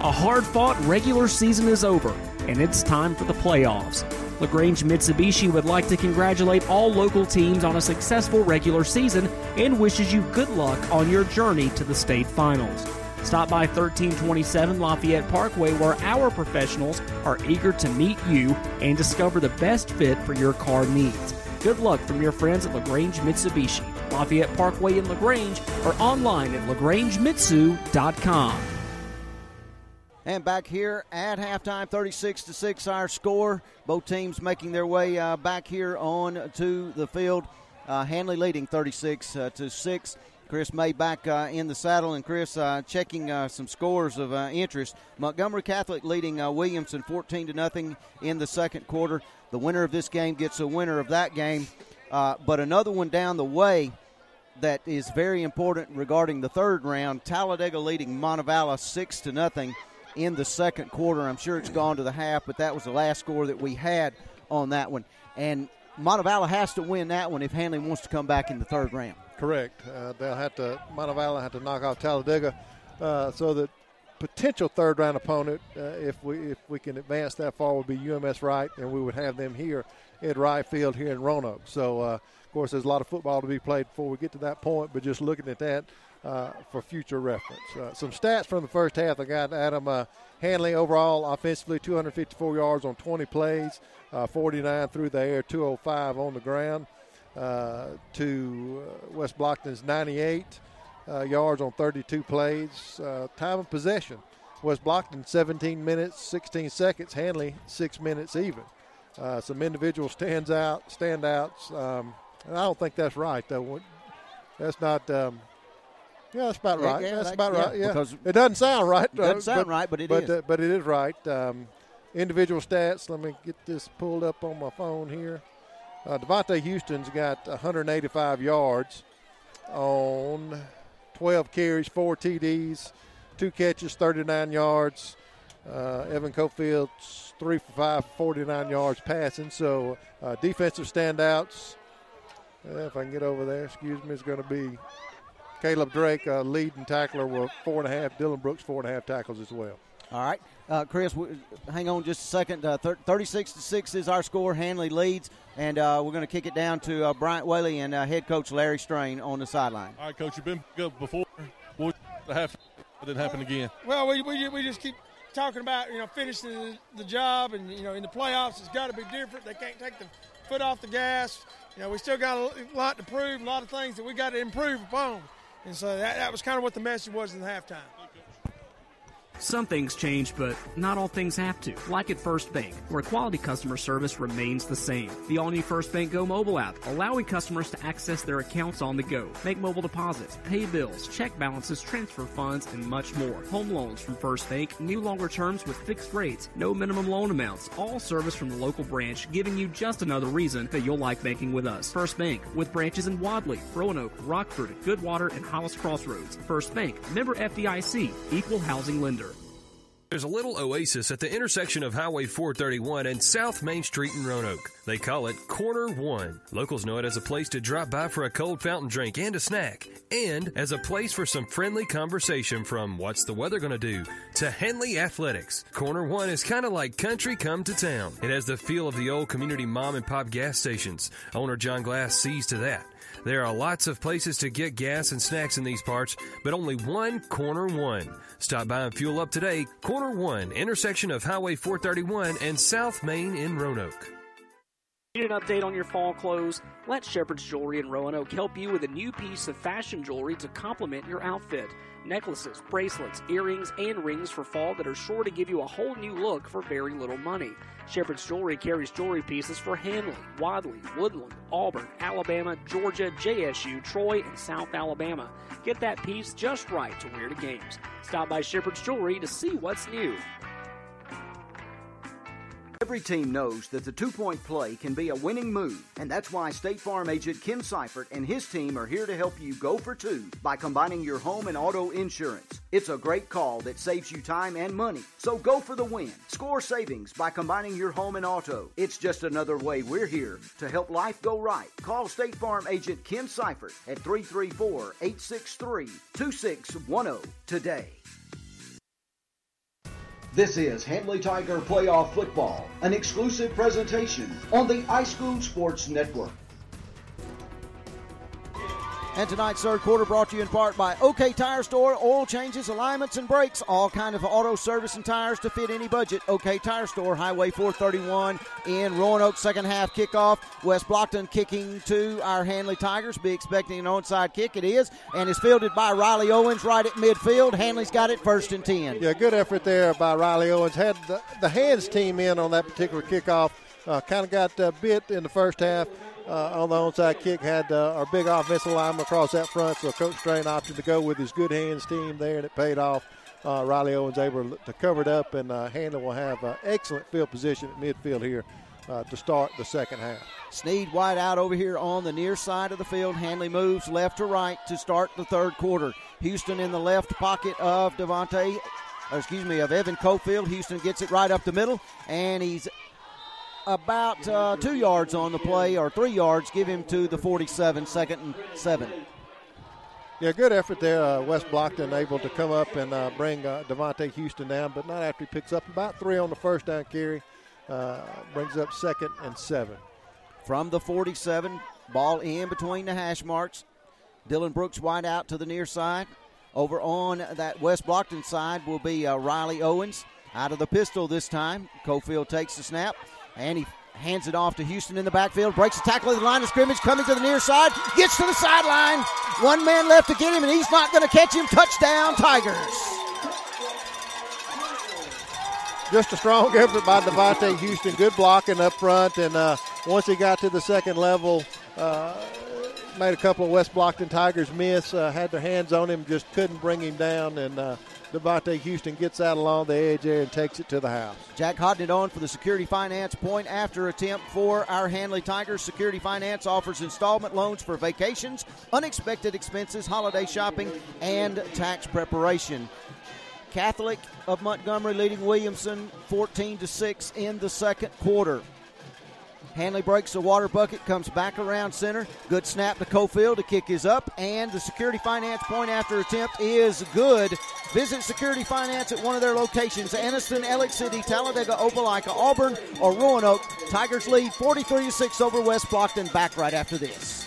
A hard fought regular season is over, and it's time for the playoffs. LaGrange Mitsubishi would like to congratulate all local teams on a successful regular season and wishes you good luck on your journey to the state finals. Stop by 1327 Lafayette Parkway where our professionals are eager to meet you and discover the best fit for your car needs. Good luck from your friends at LaGrange Mitsubishi, Lafayette Parkway in LaGrange, or online at lagrangemitsu.com. And back here at halftime, 36 to 6 our score. Both teams making their way uh, back here on to the field. Uh, Handley leading 36 uh, to 6. Chris May back uh, in the saddle, and Chris uh, checking uh, some scores of uh, interest. Montgomery Catholic leading uh, Williamson 14 to nothing in the second quarter. The winner of this game gets a winner of that game, uh, but another one down the way that is very important regarding the third round. Talladega leading Montevallo six to nothing in the second quarter. I'm sure it's gone to the half, but that was the last score that we had on that one. And Montevallo has to win that one if Handley wants to come back in the third round. Correct. Uh, they'll have to Montevallo have to knock off Talladega, uh, so that potential third round opponent, uh, if we if we can advance that far, would be UMS Wright, and we would have them here at Wright Field here in Roanoke. So, uh, of course, there's a lot of football to be played before we get to that point, but just looking at that. Uh, for future reference, uh, some stats from the first half. I got Adam uh, Handley overall offensively 254 yards on 20 plays, 49 through the air, 205 on the ground. to West Blocton's 98 yards on 32 plays. time of possession West Blocton 17 minutes 16 seconds. Handley six minutes even. Uh, some individual stands out, standouts. Um, and I don't think that's right though. That's not. Um, yeah, that's about right. Yeah, that's that- about right. Yeah, because it doesn't sound right. It doesn't uh, sound right, but it but, is. Uh, but it is right. Um, individual stats. Let me get this pulled up on my phone here. Uh, Devontae Houston's got 185 yards on 12 carries, four TDs, two catches, 39 yards. Uh, Evan Cofield's three for five, 49 yards passing. So uh, defensive standouts. Uh, if I can get over there, excuse me, is going to be Caleb Drake, uh, leading tackler, with four and a half. Dylan Brooks, four and a half tackles as well. All right, uh, Chris, w- hang on just a second. Uh, thir- Thirty-six to six is our score. Handley leads, and uh, we're going to kick it down to uh, Bryant Whaley and uh, head coach Larry Strain on the sideline. All right, coach, you've been good before. What the half it didn't happen again? Well, we, we, we just keep talking about you know finishing the, the job, and you know in the playoffs it's got to be different. They can't take the foot off the gas. You know we still got a lot to prove, a lot of things that we got to improve upon, and so that, that was kind of what the message was in halftime. Some things change, but not all things have to. Like at First Bank, where quality customer service remains the same. The all new First Bank Go mobile app, allowing customers to access their accounts on the go, make mobile deposits, pay bills, check balances, transfer funds, and much more. Home loans from First Bank, new longer terms with fixed rates, no minimum loan amounts, all service from the local branch, giving you just another reason that you'll like banking with us. First Bank, with branches in Wadley, Roanoke, Rockford, Goodwater, and Hollis Crossroads. First Bank, member FDIC, equal housing lender. There's a little oasis at the intersection of Highway 431 and South Main Street in Roanoke. They call it Corner One. Locals know it as a place to drop by for a cold fountain drink and a snack, and as a place for some friendly conversation from what's the weather going to do to Handley Athletics. Corner One is kind of like country come to town. It has the feel of the old community mom and pop gas stations. Owner John Glass sees to that. There are lots of places to get gas and snacks in these parts, but only one Corner One. Stop by and fuel up today. Corner One, intersection of Highway 431 and South Main in Roanoke. Need an update on your fall clothes? Let Shepherd's Jewelry in Roanoke help you with a new piece of fashion jewelry to complement your outfit. Necklaces, bracelets, earrings, and rings for fall that are sure to give you a whole new look for very little money. Shepherd's Jewelry carries jewelry pieces for Handley, Wadley, Woodland, Auburn, Alabama, Georgia, JSU, Troy, and South Alabama. Get that piece just right to wear to games. Stop by Shepherd's Jewelry to see what's new. Every team knows that the two point play can be a winning move, and that's why State Farm agent Ken Seifert and his team are here to help you go for two by combining your home and auto insurance. It's a great call that saves you time and money, so go for the win. Score savings by combining your home and auto. It's just another way we're here to help life go right. Call State Farm agent Ken Seifert at 334 863 2610 today. This is Handley Tiger Playoff Football, an exclusive presentation on the iSchool Sports Network. And tonight's third quarter brought to you in part by OK Tire Store. Oil changes, alignments, and brakes. All kind of auto service and tires to fit any budget. OK Tire Store, Highway 431 in Roanoke. Second half kickoff. West Blocton kicking to our Handley Tigers. Be expecting an onside kick. It is. And is fielded by Riley Owens right at midfield. Handley's got it first and 10. Yeah, good effort there by Riley Owens. Had the, the hands team in on that particular kickoff. Uh, kind of got uh, bit in the first half uh, on the onside kick. Had uh, our big offensive lineman across that front, so Coach Strain opted to go with his good hands team there, and it paid off. Uh, Riley Owens able to cover it up, and uh, will have uh, excellent field position at midfield here uh, to start the second half. Sneed wide out over here on the near side of the field. Handley moves left to right to start the third quarter. Houston in the left pocket of Devontae, excuse me, of Evan Cofield. Houston gets it right up the middle, and he's about uh, two yards on the play, or three yards. Give him to the 47, second and seven. Yeah, good effort there. Uh, West Blocton able to come up and uh, bring uh, Devontae Houston down, but not after he picks up about three on the first down carry. Uh, brings up second and seven. From the 47, ball in between the hash marks. Dylan Brooks wide out to the near side. Over on that West Blocton side will be uh, Riley Owens. Out of the pistol this time. Cofield takes the snap and he hands it off to Houston in the backfield. Breaks the tackle at the line of scrimmage, coming to the near side, gets to the sideline. One man left to get him, and he's not going to catch him. Touchdown, Tigers. Just a strong effort by Devontae Houston. Good blocking up front, and uh, once he got to the second level, uh, made a couple of West Blocton Tigers miss. Uh, had their hands on him, just couldn't bring him down, and uh, Devontae Houston gets out along the edge there and takes it to the house. Jack Hodnett on for the Security Finance point after attempt for our Handley Tigers. Security Finance offers installment loans for vacations, unexpected expenses, holiday shopping, and tax preparation. Catholic of Montgomery leading Williamson 14 to 6 in the second quarter. Handley breaks the water bucket, comes back around center. Good snap to Cofield. The kick is up, and the Security Finance point after attempt is good. Visit Security Finance at one of their locations Anniston, Alex City, Talladega, Opelika, Auburn, or Roanoke. Tigers lead 43 6 over West Blocton. Back right after this.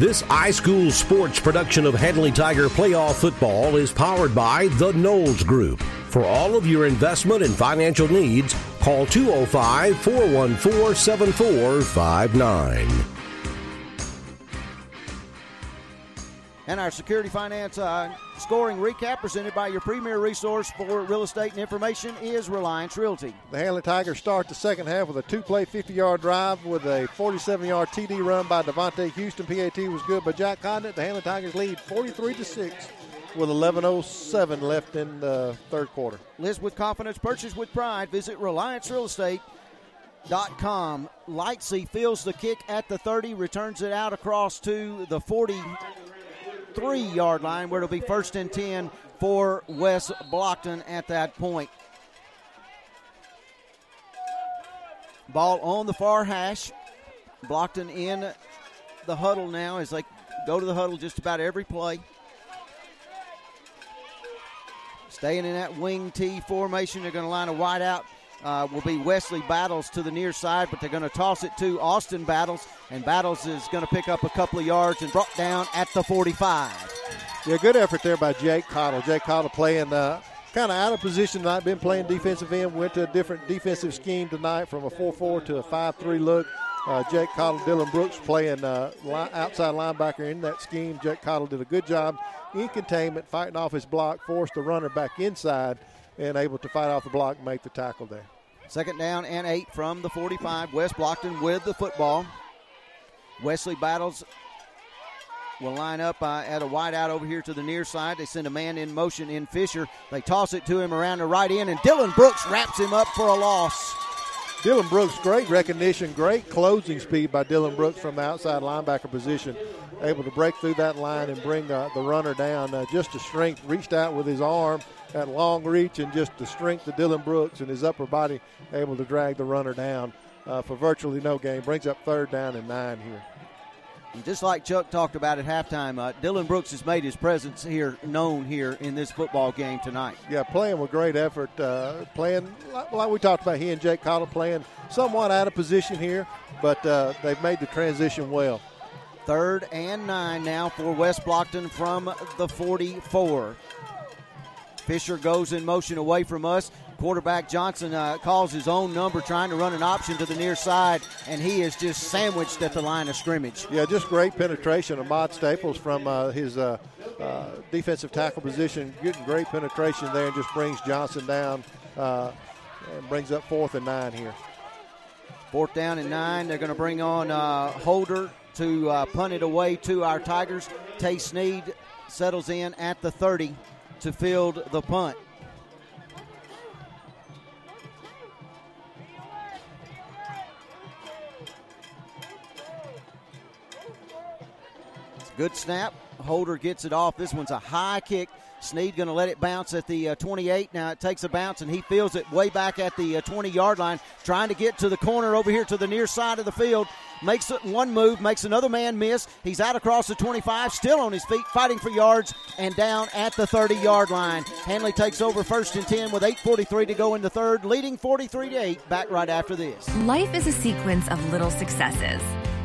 This iSchool Sports production of Handley Tiger Playoff Football is powered by the Knowles Group. For all of your investment and financial needs, call 205 414 7459. And our Security Finance uh, scoring recap presented by your premier resource for real estate and information is Reliance Realty. The Handley Tigers start the second half with a two-play 50-yard drive with a 47-yard TD run by Devontae Houston. PAT was good by Jack Condit. The Handley Tigers lead 43 to six with 11:07 left in the third quarter. Live with confidence, purchase with pride. Visit Reliance Real Estate. Dot com. Lightsey feels the kick at the 30, returns it out across to the 43 yard line, where it'll be first and 10 for West Blocton at that point. Ball on the far hash. Blocton in the huddle now as they go to the huddle just about every play. Staying in that wing T formation, they're going to line a wide out. Uh, will be Wesley Battles to the near side, but they're going to toss it to Austin Battles, and Battles is going to pick up a couple of yards and brought down at the 45. Yeah, good effort there by Jake Cottle. Jake Cottle playing uh, kind of out of position tonight, been playing defensive end, went to a different defensive scheme tonight from a 4 4 to a 5 3 look. Uh, Jake Cottle, Dylan Brooks playing uh, li- outside linebacker in that scheme. Jake Cottle did a good job in containment, fighting off his block, forced the runner back inside, and able to fight off the block and make the tackle there. Second down and eight from the 45. West Blocton with the football. Wesley Battles will line up uh, at a wide out over here to the near side. They send a man in motion in Fisher. They toss it to him around the right end, and Dylan Brooks wraps him up for a loss. Dylan Brooks, great recognition, great closing speed by Dylan Brooks from the outside linebacker position, able to break through that line and bring the, the runner down. Uh, just the strength, reached out with his arm at long reach, and just the strength of Dylan Brooks and his upper body able to drag the runner down uh, for virtually no gain. Brings up third down and nine here. And just like Chuck talked about at halftime, uh, Dylan Brooks has made his presence here known here in this football game tonight. Yeah, playing with great effort. Uh, playing like, like, we talked about, he and Jake Cottle playing somewhat out of position here, but uh, they've made the transition well. Third and nine now for West Blocton from the 44. Fisher goes in motion away from us. Quarterback Johnson uh, calls his own number, trying to run an option to the near side, and he is just sandwiched at the line of scrimmage. Yeah, just great penetration. of Ahmad Staples from uh, his uh, uh defensive tackle position, getting great penetration there, and just brings Johnson down uh, and brings up fourth and nine here. Fourth down and nine. They're going to bring on uh, Holder to punt it away to our Tigers. Tay Sneed settles in at the 30 to field the punt. Good snap. Holder gets it off. This one's a high kick. Sneed going to let it bounce at the uh, 28. Now it takes a bounce and he feels it way back at the uh, 20 yard line, trying to get to the corner over here to the near side of the field. Makes it one move, makes another man miss. He's out across the 25, still on his feet, fighting for yards, and down at the 30 yard line. Handley takes over first and 10 with 8.43 to go in the third, leading 43 to 8. Back right after this. Life is a sequence of little successes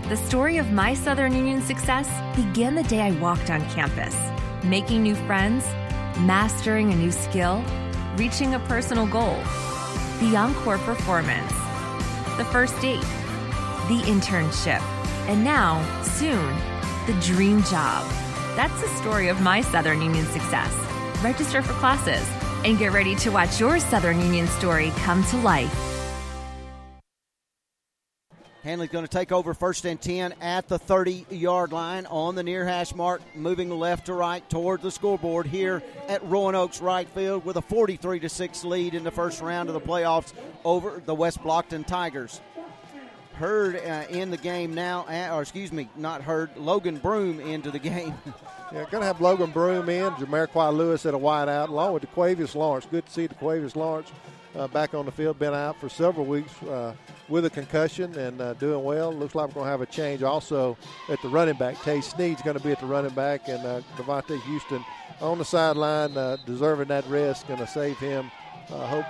the story of my Southern Union success began the day I walked on campus, making new friends, mastering a new skill, reaching a personal goal. The encore performance, the first date, the internship, and now, soon, the dream job. That's the story of my Southern Union success. Register for classes and get ready to watch your Southern Union story come to life. Handley's going to take over first and 10 at the 30 yard line on the near hash mark, moving left to right toward the scoreboard here at Roanoke's Wright Field with a 43 to 6 lead in the first round of the playoffs over the West Blocton Tigers. Heard uh, in the game now, or excuse me, not heard, Logan Broom into the game. yeah, going to have Logan Broom in, Jamarqui Lewis at a wide out, along with DeQuavius Lawrence. Good to see DeQuavius Lawrence uh, back on the field, been out for several weeks. Uh, with a concussion and uh, doing well. Looks like we're going to have a change also at the running back. Tay Sneed's going to be at the running back, and uh, Devontae Houston on the sideline, uh, deserving that rest, going to save him. Hope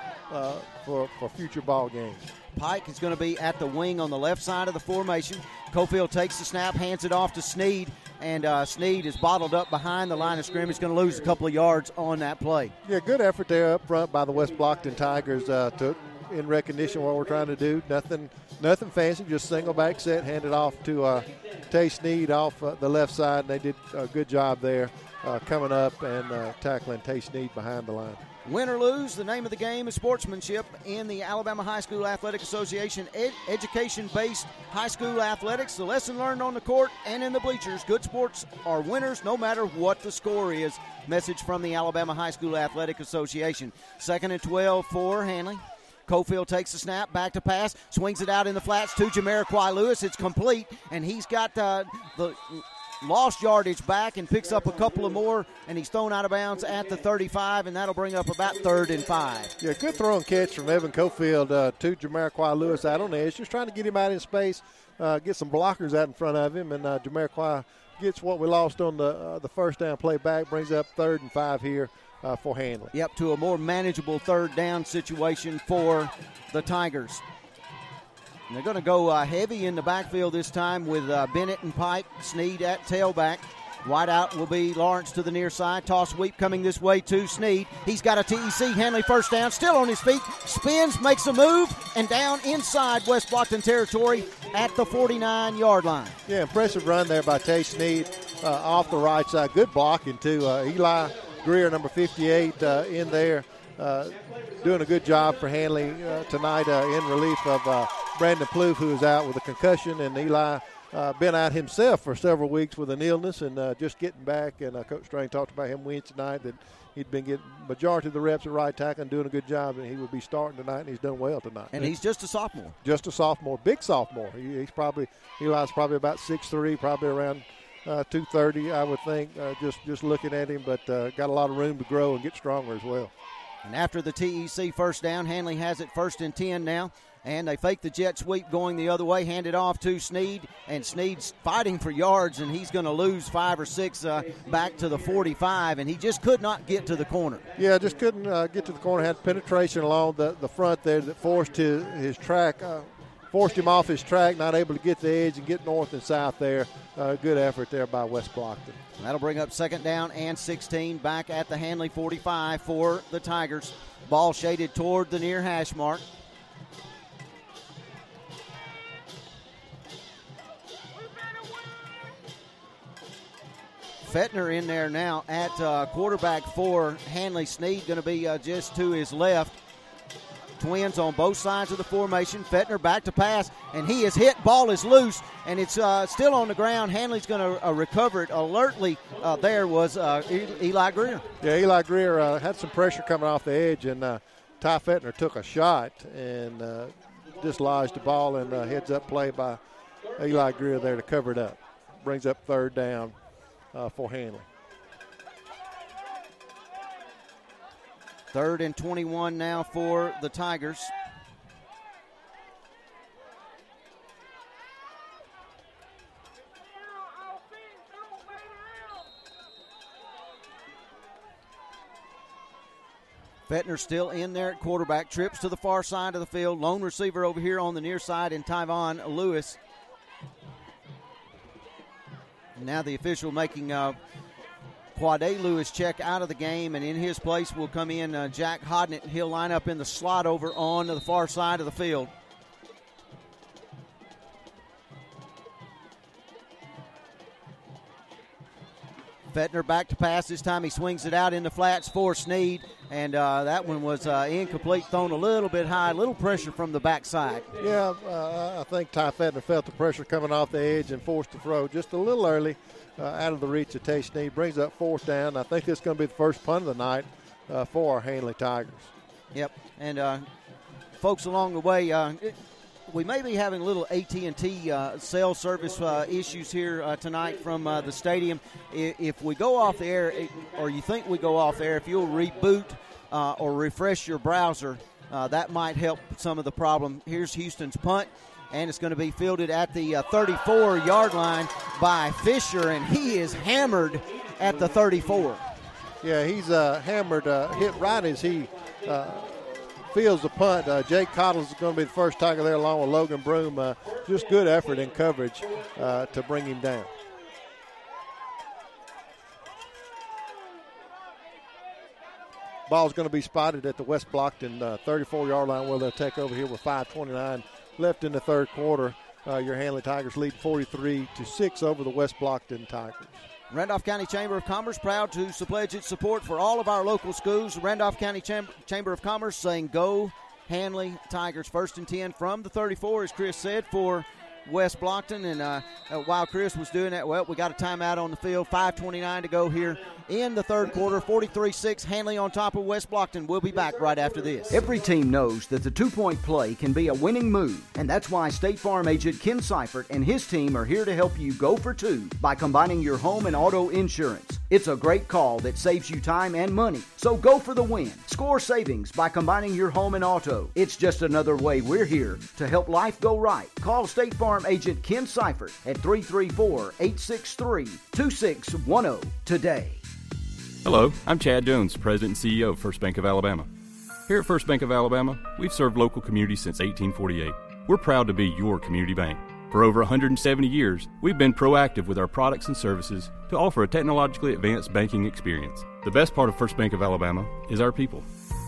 for for future ball games. Pike is going to be at the wing on the left side of the formation. Cofield takes the snap, hands it off to Sneed, and uh, is bottled up behind the line of scrimmage. Going to lose a couple of yards on that play. Yeah, good effort there up front by the West Blocton Tigers uh, to in recognition of what we're trying to do. Nothing, nothing fancy. Just single back set, handed off to uh, Tay Sneed off uh, the left side, and they did a good job there, uh, coming up and uh, tackling Tay Snead behind the line. Win or lose, the name of the game is sportsmanship in the Alabama High School Athletic Association ed- education based high school athletics. The lesson learned on the court and in the bleachers. Good sports are winners no matter what the score is. Message from the Alabama High School Athletic Association. Second and 12 for Handley. Cofield takes the snap, back to pass, swings it out in the flats to Jamariquai Lewis. It's complete, and he's got uh, the lost yardage back and picks up a couple of more, and he's thrown out of bounds at the 35, and that'll bring up about third and five. Yeah, good throw and catch from Evan Cofield uh, to Jamariquai Lewis out on the edge, just trying to get him out in space, uh, get some blockers out in front of him, and uh, Jamariquai gets what we lost on the uh, the first down play back, brings up third and five here uh, for Handley. Yep, to a more manageable third down situation for the Tigers. And they're going to go uh, heavy in the backfield this time with uh, Bennett and Pike, Sneed at tailback. Wide out will be Lawrence to the near side. Toss sweep coming this way to Sneed. He's got a TEC. Handley first down, still on his feet. Spins, makes a move, and down inside West Blocton territory at the 49 yard line. Yeah, impressive run there by Tay Sneed uh, off the right side. Good blocking, too. Uh, Eli Greer, number 58, uh, in there, uh, doing a good job for Handley uh, tonight uh, in relief of Brandon Plouffe, who is out with a concussion, and Eli uh, been out himself for several weeks with an illness and uh, just getting back. And uh, Coach Strain talked about him Wednesday night that he'd been getting majority of the reps at right tackle and doing a good job, and he would be starting tonight, and he's done well tonight. And he's just a sophomore. Just a sophomore, big sophomore. He, he's probably Eli's probably about six three, probably around uh, 230, I would think. Uh, just just looking at him, but uh, got a lot of room to grow and get stronger as well. And after the TEC first down, Handley has it first and 10 now. And they fake the jet sweep going the other way, hand it off to Sneed. And Sneed's fighting for yards, and he's going to lose five or six uh, back to the 45. And he just could not get to the corner. Yeah, just couldn't uh, get to the corner. Had penetration along the, the front there that forced his, his track, uh, forced him off his track, not able to get the edge and get north and south there. Uh, good effort there by West Blocton. That'll bring up second down and 16 back at the Handley 45 for the Tigers. Ball shaded toward the near hash mark. Fetner in there now at uh, quarterback for Handley Sneed, going to be uh, just to his left. Twins on both sides of the formation. Fetner back to pass, and he is hit. Ball is loose, and it's uh, still on the ground. Handley's going to uh, recover it alertly. Uh, there was uh, Eli Greer. Yeah, Eli Greer had some pressure coming off the edge, and Ty Fetner took a shot and dislodged the ball, and heads up play by Eli Greer there to cover it up. Brings up third down Uh, for Handley. Third and 21 now for the Tigers. Fetner still in there at quarterback. Trips to the far side of the field. Lone receiver over here on the near side in Tyvon Lewis. Now the official making uh, Quade Lewis check out of the game, and in his place will come in uh, Jack Hodnett. And he'll line up in the slot over on the far side of the field. Fetner back to pass this time. He swings it out in the flats for Sneed, and uh, that one was uh, incomplete, thrown a little bit high, a little pressure from the backside. Yeah, uh, I think Ty Fetner felt the pressure coming off the edge and forced the throw just a little early uh, out of the reach of Tay Sneed. Brings up fourth down. I think this is going to be the first punt of the night uh, for our Handley Tigers. Yep, and uh, folks along the way, uh, it, we may be having a little AT&T uh, cell service uh, issues here uh, tonight from uh, the stadium. If we go off the air, or you think we go off air, if you'll reboot uh, or refresh your browser, uh, that might help some of the problem. Here's Houston's punt and it's going to be fielded at the 34 uh, yard line by Fisher, and he is hammered at the 34. Yeah, he's hammered, hit right as he fields the punt. Uh, Jake Cottles is going to be the first Tiger there, along with Logan Broom. Uh, just good effort in coverage to bring him down. Ball's going to be spotted at the West Blocton 34 yard line where they'll take over here with 5.29 left in the third quarter. Uh, your Handley Tigers lead 43 to 6 over the West Blocton Tigers. Randolph County Chamber of Commerce proud to pledge its support for all of our local schools. Randolph County Cham- Chamber of Commerce saying go Handley Tigers. First and 10 from the 34, as Chris said, for West Blocton. And uh, uh, while Chris was doing that, well, we got a timeout on the field. 5.29 to go here in the third quarter. 43 6, Handley on top of West Blocton. We'll be back right after this. Every team knows that the two point play can be a winning move, and that's why State Farm agent Ken Seifert and his team are here to help you go for two by combining your home and auto insurance. It's a great call that saves you time and money, so go for the win. Score savings by combining your home and auto. It's just another way we're here to help life go right. Call State Farm agent Ken Seifert at 334 863 2610 today. Hello, I'm Chad Jones, President and CEO of First Bank of Alabama. Here at First Bank of Alabama, we've served local communities since 1848. We're proud to be your community bank. For over 170 years, we've been proactive with our products and services to offer a technologically advanced banking experience. The best part of First Bank of Alabama is our people.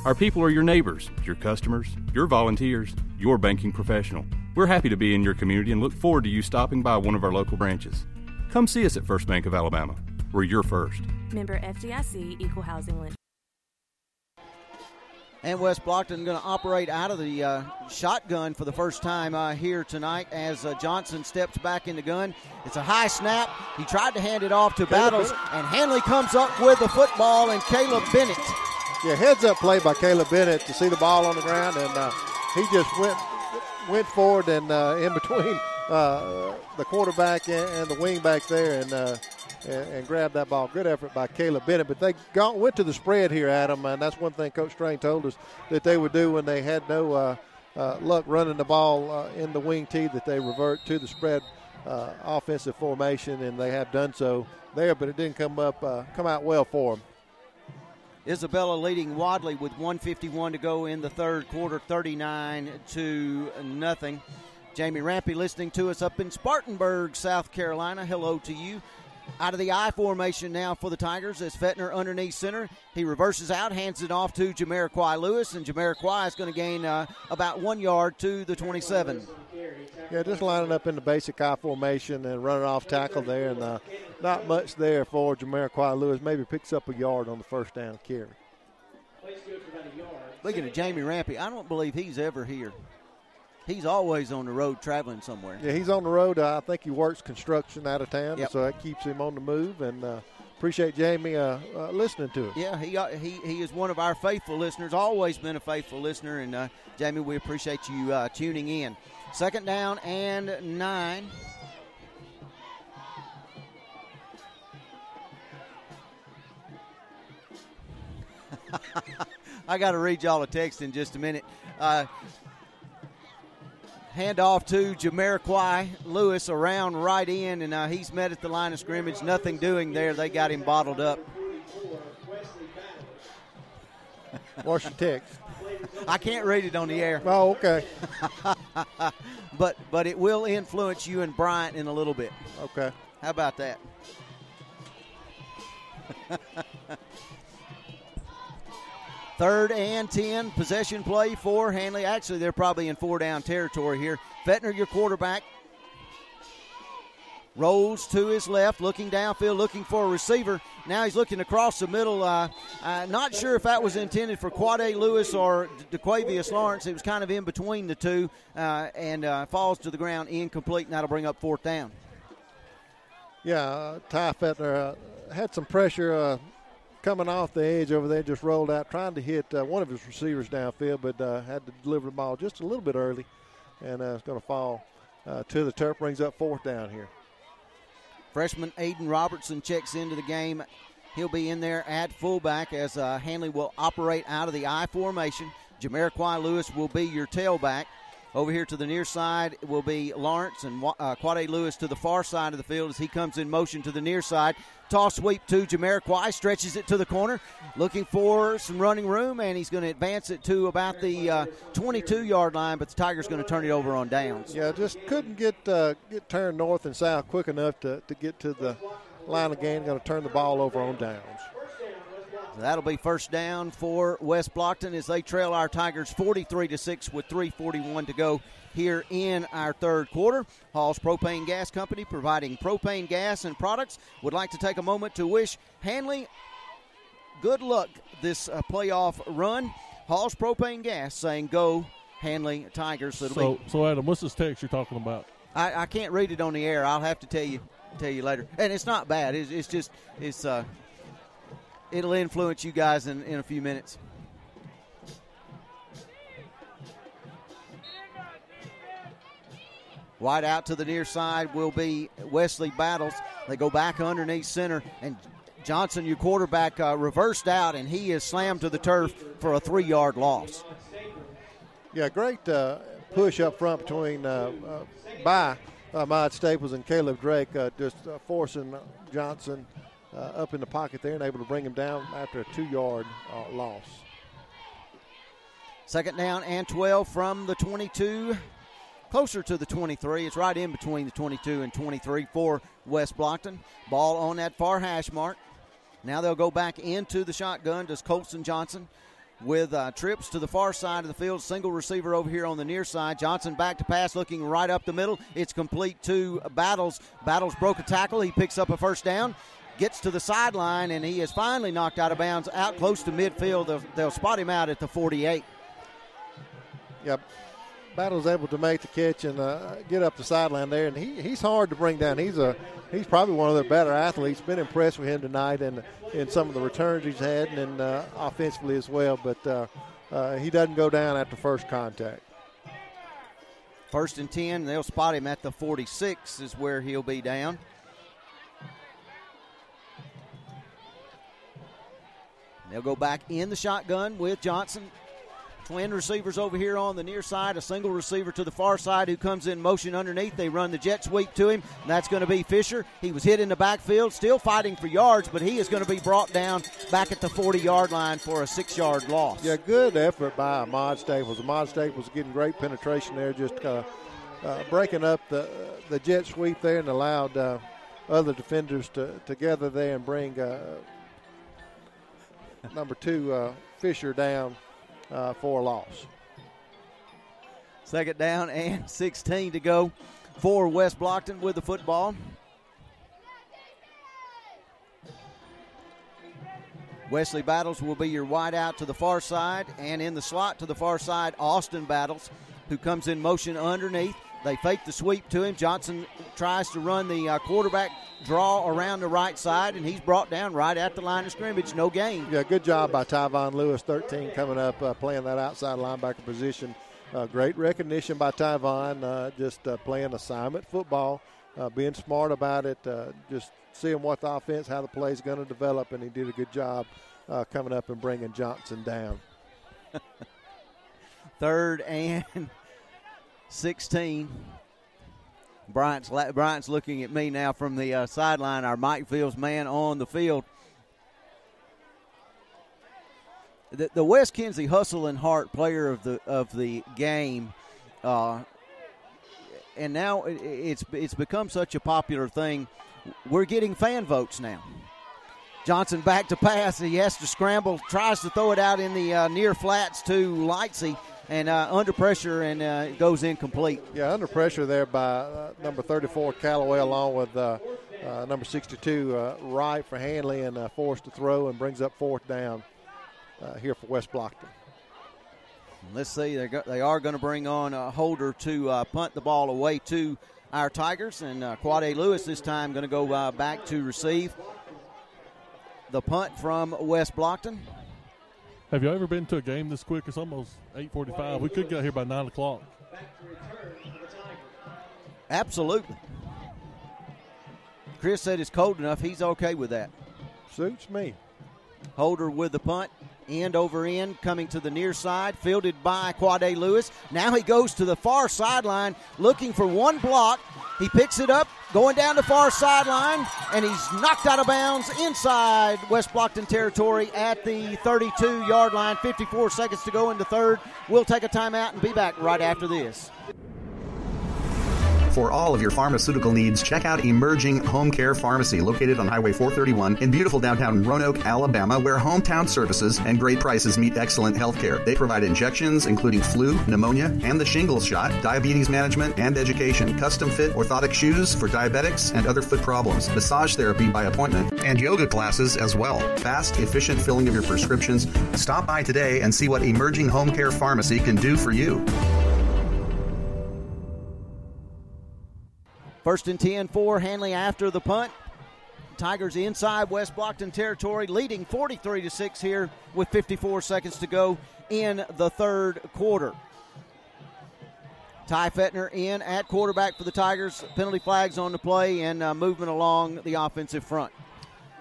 Our people are your neighbors, your customers, your volunteers, your banking professional. We're happy to be in your community and look forward to you stopping by one of our local branches. Come see us at First Bank of Alabama. We're your first. Member FDIC Equal Housing Lender. And West Blocton going to operate out of the uh, shotgun for the first time uh, here tonight as uh, Johnson steps back in the gun. It's a high snap. He tried to hand it off to Caleb Battles, Bennett. and Handley comes up with the football, and Caleb Bennett. Yeah, heads up play by Caleb Bennett to see the ball on the ground, and uh, he just went went forward and uh, in between uh, the quarterback and, and the wing back there, and, uh, and and grabbed that ball. Good effort by Caleb Bennett. But they got, went to the spread here, Adam, and that's one thing Coach Strain told us that they would do when they had no uh, uh, luck running the ball uh, in the wing T. That they revert to the spread offensive formation, and they have done so there. But it didn't come up come out well for them. Isabella leading Wadley with 151 to go in the third quarter, 39 to nothing. Jamie Rampy listening to us up in Spartanburg, South Carolina. Hello to you. Out of the I formation now for the Tigers as Fetner underneath center. He reverses out, hands it off to Jamariquai Lewis, and Jamariquai is going to gain uh, about one yard to the 27. Yeah, just lining up in the basic I formation and running off tackle there, and uh, not much there for Jamariquai Lewis. Maybe picks up a yard on the first down carry. Looking at Jamie Rampy, I don't believe he's ever here. He's always on the road traveling somewhere. Yeah, he's on the road. Uh, I think he works construction out of town, Yep. so that keeps him on the move. And uh, appreciate Jamie uh, uh, listening to us. Yeah, he, uh, he he is one of our faithful listeners. Always been a faithful listener, and uh, Jamie, we appreciate you uh, tuning in. Second down and nine. I got to read y'all a text in just a minute. Uh, hand off to Jamariquai Lewis around right in, and uh, he's met at the line of scrimmage. Nothing doing there. They got him bottled up. Your text? I can't read it on the air. Oh, okay. but but it will influence you and Bryant in a little bit. Okay. How about that? Third and 10, possession play for Handley. Actually, they're probably in four down territory here. Fetner, your quarterback, rolls to his left, looking downfield, looking for a receiver. Now he's looking across the middle. Uh, uh, not sure if that was intended for Quade Lewis or DeQuavius Lawrence. It was kind of in between the two uh, and uh, falls to the ground incomplete, and that'll bring up fourth down. Yeah, uh, Ty Fetner uh, had some pressure coming off the edge over there, just rolled out, trying to hit uh, one of his receivers downfield, but uh, had to deliver the ball just a little bit early, and uh, it's going to fall uh, to the turf. Brings up fourth down here. Freshman Aiden Robertson checks into the game. He'll be in there at fullback as uh, Handley will operate out of the I formation. Jamariquai Lewis will be your tailback. Over here to the near side will be Lawrence and uh, Quade Lewis to the far side of the field as he comes in motion to the near side. Toss sweep to Jamariquai, stretches it to the corner, looking for some running room, and he's going to advance it to about the 22 yard line, but the Tigers going to turn it over on downs. Yeah, just couldn't get uh, get turned north and south quick enough to, to get to the line game. Going to turn the ball over on downs. So that'll be first down for West Blocton as they trail our Tigers 43 to 6 with 341 to go here in our third quarter. Hall's Propane Gas Company providing propane gas and products would like to take a moment to wish Handley good luck this uh, playoff run. Hall's Propane Gas saying go Handley Tigers. So, be so Adam, what's this text you're talking about? I, I can't read it on the air. I'll have to tell you tell you later. And it's not bad. It's, it's just it's uh it'll influence you guys in, in a few minutes. Wide out to the near side will be Wesley Battles. They go back underneath center, and Johnson, your quarterback, uh, reversed out, and he is slammed to the turf for a three yard loss. Yeah, great uh, push up front between uh, uh, by uh, Mod Staples and Caleb Drake, uh, just uh, forcing Johnson uh, up in the pocket there and able to bring him down after a two yard uh, loss. Second down and 12 from the 22, closer to the 23. It's right in between the 22 and 23 for West Blocton. Ball on that far hash mark. Now they'll go back into the shotgun. Does Colson Johnson with uh, trips to the far side of the field. Single receiver over here on the near side. Johnson back to pass, looking right up the middle. It's complete to Battles. Battles broke a tackle. He picks up a first down. Gets to the sideline, and he is finally knocked out of bounds out close to midfield. They'll, they'll spot him out at the 48. Yep. Battle's able to make the catch and uh, get up the sideline there, and he, he's hard to bring down. He's a he's probably one of the better athletes. Been impressed with him tonight and in some of the returns he's had, and uh, offensively as well. But uh, uh, he doesn't go down after first contact. First and 10, they'll spot him at the 46, is where he'll be down. They'll go back in the shotgun with Johnson Twin receivers over here on the near side, a single receiver to the far side who comes in motion underneath. They run the jet sweep to him, and that's going to be Fisher. He was hit in the backfield, still fighting for yards, but he is going to be brought down back at the 40 yard line for a six yard loss. Yeah, good effort by Ahmad Staples. Ahmad Staples getting great penetration there, just uh, uh, breaking up the the jet sweep there and allowed uh, other defenders to together there and bring uh, number two uh, Fisher down uh, for a loss. Second down and 16 to go for West Blocton with the football. Wesley Battles will be your wide out to the far side, and in the slot to the far side, Austin Battles, who comes in motion underneath. They fake the sweep to him. Johnson tries to run the uh, quarterback draw around the right side, and he's brought down right at the line of scrimmage. No gain. Yeah, good job by Tyvon Lewis, 13, coming up, uh, playing that outside linebacker position. Uh, great recognition by Tyvon, uh, just uh, playing assignment football, uh, being smart about it, just seeing what the offense, how the play is going to develop, and he did a good job coming up and bringing Johnson down. Third and 16. Bryant's, Bryant's looking at me now from the uh, sideline, our Mike Fields man on the field. The, the Wes Kinsey Hustle and Heart player of the of the game, uh, and now it, it's it's become such a popular thing. We're getting fan votes now. Johnson back to pass. He has to scramble, tries to throw it out in the uh, near flats to Lightsey and uh, under pressure and uh, goes incomplete. Yeah, under pressure there by uh, number 34 Callaway along with uh, uh, number 62 uh, Wright for Handley, and forced to throw and brings up fourth down here for West Blocton. Let's see, they're go- they are going to bring on a holder to punt the ball away to our Tigers, and uh, Quade Lewis this time going to go back to receive the punt from West Blocton. Have you ever been to a game this quick? It's almost eight forty-five. We could get here by nine o'clock. Absolutely. Chris said it's cold enough. He's okay with that. Suits me. Holder with the punt end over end, coming to the near side, fielded by Quade Lewis. Now he goes to the far sideline, looking for one block. He picks it up, going down the far sideline, and he's knocked out of bounds inside West Blocton territory at the 32 yard line. 54 seconds to go in the third. We'll take a timeout and be back right after this. For all of your pharmaceutical needs, check out Emerging Home Care Pharmacy, located on Highway 431 in beautiful downtown Roanoke, Alabama, where hometown services and great prices meet excellent health care. They provide injections, including flu, pneumonia, and the shingles shot, diabetes management, and education, custom fit orthotic shoes for diabetics and other foot problems, massage therapy by appointment, and yoga classes as well. Fast, efficient filling of your prescriptions. Stop by today and see what Emerging Home Care Pharmacy can do for you. First and 10 for Handley after the punt. Tigers inside West Blocton territory, leading 43 to 6 here with 54 seconds to go in the third quarter. Ty Fetner in at quarterback for the Tigers. Penalty flags on the play and uh, movement along the offensive front.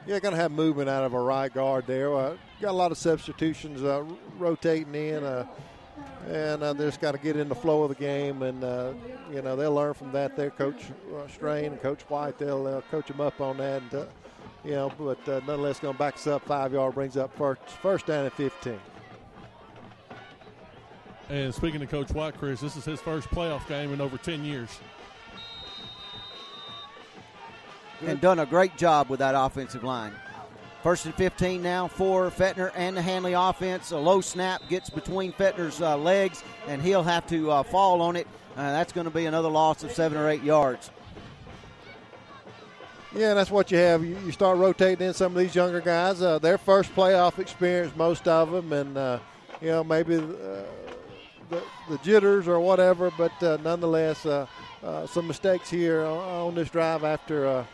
Yeah, going to have movement out of a right guard there. Uh, got a lot of substitutions uh, rotating in. And uh, they just got to get in the flow of the game, and uh, you know they'll learn from that. Their coach uh, Strain and Coach White, they'll uh, coach them up on that, and uh, you know, but uh, nonetheless, going to back us up five yard, brings up first first down at 15. And speaking to Coach White, Chris, this is his first playoff game in over 10 years. And done a great job with that offensive line. First and 15 now for Fetner and the Hanley offense. A low snap gets between Fetner's uh, legs, and he'll have to uh, fall on it. Uh, that's going to be another loss of seven or eight yards. Yeah, that's what you have. You, start rotating in some of these younger guys. Uh, their first playoff experience, most of them, and uh, you know maybe uh, the, the jitters or whatever. But nonetheless, some mistakes here on, on this drive after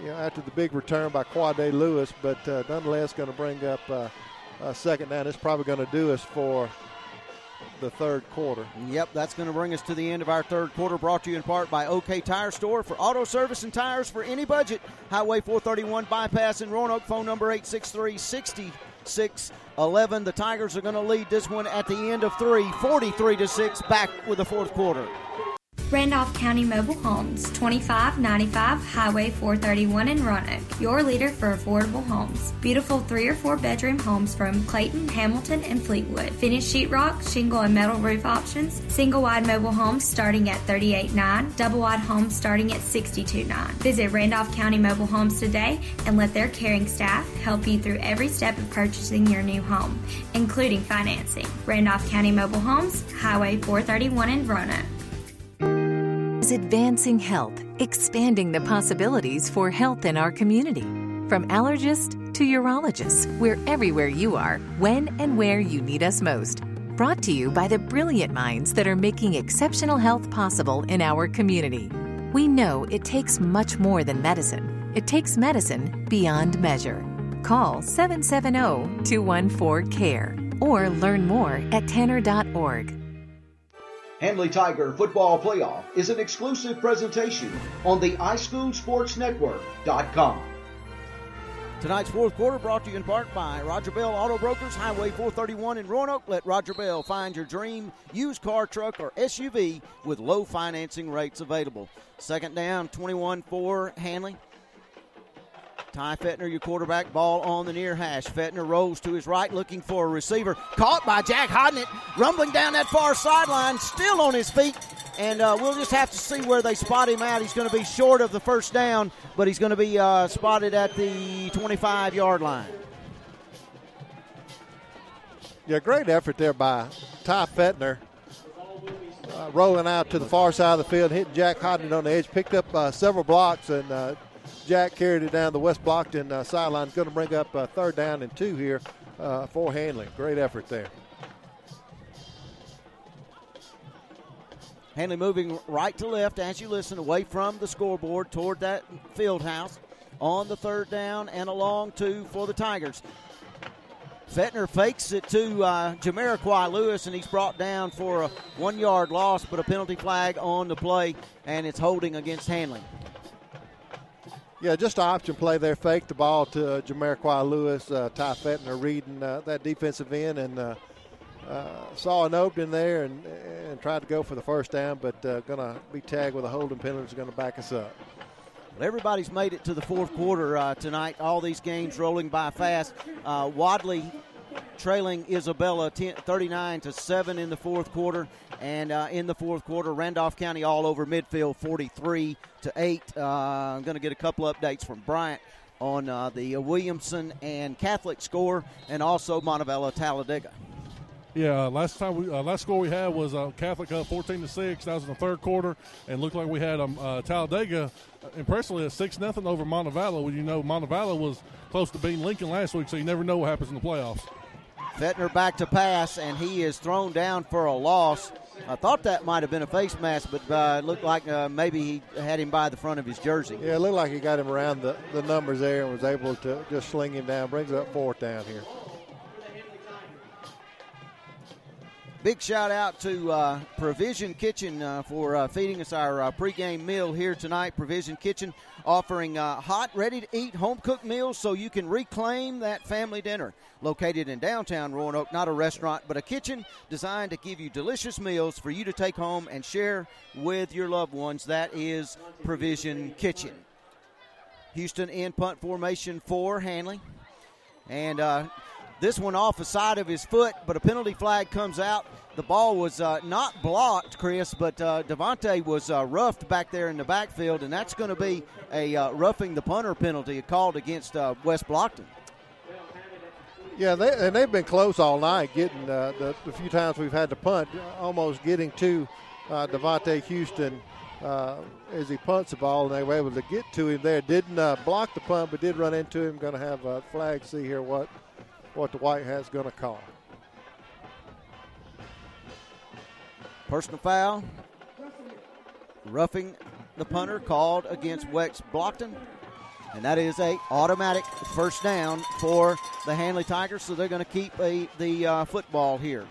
you know after the big return by Quade Lewis. But uh, nonetheless, going to bring up uh, a second down. It's probably going to do us for the third quarter. Yep, that's going to bring us to the end of our third quarter. Brought to you in part by OK Tire Store for auto service and tires for any budget. Highway 431 bypass in Roanoke. Phone number 863 6611. The Tigers are going to lead this one at the end of three, 43 to six. Back with the fourth quarter. Randolph County Mobile Homes, 2595 Highway 431 in Roanoke, your leader for affordable homes. Beautiful three or four bedroom homes from Clayton, Hamilton, and Fleetwood. Finished sheetrock, shingle, and metal roof options. Single wide mobile homes starting at 389 double wide homes starting at 629 Visit Randolph County Mobile Homes today and let their caring staff help you through every step of purchasing your new home, including financing. Randolph County Mobile Homes, Highway 431 in Roanoke is advancing health, expanding the possibilities for health in our community. From allergist to urologist, we're everywhere you are, when and where you need us most. Brought to you by the brilliant minds that are making exceptional health possible in our community. We know it takes much more than medicine, it takes medicine beyond measure. Call 770 214 CARE or learn more at tanner.org. Handley Tiger Football Playoff is an exclusive presentation on the iSchoolSportsNetwork.com. Tonight's fourth quarter brought to you in part by Roger Bell Auto Brokers, Highway 431 in Roanoke. Let Roger Bell find your dream used car, truck, or SUV with low financing rates available. Second down, 21 4 Handley. Ty Fetner, your quarterback, ball on the near hash. Fetner rolls to his right, looking for a receiver. Caught by Jack Hodnett, rumbling down that far sideline, still on his feet. And uh, we'll just have to see where they spot him out. He's going to be short of the first down, but he's going to be uh, spotted at the 25 yard line. Yeah, great effort there by Ty Fetner. Uh, rolling out to the far side of the field, hitting Jack Hodnett on the edge, picked up uh, several blocks, and uh, Jack carried it down the West Blocton uh, sideline. Going to bring up uh, third down and two here uh, for Handley. Great effort there. Handley moving right to left as you listen, away from the scoreboard toward that field house on the third down and a long two for the Tigers. Fetner fakes it to uh, Lewis, and he's brought down for a one yard loss, but a penalty flag on the play, and it's holding against Handley. Yeah, just option play there. Fake the ball to uh, Jamariquai Lewis. Uh, Ty Fetner reading uh, that defensive end and uh, uh, saw an opening there and, and tried to go for the first down, but uh, going to be tagged with a holding penalty. Going to back us up. Well, everybody's made it to the fourth quarter uh, tonight. All these games rolling by fast. Wadley trailing Isabella 10, 39 to 7 in the fourth quarter. And uh, in the fourth quarter, Randolph County all over midfield 43 to 8. Uh, I'm going to get a couple updates from Bryant on uh, the Williamson and Catholic score and also Montevallo Talladega. Yeah, last time we uh, last score we had was uh, Catholic up 14 to six. That was in the third quarter, and looked like we had um, uh, Talladega impressively at six nothing over Montevallo. Well, you know Montevallo was close to beating Lincoln last week, so you never know what happens in the playoffs. Fetner back to pass, and he is thrown down for a loss. I thought that might have been a face mask, but uh, it looked like uh, maybe he had him by the front of his jersey. Yeah, it looked like he got him around the, the numbers there and was able to just sling him down. Brings up fourth down here. Big shout out to uh, Provision Kitchen uh, for uh, feeding us our uh, pregame meal here tonight. Provision Kitchen offering uh, hot, ready to eat, home cooked meals so you can reclaim that family dinner. Located in downtown Roanoke, not a restaurant, but a kitchen designed to give you delicious meals for you to take home and share with your loved ones. That is Provision Kitchen. Houston in punt formation for Handley. And uh, this one off the side of his foot, but a penalty flag comes out. The ball was uh, not blocked, Chris, but uh, Devontae was uh, roughed back there in the backfield, and that's going to be a uh, roughing the punter penalty called against uh, West Blocton. Yeah, they, and they've been close all night, getting uh, the, the, few times we've had to punt, almost getting to uh, Devontae Houston as he punts the ball, and they were able to get to him there. Didn't block the punt, but did run into him. Going to have a flag. See here what what the White Hat's going to call. Personal foul. Roughing the punter called against West Blocton. And that is a automatic first down for the Handley Tigers, so they're going to keep a, the uh, football here.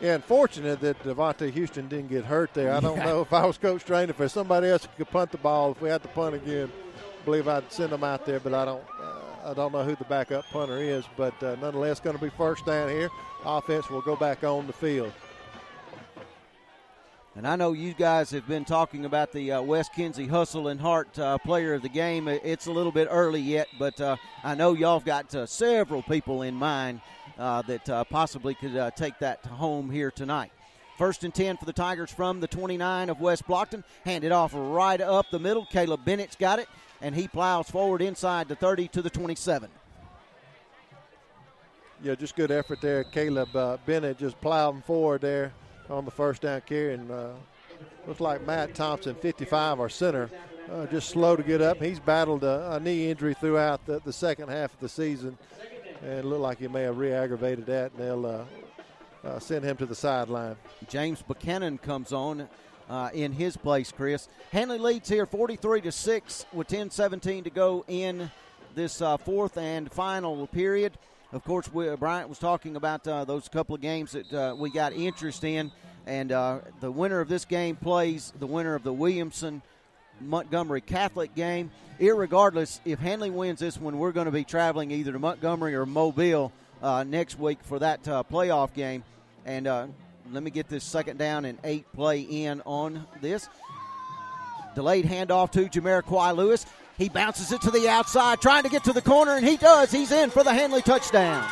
Yeah, unfortunate that Devontae Houston didn't get hurt there. I don't Yeah. know if I was Coach Strain, if there's somebody else who could punt the ball, if we had to punt again, I believe I'd send them out there, but I don't. Uh, I don't know who the backup punter is, but uh, nonetheless, going to be first down here. Offense will go back on the field. And I know you guys have been talking about the uh, Wes Kinsey Hustle and Heart uh, player of the game. It's a little bit early yet, but uh, I know y'all have got uh, several people in mind uh, that uh, possibly could take that home here tonight. First and 10 for the Tigers from the 29 of West Blocton. Handed off right up the middle. Caleb Bennett's got it, and he plows forward inside the 30 to the 27. Yeah, just good effort there. Caleb uh, Bennett just plowing forward there on the first down carry, and uh, looks like Matt Thompson, 55, our center, uh, just slow to get up. He's battled a, a knee injury throughout the, the second half of the season, and it looked like he may have re-aggravated that, and they'll uh, uh, send him to the sideline. James Buchanan comes on uh, in his place, Chris. Handley leads here 43 to 6 with 10 17 to go in this uh, fourth and final period. Of course, we, Bryant was talking about uh, those couple of games that uh, we got interest in, and uh, the winner of this game plays the winner of the Williamson Montgomery Catholic game. Irregardless, if Handley wins this one, we're going to be traveling either to Montgomery or Mobile uh, next week for that uh, playoff game. And uh, let me get this second down and eight play in on this. Delayed handoff to Jamariquai Lewis. He bounces it to the outside, trying to get to the corner, and he does. He's in for the Handley touchdown.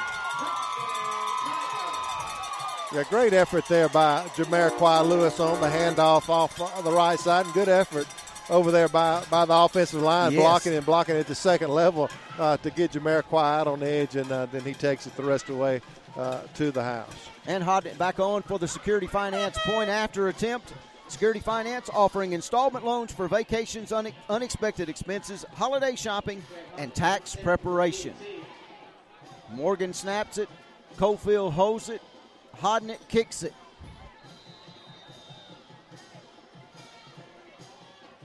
Yeah, great effort there by Jamariquai Lewis on the handoff off the right side, and good effort over there by, by the offensive line, Yes. blocking and blocking at the second level uh, to get Jamariquai out on the edge, and uh, then he takes it the rest of the way uh, to the house. And Hodnett back on for the Security Finance point after attempt. Security Finance offering installment loans for vacations, une- unexpected expenses, holiday shopping, and tax preparation. Morgan snaps it. Cofield holds it. Hodnett kicks it.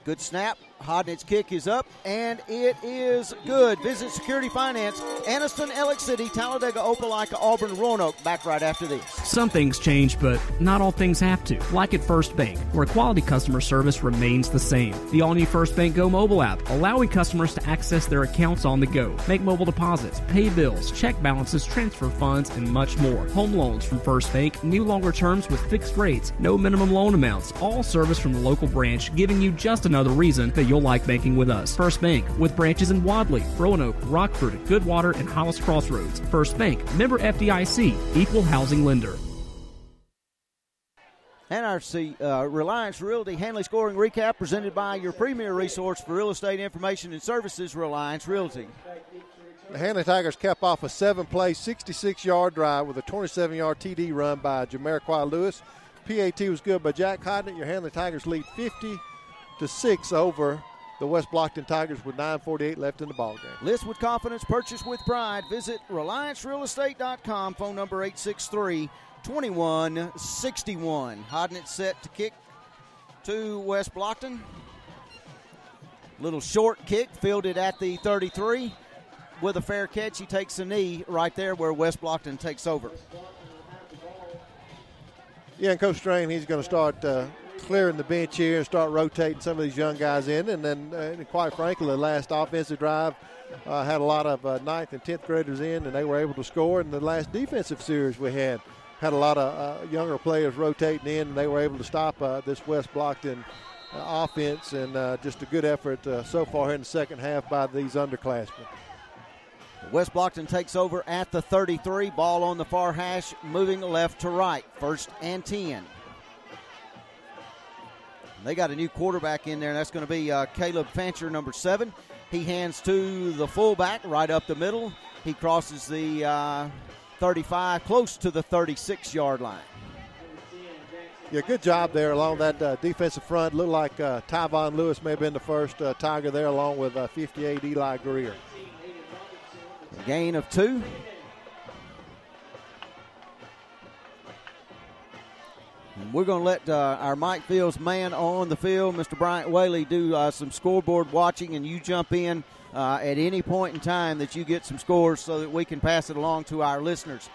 Good snap. Hodnett's kick is up, and it is good. Visit Security Finance, Anniston, Alex City, Talladega, Opelika, Auburn, Roanoke. Back right after this. Some things change, but not all things have to. Like at First Bank, where quality customer service remains the same. The all new First Bank Go mobile app, allowing customers to access their accounts on the go, make mobile deposits, pay bills, check balances, transfer funds, and much more. Home loans from First Bank, new longer terms with fixed rates, no minimum loan amounts, all service from the local branch, giving you just another reason that you'll like banking with us. First Bank, with branches in Wadley, Roanoke, Rockford, Goodwater, and Hollis Crossroads. First Bank, member FDIC, equal housing lender. NRC uh, Reliance Realty Handley scoring recap presented by your premier resource for real estate information and services, Reliance Realty. The Handley Tigers kept off a seven play, 66 yard drive with a 27 yard TD run by Jamariquai Lewis. PAT was good by Jack Hodnett. Your Handley Tigers lead 50 to 6 over the West Blocton Tigers with 9.48 left in the ballgame. List with confidence, purchase with pride. Visit RelianceRealEstate.com. Phone number 863 2161. Hodnett set to kick to West Blocton. Little short kick, fielded at the 33. With a fair catch, he takes a knee right there where West Blocton takes over. Yeah, and Coach Strain, he's going to start uh, clearing the bench here and start rotating some of these young guys in. And then, uh, quite frankly, the last offensive drive uh, had a lot of uh, ninth and tenth graders in, and they were able to score. And the last defensive series we had had a lot of uh, younger players rotating in, and they were able to stop uh, this West Blocton uh, offense. And just a good effort so far in the second half by these underclassmen. West Blocton takes over at the 33. Ball on the far hash, moving left to right. First and 10. They got a new quarterback in there, and that's going to be uh, Caleb Fancher, number seven. He hands to the fullback right up the middle. He crosses the uh, 35, close to the 36 yard line. Yeah, good job there along that uh, defensive front. Looked like uh, Tyvon Lewis may have been the first uh, Tiger there, along with uh, 58 Eli Greer. Gain of two. We're going to let uh, our Mike Fields man on the field, Mr. Bryant Whaley, do uh, some scoreboard watching, and you jump in uh, at any point in time that you get some scores so that we can pass it along to our listeners.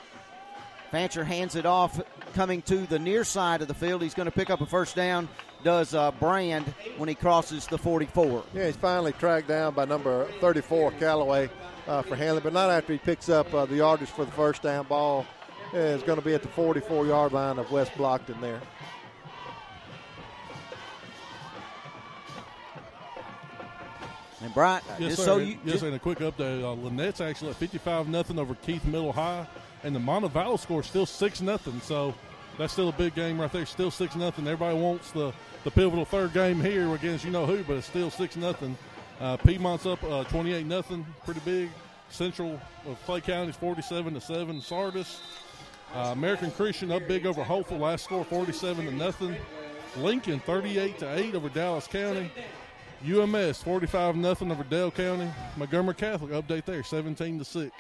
Fancher hands it off, coming to the near side of the field. He's going to pick up a first down. Does uh, Brand when he crosses the 44? Yeah, he's finally tracked down by number 34, Callaway, uh, for Handley, but not after he picks up uh, the yardage for the first down ball. Yeah, it's going to be at the 44 yard line of West Blocton there. And Bryant, Yes, just sir. so you, yes, sir. And a quick update: uh, Lynette's actually at fifty-five nothing over Keith Middle High, and the Montevallo score is still six nothing. So that's still a big game right there. Still six nothing. Everybody wants the the pivotal third game here against you know who, but it's still six nothing. Uh, Piedmont's up uh, twenty-eight nothing, pretty big. Central of Clay County is forty-seven to seven. Sardis, uh, American Christian up big over Hopeful. Last score forty-seven to nothing. Lincoln thirty-eight to eight over Dallas County. UMS 45 nothing over Dale County. Montgomery Catholic update there 17 to 6.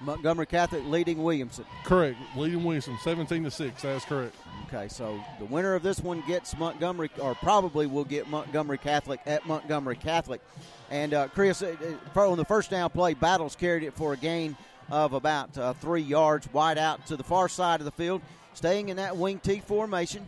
Montgomery Catholic leading Williamson. Correct. Leading Williamson 17 to 6. That's correct. Okay, so the winner of this one gets Montgomery, or probably will get Montgomery Catholic at Montgomery Catholic. And uh, Chris, uh, uh, on the first down play, Battles carried it for a gain of about uh, three yards, wide out to the far side of the field, staying in that wing T formation.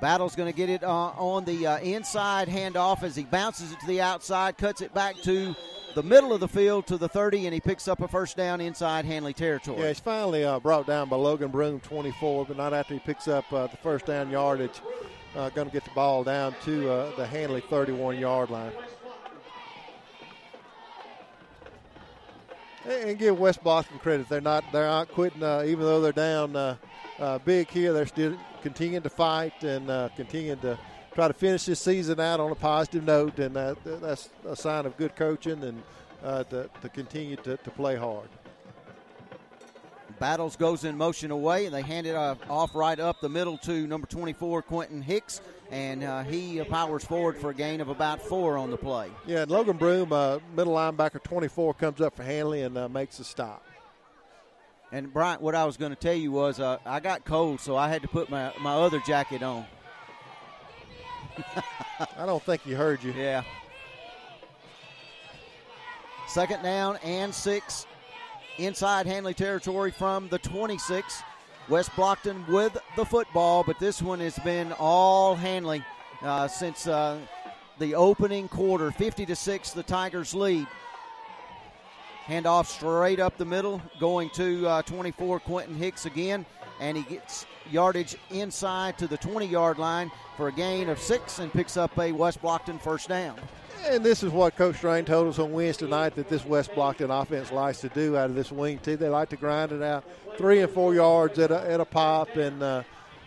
Battle's going to get it uh, on the uh, inside handoff as he bounces it to the outside, cuts it back to the middle of the field to the 30, and he picks up a first down inside Handley territory. Yeah, he's finally uh, brought down by Logan Broom, 24, but not after he picks up uh, the first down yardage. Uh, going to get the ball down to uh, the Handley 31 yard line. And give West Blocton credit. They're not they're not quitting, uh, even though they're down uh, uh, big here. They're still continuing to fight and uh, continuing to try to finish this season out on a positive note. And that's a sign of good coaching and uh, to, to continue to, to play hard. Battles goes in motion away, and they hand it off right up the middle to number 24, Quentin Hicks, and uh, he powers forward for a gain of about four on the play. Yeah, and Logan Broom, uh, middle linebacker 24, comes up for Handley and uh, makes a stop. And Bryant, what I was going to tell you was uh, I got cold, so I had to put my, my other jacket on. I don't think he heard you. Yeah. Second down and six inside Handley territory from the 26. West Blocton with the football, but this one has been all Handley uh, since uh, the opening quarter. 50 to 6, the Tigers lead. Handoff straight up the middle, going to uh, 24 Quentin Hicks again, and he gets yardage inside to the 20 yard line for a gain of six and picks up a West Blocton first down. And this is what Coach Strain told us on Wednesday night that this West Blocton offense likes to do out of this wing T. They like to grind it out three and four yards at a, at a pop and uh,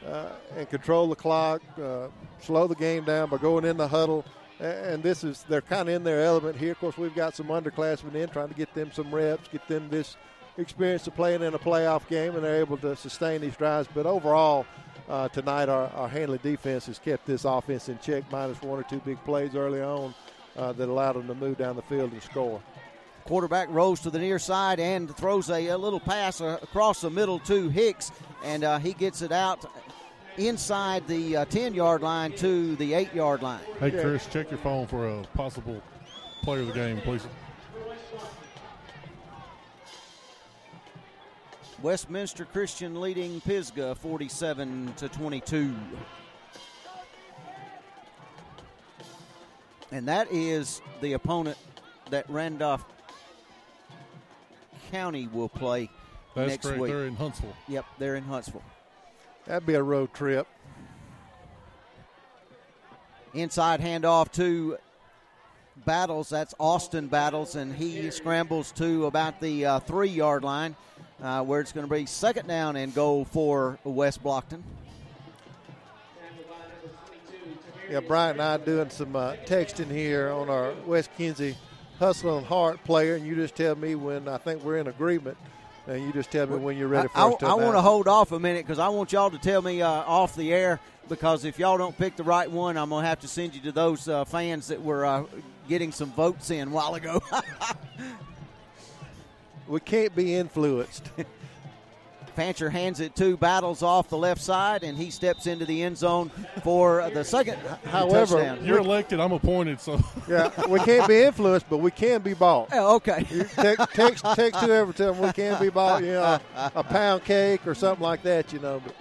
uh, and control the clock, uh, slow the game down by going in the huddle. And this is they're kind of in their element here. Of course, we've got some underclassmen in trying to get them some reps, get them this experience of playing in a playoff game, and they're able to sustain these drives. But overall, uh, tonight our, our Handley defense has kept this offense in check, minus one or two big plays early on uh, that allowed them to move down the field and score. Quarterback rolls to the near side and throws a, a little pass uh, across the middle to Hicks, and uh, he gets it out inside the 10 yard line to the 8 yard line. Hey, Chris, check your phone for a possible player of the game, please. Westminster Christian leading Pisgah 47 to 22. And that is the opponent that Randolph County will play That's next correct. week. They're in Huntsville. Yep, they're in Huntsville. That'd be a road trip. Inside handoff to Battles. That's Austin Battles, and he scrambles to about the uh, three yard line uh, where it's going to be second down and goal for West Blocton. Yeah, Brian and I doing some uh, texting here on our Wes Kinsey Hustle and Heart player, and you just tell me when I think we're in agreement. and you just tell me when you're ready for I, us to I want to hold off a minute because I want y'all to tell me uh, off the air because if y'all don't pick the right one, I'm going to have to send you to those uh, fans that were uh, getting some votes in a while ago. we can't be influenced. Fancher hands it to Battles off the left side, and he steps into the end zone for the second However, touchdown. You're elected. I'm appointed. So yeah, we can't be influenced, but we can be bought. Oh, okay. text, text, text whoever, tell them we can be bought. You know, a pound cake or something like that. You know, but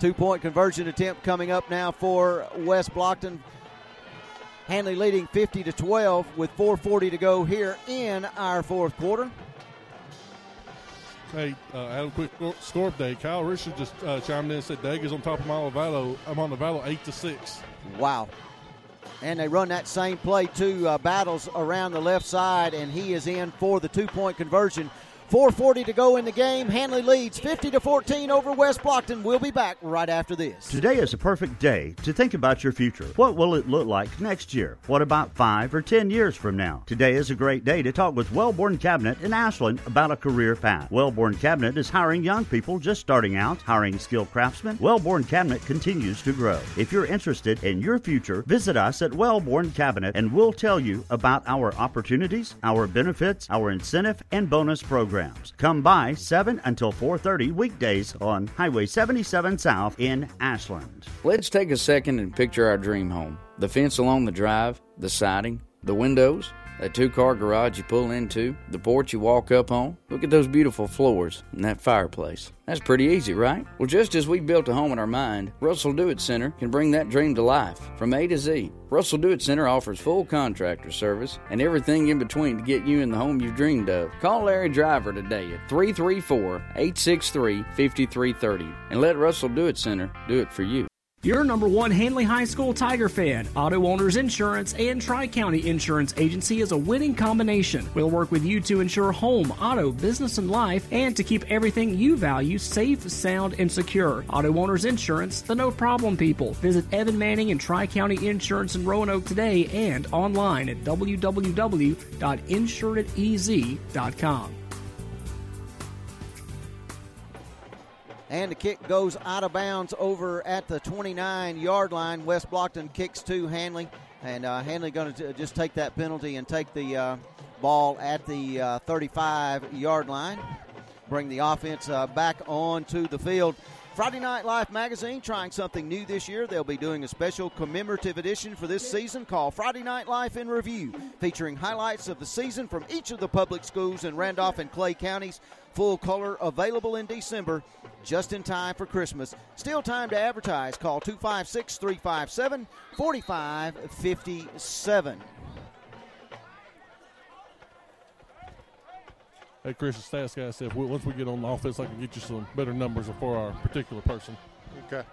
Two point conversion attempt coming up now for West Blocton. Handley leading 50 to 12 with 4:40 to go here in our fourth quarter. Hey, uh, Adam, quick score- update. Kyle Richard just uh, chimed in and said Dega's on top of Montevallo. I'm on the Montevallo eight to six. Wow. And they run that same play to uh, Battles around the left side, and he is in for the two point conversion. 4:40 to go in the game. Handley leads 50 to 14 over West Blocton. We'll be back right after this. Today is a perfect day to think about your future. What will it look like next year? What about five or ten years from now? Today is a great day to talk with Wellborn Cabinet in Ashland about a career path. Wellborn Cabinet is hiring young people just starting out, hiring skilled craftsmen. Wellborn Cabinet continues to grow. If you're interested in your future, visit us at Wellborn Cabinet and we'll tell you about our opportunities, our benefits, our incentive and bonus programs. Come by 7 until 4:30 weekdays on Highway 77 South in Ashland. Let's take a second and picture our dream home. The fence along the drive, the siding, the windows, that two car garage you pull into, the porch you walk up on. Look at those beautiful floors and that fireplace. That's pretty easy, right? Well, just as we built a home in our mind, Russell Do It Center can bring that dream to life from A to Z. Russell Do It Center offers full contractor service and everything in between to get you in the home you've dreamed of. Call Larry Driver today at 334 863 5330 and let Russell Do It Center do it for you. Your number one Handley High School Tiger fan. Auto Owners Insurance and Tri County Insurance Agency is a winning combination. We'll work with you to ensure home, auto, business, and life, and to keep everything you value safe, sound, and secure. Auto Owners Insurance, the no problem people. Visit Evan Manning and Tri County Insurance in Roanoke today and online at www.insuredetez.com. And the kick goes out of bounds over at the 29 yard line. West Blocton kicks to Handley. And uh, Handley going to just take that penalty and take the uh, ball at the uh, 35 yard line. Bring the offense uh, back onto the field. Friday Night Life magazine trying something new this year. They'll be doing a special commemorative edition for this season called Friday Night Life in Review, featuring highlights of the season from each of the public schools in Randolph and Clay counties. Full color available in December, just in time for Christmas. Still time to advertise. Call 256 357 4557. Hey, Chris, the stats guy said once we get on the offense, I can get you some better numbers for our particular person. Okay.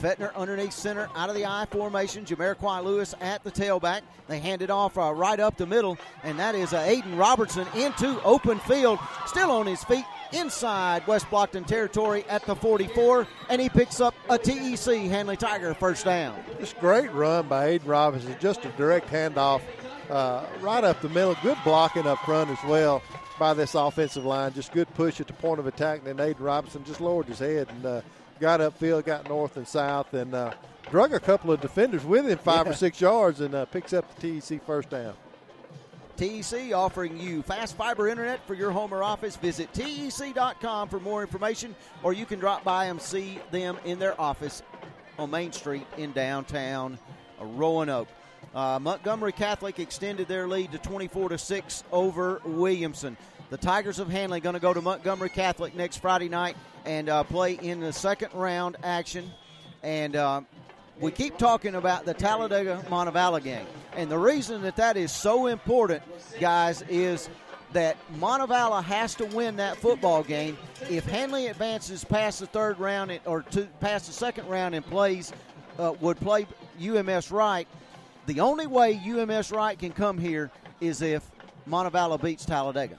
Fetner underneath center, out of the I formation. Jamariquai Lewis at the tailback. They hand it off uh, right up the middle, and that is uh, Aiden Robertson into open field, still on his feet inside West Blocton territory at the 44, and he picks up a TEC Handley Tiger first down. Just great run by Aiden Robinson. Just a direct handoff uh, right up the middle. Good blocking up front as well by this offensive line. Just good push at the point of attack. And then Aiden Robinson just lowered his head and uh, got upfield, got north and south, and uh, drug a couple of defenders with him five Yeah. or six yards and uh, picks up the TEC first down. TEC offering you fast fiber internet for your home or office. Visit TEC.com for more information, or you can drop by and see them in their office on Main Street in downtown Roanoke. Uh, Montgomery Catholic extended their lead to 24 to 6 over Williamson. The Tigers of Handley going to go to Montgomery Catholic next Friday night and uh, play in the second round action. And uh, we keep talking about the Talladega Montevallo game. And the reason that that is so important, guys, is that Montevallo has to win that football game. If Handley advances past the third round or to past the second round and plays, uh, would play UMS Wright, the only way UMS Wright can come here is if Montevallo beats Talladega.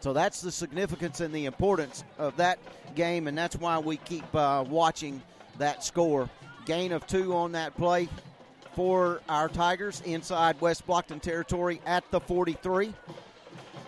So that's the significance and the importance of that game, and that's why we keep uh, watching that score. Gain of two on that play for our Tigers inside West Blocton territory at the 43.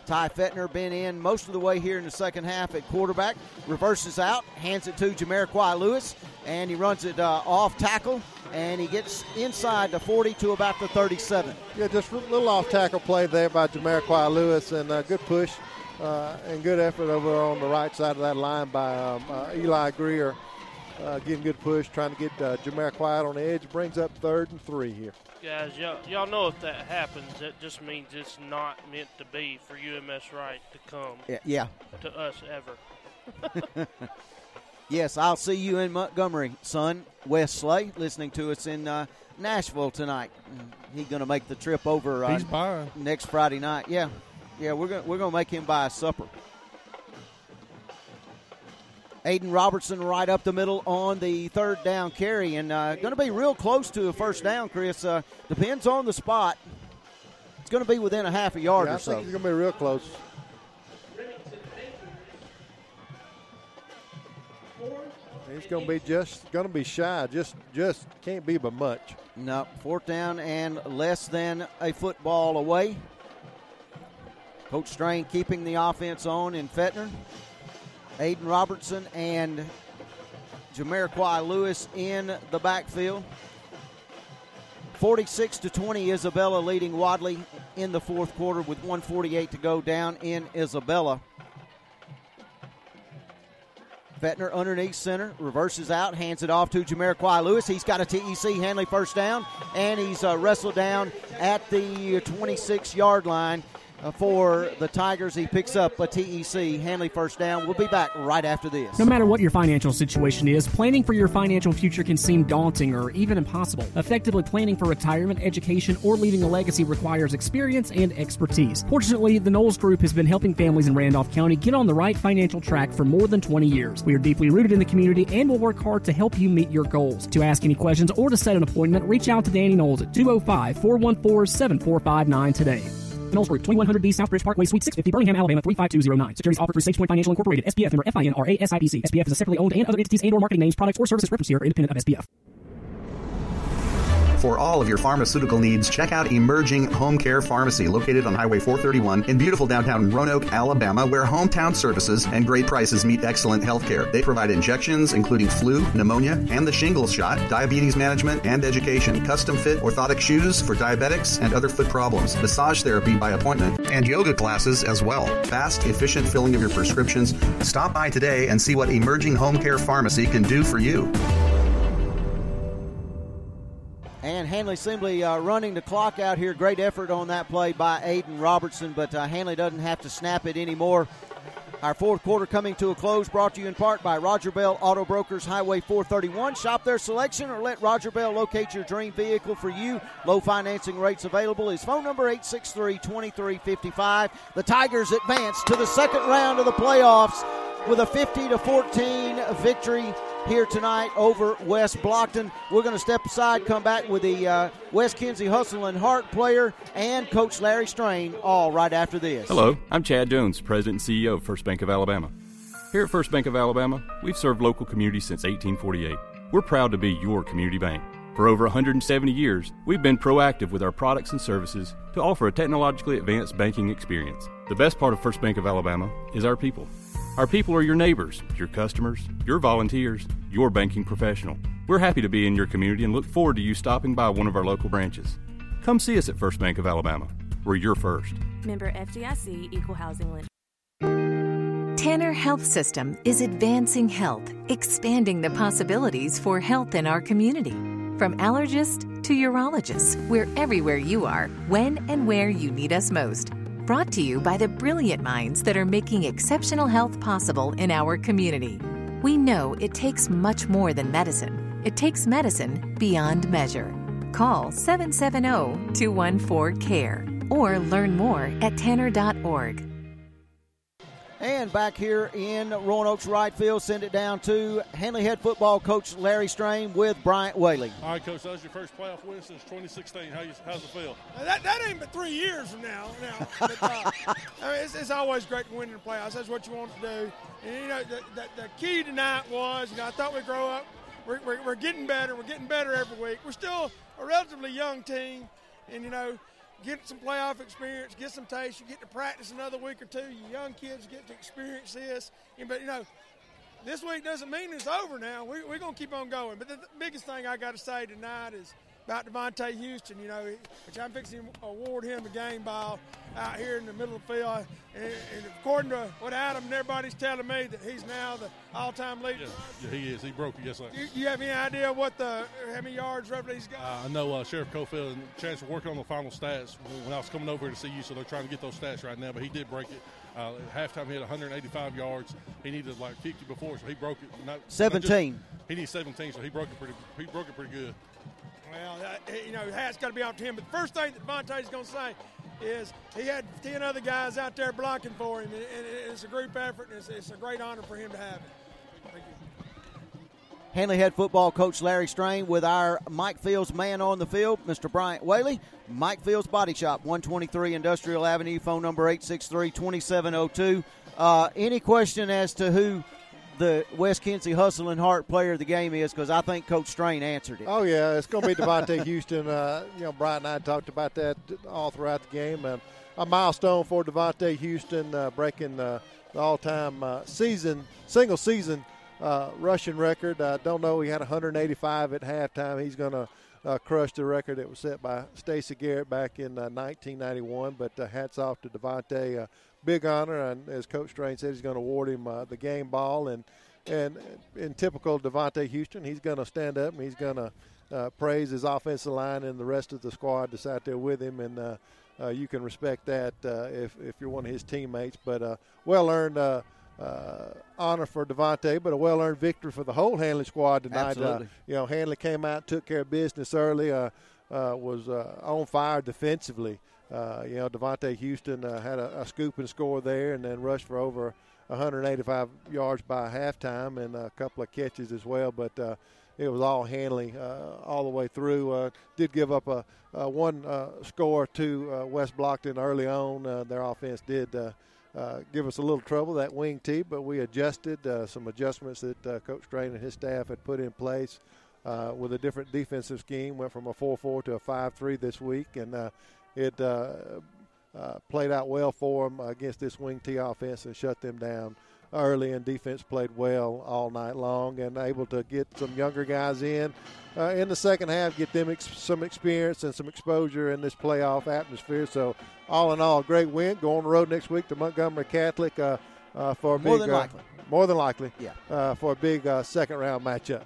Ty Fetner been in most of the way here in the second half at quarterback. Reverses out, hands it to Jamariquai Lewis, and he runs it uh, off tackle, and he gets inside the 40 to about the 37. Yeah, just a little off tackle play there by Jamariquai Lewis, and a good push uh, and good effort over on the right side of that line by um, uh, Eli Greer. Uh, getting good push, trying to get uh, Quiet on the edge. Brings up third and three here. Guys, y'all, y'all know if that happens, that just means it's not meant to be for UMS Wright to come Yeah, yeah. to us ever. Yes, I'll see you in Montgomery, son. Wes Slay, listening to us in uh, Nashville tonight. He's going to make the trip over uh, He's buying. next Friday night. Yeah, yeah, we're gonna we're going to make him buy a supper. Aiden Robertson right up the middle on the third down carry, and uh, going to be real close to a first down. Chris uh, depends on the spot. It's going to be within a half a yard Yeah, I or so. think it's going to be real close. He's going to be just going to be shy. Just just can't be but much. No, fourth down and less than a football away. Coach Strain keeping the offense on in Fetner. Aiden Robertson and Jamariquai Lewis in the backfield. 46 to 20, Isabella leading Wadley in the fourth quarter with 148 to go down in Isabella. Fetner underneath center, reverses out, hands it off to Jamariquai Lewis. He's got a TEC Handley first down, and he's uh, wrestled down at the 26 yard line Uh, for the Tigers. He picks up a TEC Handley first down. We'll be back right after this. No matter what your financial situation is, planning for your financial future can seem daunting or even impossible. Effectively planning for retirement, education, or leaving a legacy requires experience and expertise. Fortunately, the Knowles Group has been helping families in Randolph County get on the right financial track for more than 20 years. We are deeply rooted in the community and will work hard to help you meet your goals. To ask any questions or to set an appointment, reach out to Danny Knowles at 205 414 7459 today. Knowles Group, 2100B Southbridge Parkway, Suite 650, Birmingham, Alabama 35209. Securities offered through SafePoint Financial Incorporated, SPF member FINRA SIPC. SPF is a separately owned and other entities and or marketing names, products, or services referenced here are independent of SPF. For all of your pharmaceutical needs, check out Emerging Home Care Pharmacy, located on Highway 431 in beautiful downtown Roanoke, Alabama, where hometown services and great prices meet excellent health care. They provide injections, including flu, pneumonia, and the shingles shot, diabetes management, and education, custom fit orthotic shoes for diabetics and other foot problems, massage therapy by appointment, and yoga classes as well. Fast, efficient filling of your prescriptions. Stop by today and see what Emerging Home Care Pharmacy can do for you. And Handley simply uh, running the clock out here. Great effort on that play by Aiden Robertson, but uh, Handley doesn't have to snap it anymore. Our fourth quarter coming to a close, brought to you in part by Roger Bell Auto Brokers, Highway 431. Shop their selection or let Roger Bell locate your dream vehicle for you. Low financing rates available. His phone number 863 2355. The Tigers advance to the second round of the playoffs with a 50 to 14 victory here tonight over West Blocton. We're going to step aside, come back with the uh, Wes Kinsey Hustle and Heart player and Coach Larry Strain, all right after this. Hello, I'm Chad Jones, President and CEO of First Bank of Alabama. Here at First Bank of Alabama, we've served local communities since 1848. We're proud to be your community bank. For over 170 years, we've been proactive with our products and services to offer a technologically advanced banking experience. The best part of First Bank of Alabama is our people. Our people are your neighbors, your customers, your volunteers, your banking professional. We're happy to be in your community and look forward to you stopping by one of our local branches. Come see us at First Bank of Alabama. We're your first. Member FDIC Equal Housing Lender. Tanner Health System is advancing health, expanding the possibilities for health in our community. From allergist to urologist, we're everywhere you are, when and where you need us most. Brought to you by the brilliant minds that are making exceptional health possible in our community. We know it takes much more than medicine, it takes medicine beyond measure. Call 770 214 CARE or learn more at tanner.org. And back here in Roanoke's Wright Field, send it down to Handley head football coach Larry Strain with Bryant Whaley. All right, Coach, that was your first playoff win since 2016. How you, how's it feel? That, that ain't but three years from now. now. But, uh, I mean, it's, it's always great to win in the playoffs. That's what you want to do. And, you know, the, the, the key tonight was, you know, I thought we'd grow up. We're, we're, we're getting better. We're getting better every week. We're still a relatively young team. And, you know, get some playoff experience, get some taste. You get to practice another week or two. You young kids get to experience this. But you know, this week doesn't mean it's over. Now we, we're going to keep on going. But the, the biggest thing I got to say tonight is about Devontae Houston, you know, which I'm fixing to award him the game ball out here in the middle of the field. And, and according to what Adam and everybody's telling me, that he's now the all-time leader. Yeah, yeah he is. He broke it. Yes, sir. You, you, have any idea what the how many yards roughly he's got? Uh, I know uh, Sheriff Cofield and Chance were working on the final stats when I was coming over here to see you, so they're trying to get those stats right now. But he did break it. Uh, at halftime, he had 185 yards. He needed like 50 before, so he broke it. Not, 17. Not just, he needs 17, so he broke it pretty. He broke it pretty good. Well, uh, you know, hat's got to be off to him. But the first thing that Devontae's going to say is he had 10 other guys out there blocking for him, and it's a group effort, and it's, it's a great honor for him to have it. Thank you. Handley head football coach Larry Strain with our Mike Fields man on the field, Mr. Bryant Whaley. Mike Fields Body Shop, 123 Industrial Avenue, phone number 863 2702. Uh, any question as to who the Wes Kinsey Hustle and Heart player of the game is because I think Coach Strain answered it. Oh yeah, it's going to be Devontae Houston. Uh, you know, Brian and I talked about that all throughout the game. Um, a milestone for Devontae Houston, uh, breaking uh, the all-time uh, season single season uh, rushing record. I don't know. He had 185 at halftime. He's going to. Uh, crush the record that was set by Stacy Garrett back in 1991. But hats off to Devontae big honor, and as Coach Strain said, he's going to award him uh, the game ball. And and in typical Devontae Houston, he's going to stand up and he's going to uh, praise his offensive line and the rest of the squad that's out there with him. And uh, uh, you can respect that uh, if if you're one of his teammates. But uh, well earned. Uh, honor for Devontae, but a well-earned victory for the whole Handley squad tonight. you know, Handley came out, took care of business early, was on fire defensively. Uh, you know, Devontae Houston uh, had a, a, scoop and score there, and then rushed for over 185 yards by halftime, and a couple of catches as well. But uh, it was all Handley uh, all the way through. Uh, did give up a, a one uh, score to West Blocton early on. their offense did. give us a little trouble that wing T, but we adjusted some adjustments that Coach Strain and his staff had put in place with a different defensive scheme. Went from a 4-4 to a 5-3 this week, and it uh, uh, played out well for them against this wing T offense and shut them down early. And defense played well all night long and able to get some younger guys in uh, in the second half, get them ex- some experience and some exposure in this playoff atmosphere. So, all in all, great win. Go on the road next week to Montgomery Catholic uh, uh, for a more big, than likely. more than likely, yeah, for a big second round matchup.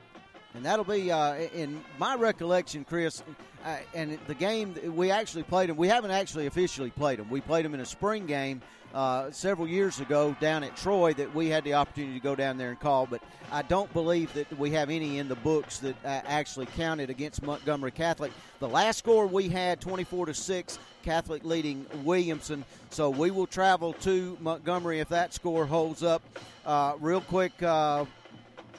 And that'll be, in my recollection, Chris uh, and the game we actually played them. We haven't actually officially played them. We played them in a spring game uh, several years ago down at Troy that we had the opportunity to go down there and call. But I don't believe that we have any in the books that uh, actually counted against Montgomery Catholic. The last score we had, 24 to six, Catholic leading Williamson. So we will travel to Montgomery if that score holds up. Uh, real quick, uh,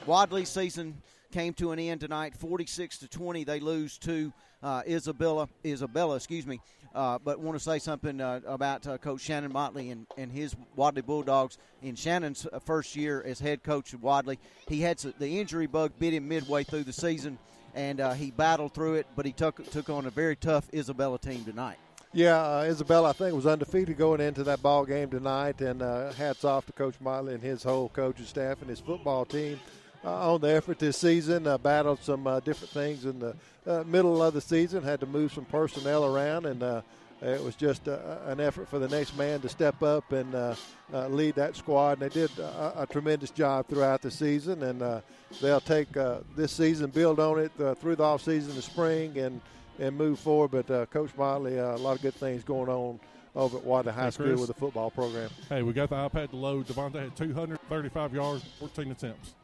Wadley season came to an end tonight, 46 to 20. They lose to uh, Isabella, Isabella, excuse me. Uh, but want to say something uh, about uh, Coach Shannon Motley and, and his Wadley Bulldogs. In Shannon's uh, first year as head coach of Wadley, he had the injury bug bit him midway through the season, and uh, he battled through it. But he took took on a very tough Isabella team tonight. Yeah, Isabella, I think, was undefeated going into that ball game tonight, and hats off to Coach Motley and his whole coaching staff and his football team on the effort this season. Uh, battled some uh, different things in the uh, middle of the season. Had to move some personnel around, and uh, it was just uh, an effort for the next man to step up and lead that squad. And they did a, a, tremendous job throughout the season, and they'll take this season, build on it through the off season, the spring, and and move forward. But Coach Motley, a lot of good things going on over at Wadley High hey, School with the football program. Hey, we got the iPad to load. Devontae had 235 yards, 14 attempts.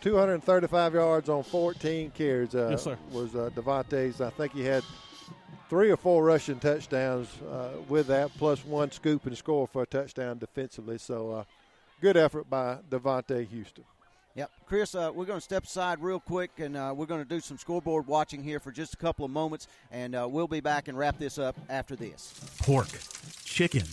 235 yards on 14 carries. Uh, yes, sir. Was uh, Devontae's. I think he had three or four rushing touchdowns uh, with that, plus one scoop and score for a touchdown defensively. So, uh, good effort by Devontae Houston. Yep, Chris. Uh, we're going to step aside real quick, and uh, we're going to do some scoreboard watching here for just a couple of moments, and uh, we'll be back and wrap this up after this. Pork, chicken,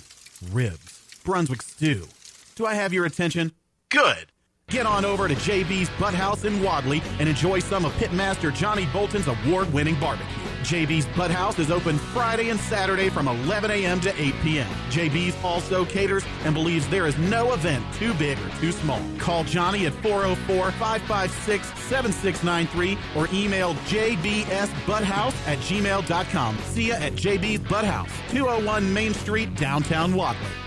ribs, Brunswick stew. Do I have your attention? Good. Get on over to JB's Butthouse in Wadley and enjoy some of Pitmaster Johnny Bolton's award winning barbecue. JB's Butthouse is open Friday and Saturday from 11 a.m. to 8 p.m. JB's also caters and believes there is no event too big or too small. Call Johnny at 404 556 7693 or email jbsbutthouse at gmail.com. See ya at JB's Butthouse, 201 Main Street, downtown Wadley.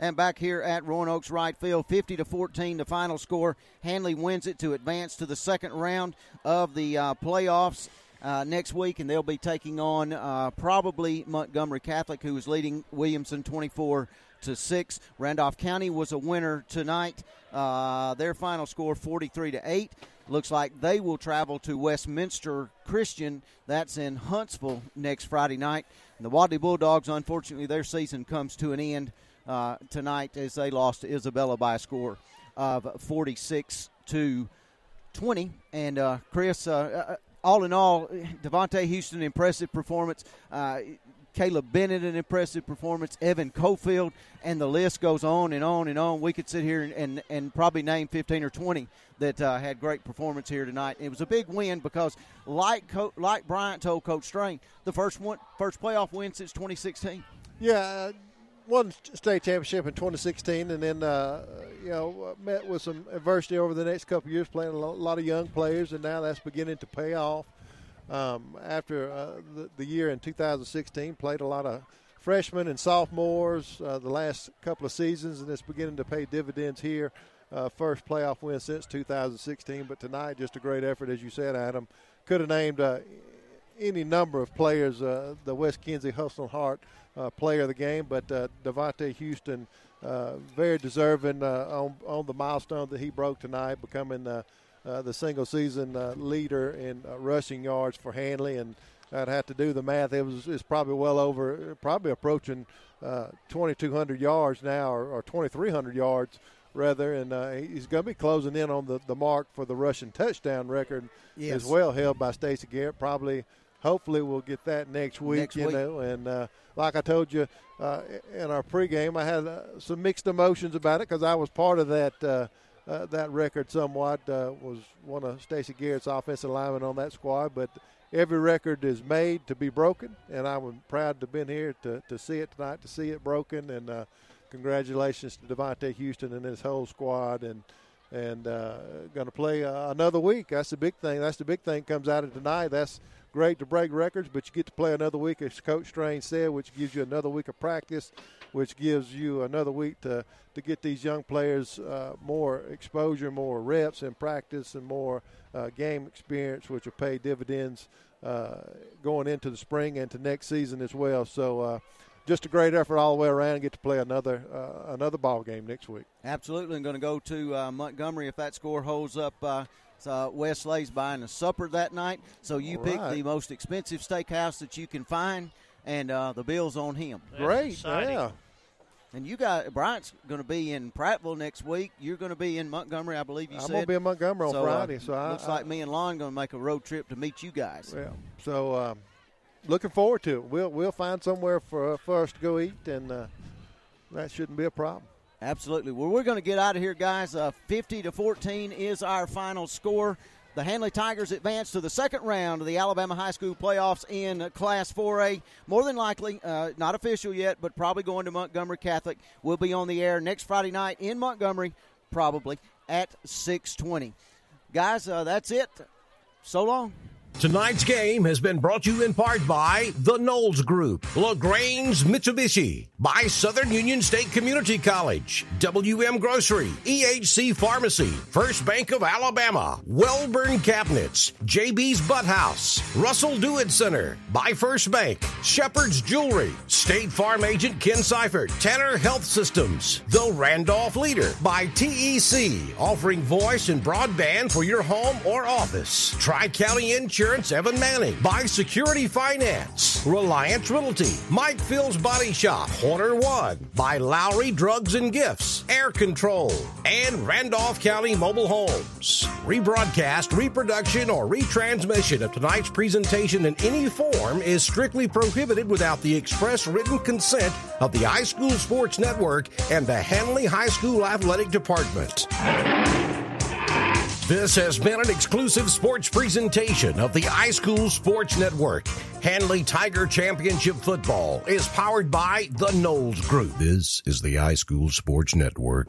And back here at Roanoke's Wright Field, 50 to 14, the final score. Handley wins it to advance to the second round of the uh, playoffs uh, next week, and they'll be taking on uh, probably Montgomery Catholic, who is leading Williamson 24 to six. Randolph County was a winner tonight. Uh, their final score 43 to eight. Looks like they will travel to Westminster Christian. That's in Huntsville next Friday night. And the Wadley Bulldogs, unfortunately, their season comes to an end uh, tonight as they lost to Isabella by a score of 46 to 20. And uh, Chris, uh, uh all in all, Devontae Houston, impressive performance. Uh, Caleb Bennett, an impressive performance. Evan Cofield, and the list goes on and on and on. We could sit here and, and, and probably name 15 or 20 that uh, had great performance here tonight. It was a big win because, like Co- like Bryant told Coach Strain, the first one first playoff win since 2016. Yeah, won state championship in 2016, and then uh, you know met with some adversity over the next couple years, playing a lot of young players, and now that's beginning to pay off. Um, after uh, the, the, year in 2016, played a lot of freshmen and sophomores uh, the last couple of seasons, and it's beginning to pay dividends here. Uh, first playoff win since 2016, but tonight just a great effort, as you said, Adam. Could have named uh, any number of players, uh, the Wes Kinzie Hustle Heart uh, player of the game, but uh, Devontae Houston, uh, very deserving uh, on, on the milestone that he broke tonight, becoming uh, uh, the single season leader in rushing yards for Handley. And I'd have to do the math. It was it's probably well over, probably approaching 2,200 yards now, or, or 2,300 yards rather, and uh, he's going to be closing in on the, the mark for the rushing touchdown record yes. as well, held by Stacy Garrett. Probably hopefully we'll get that next week. Next you week. know, and uh, like I told you uh, in our pregame, I had uh, some mixed emotions about it because I was part of that. Uh, uh, that record somewhat uh, was one of Stacy Garrett's offensive linemen on that squad, but every record is made to be broken, and I'm proud to have been here to, to see it tonight, to see it broken, and congratulations to Devontae Houston and his whole squad, and and going to play another week. That's the big thing. That's the big thing comes out of tonight. That's great to break records, but you get to play another week, as Coach Strain said, which gives you another week of practice, which gives you another week to, to get these young players uh, more exposure, more reps in practice, and more uh, game experience, which will pay dividends uh, going into the spring and to next season as well. So, uh, just a great effort all the way around. Get to play another uh, another ball game next week. Absolutely, I'm going to go to uh, Montgomery if that score holds up. Uh, uh, Westlay's buying a supper that night, so you All pick right. the most expensive steakhouse that you can find, and uh, the bill's on him. Great, yeah. And you got Bryant's going to be in Prattville next week. You're going to be in Montgomery, I believe you said. I'm gonna be in Montgomery on So, uh, Friday, so I- looks I- like me and Lon going to make a road trip to meet you guys. Yeah. So um, looking forward to it. We'll we'll find somewhere for for us to go eat, and uh, that shouldn't be a problem. Absolutely. Well, we're going to get out of here, guys. Uh, 50 to 14 is our final score. The Handley Tigers advance to the second round of the Alabama High School playoffs in Class 4A. More than likely, uh, not official yet, but probably going to Montgomery Catholic. We'll be on the air next Friday night in Montgomery, probably at 6:20. Guys, uh, that's it. So long. Tonight's game has been brought to you in part by the Knowles Group, LaGrange Mitsubishi, by Southern Union State Community College, WM Grocery, EHC Pharmacy, First Bank of Alabama, Wellburn Cabinets, JB's Butt House, Russell Dewitt Center, by First Bank, Shepherd's Jewelry, State Farm Agent Ken Seifert, Tanner Health Systems, The Randolph Leader, by TEC, offering voice and broadband for your home or office, Tri County Insurance. Evan Manning, by Security Finance, Reliance Realty, Mike Phil's Body Shop, Horner One, by Lowry Drugs and Gifts, Air Control, and Randolph County Mobile Homes. Rebroadcast, reproduction, or retransmission of tonight's presentation in any form is strictly prohibited without the express written consent of the iSchool Sports Network and the Handley High School Athletic Department. This has been an exclusive sports presentation of the iSchool Sports Network. Handley Tiger Championship Football is powered by the Knowles Group. This is the iSchool Sports Network.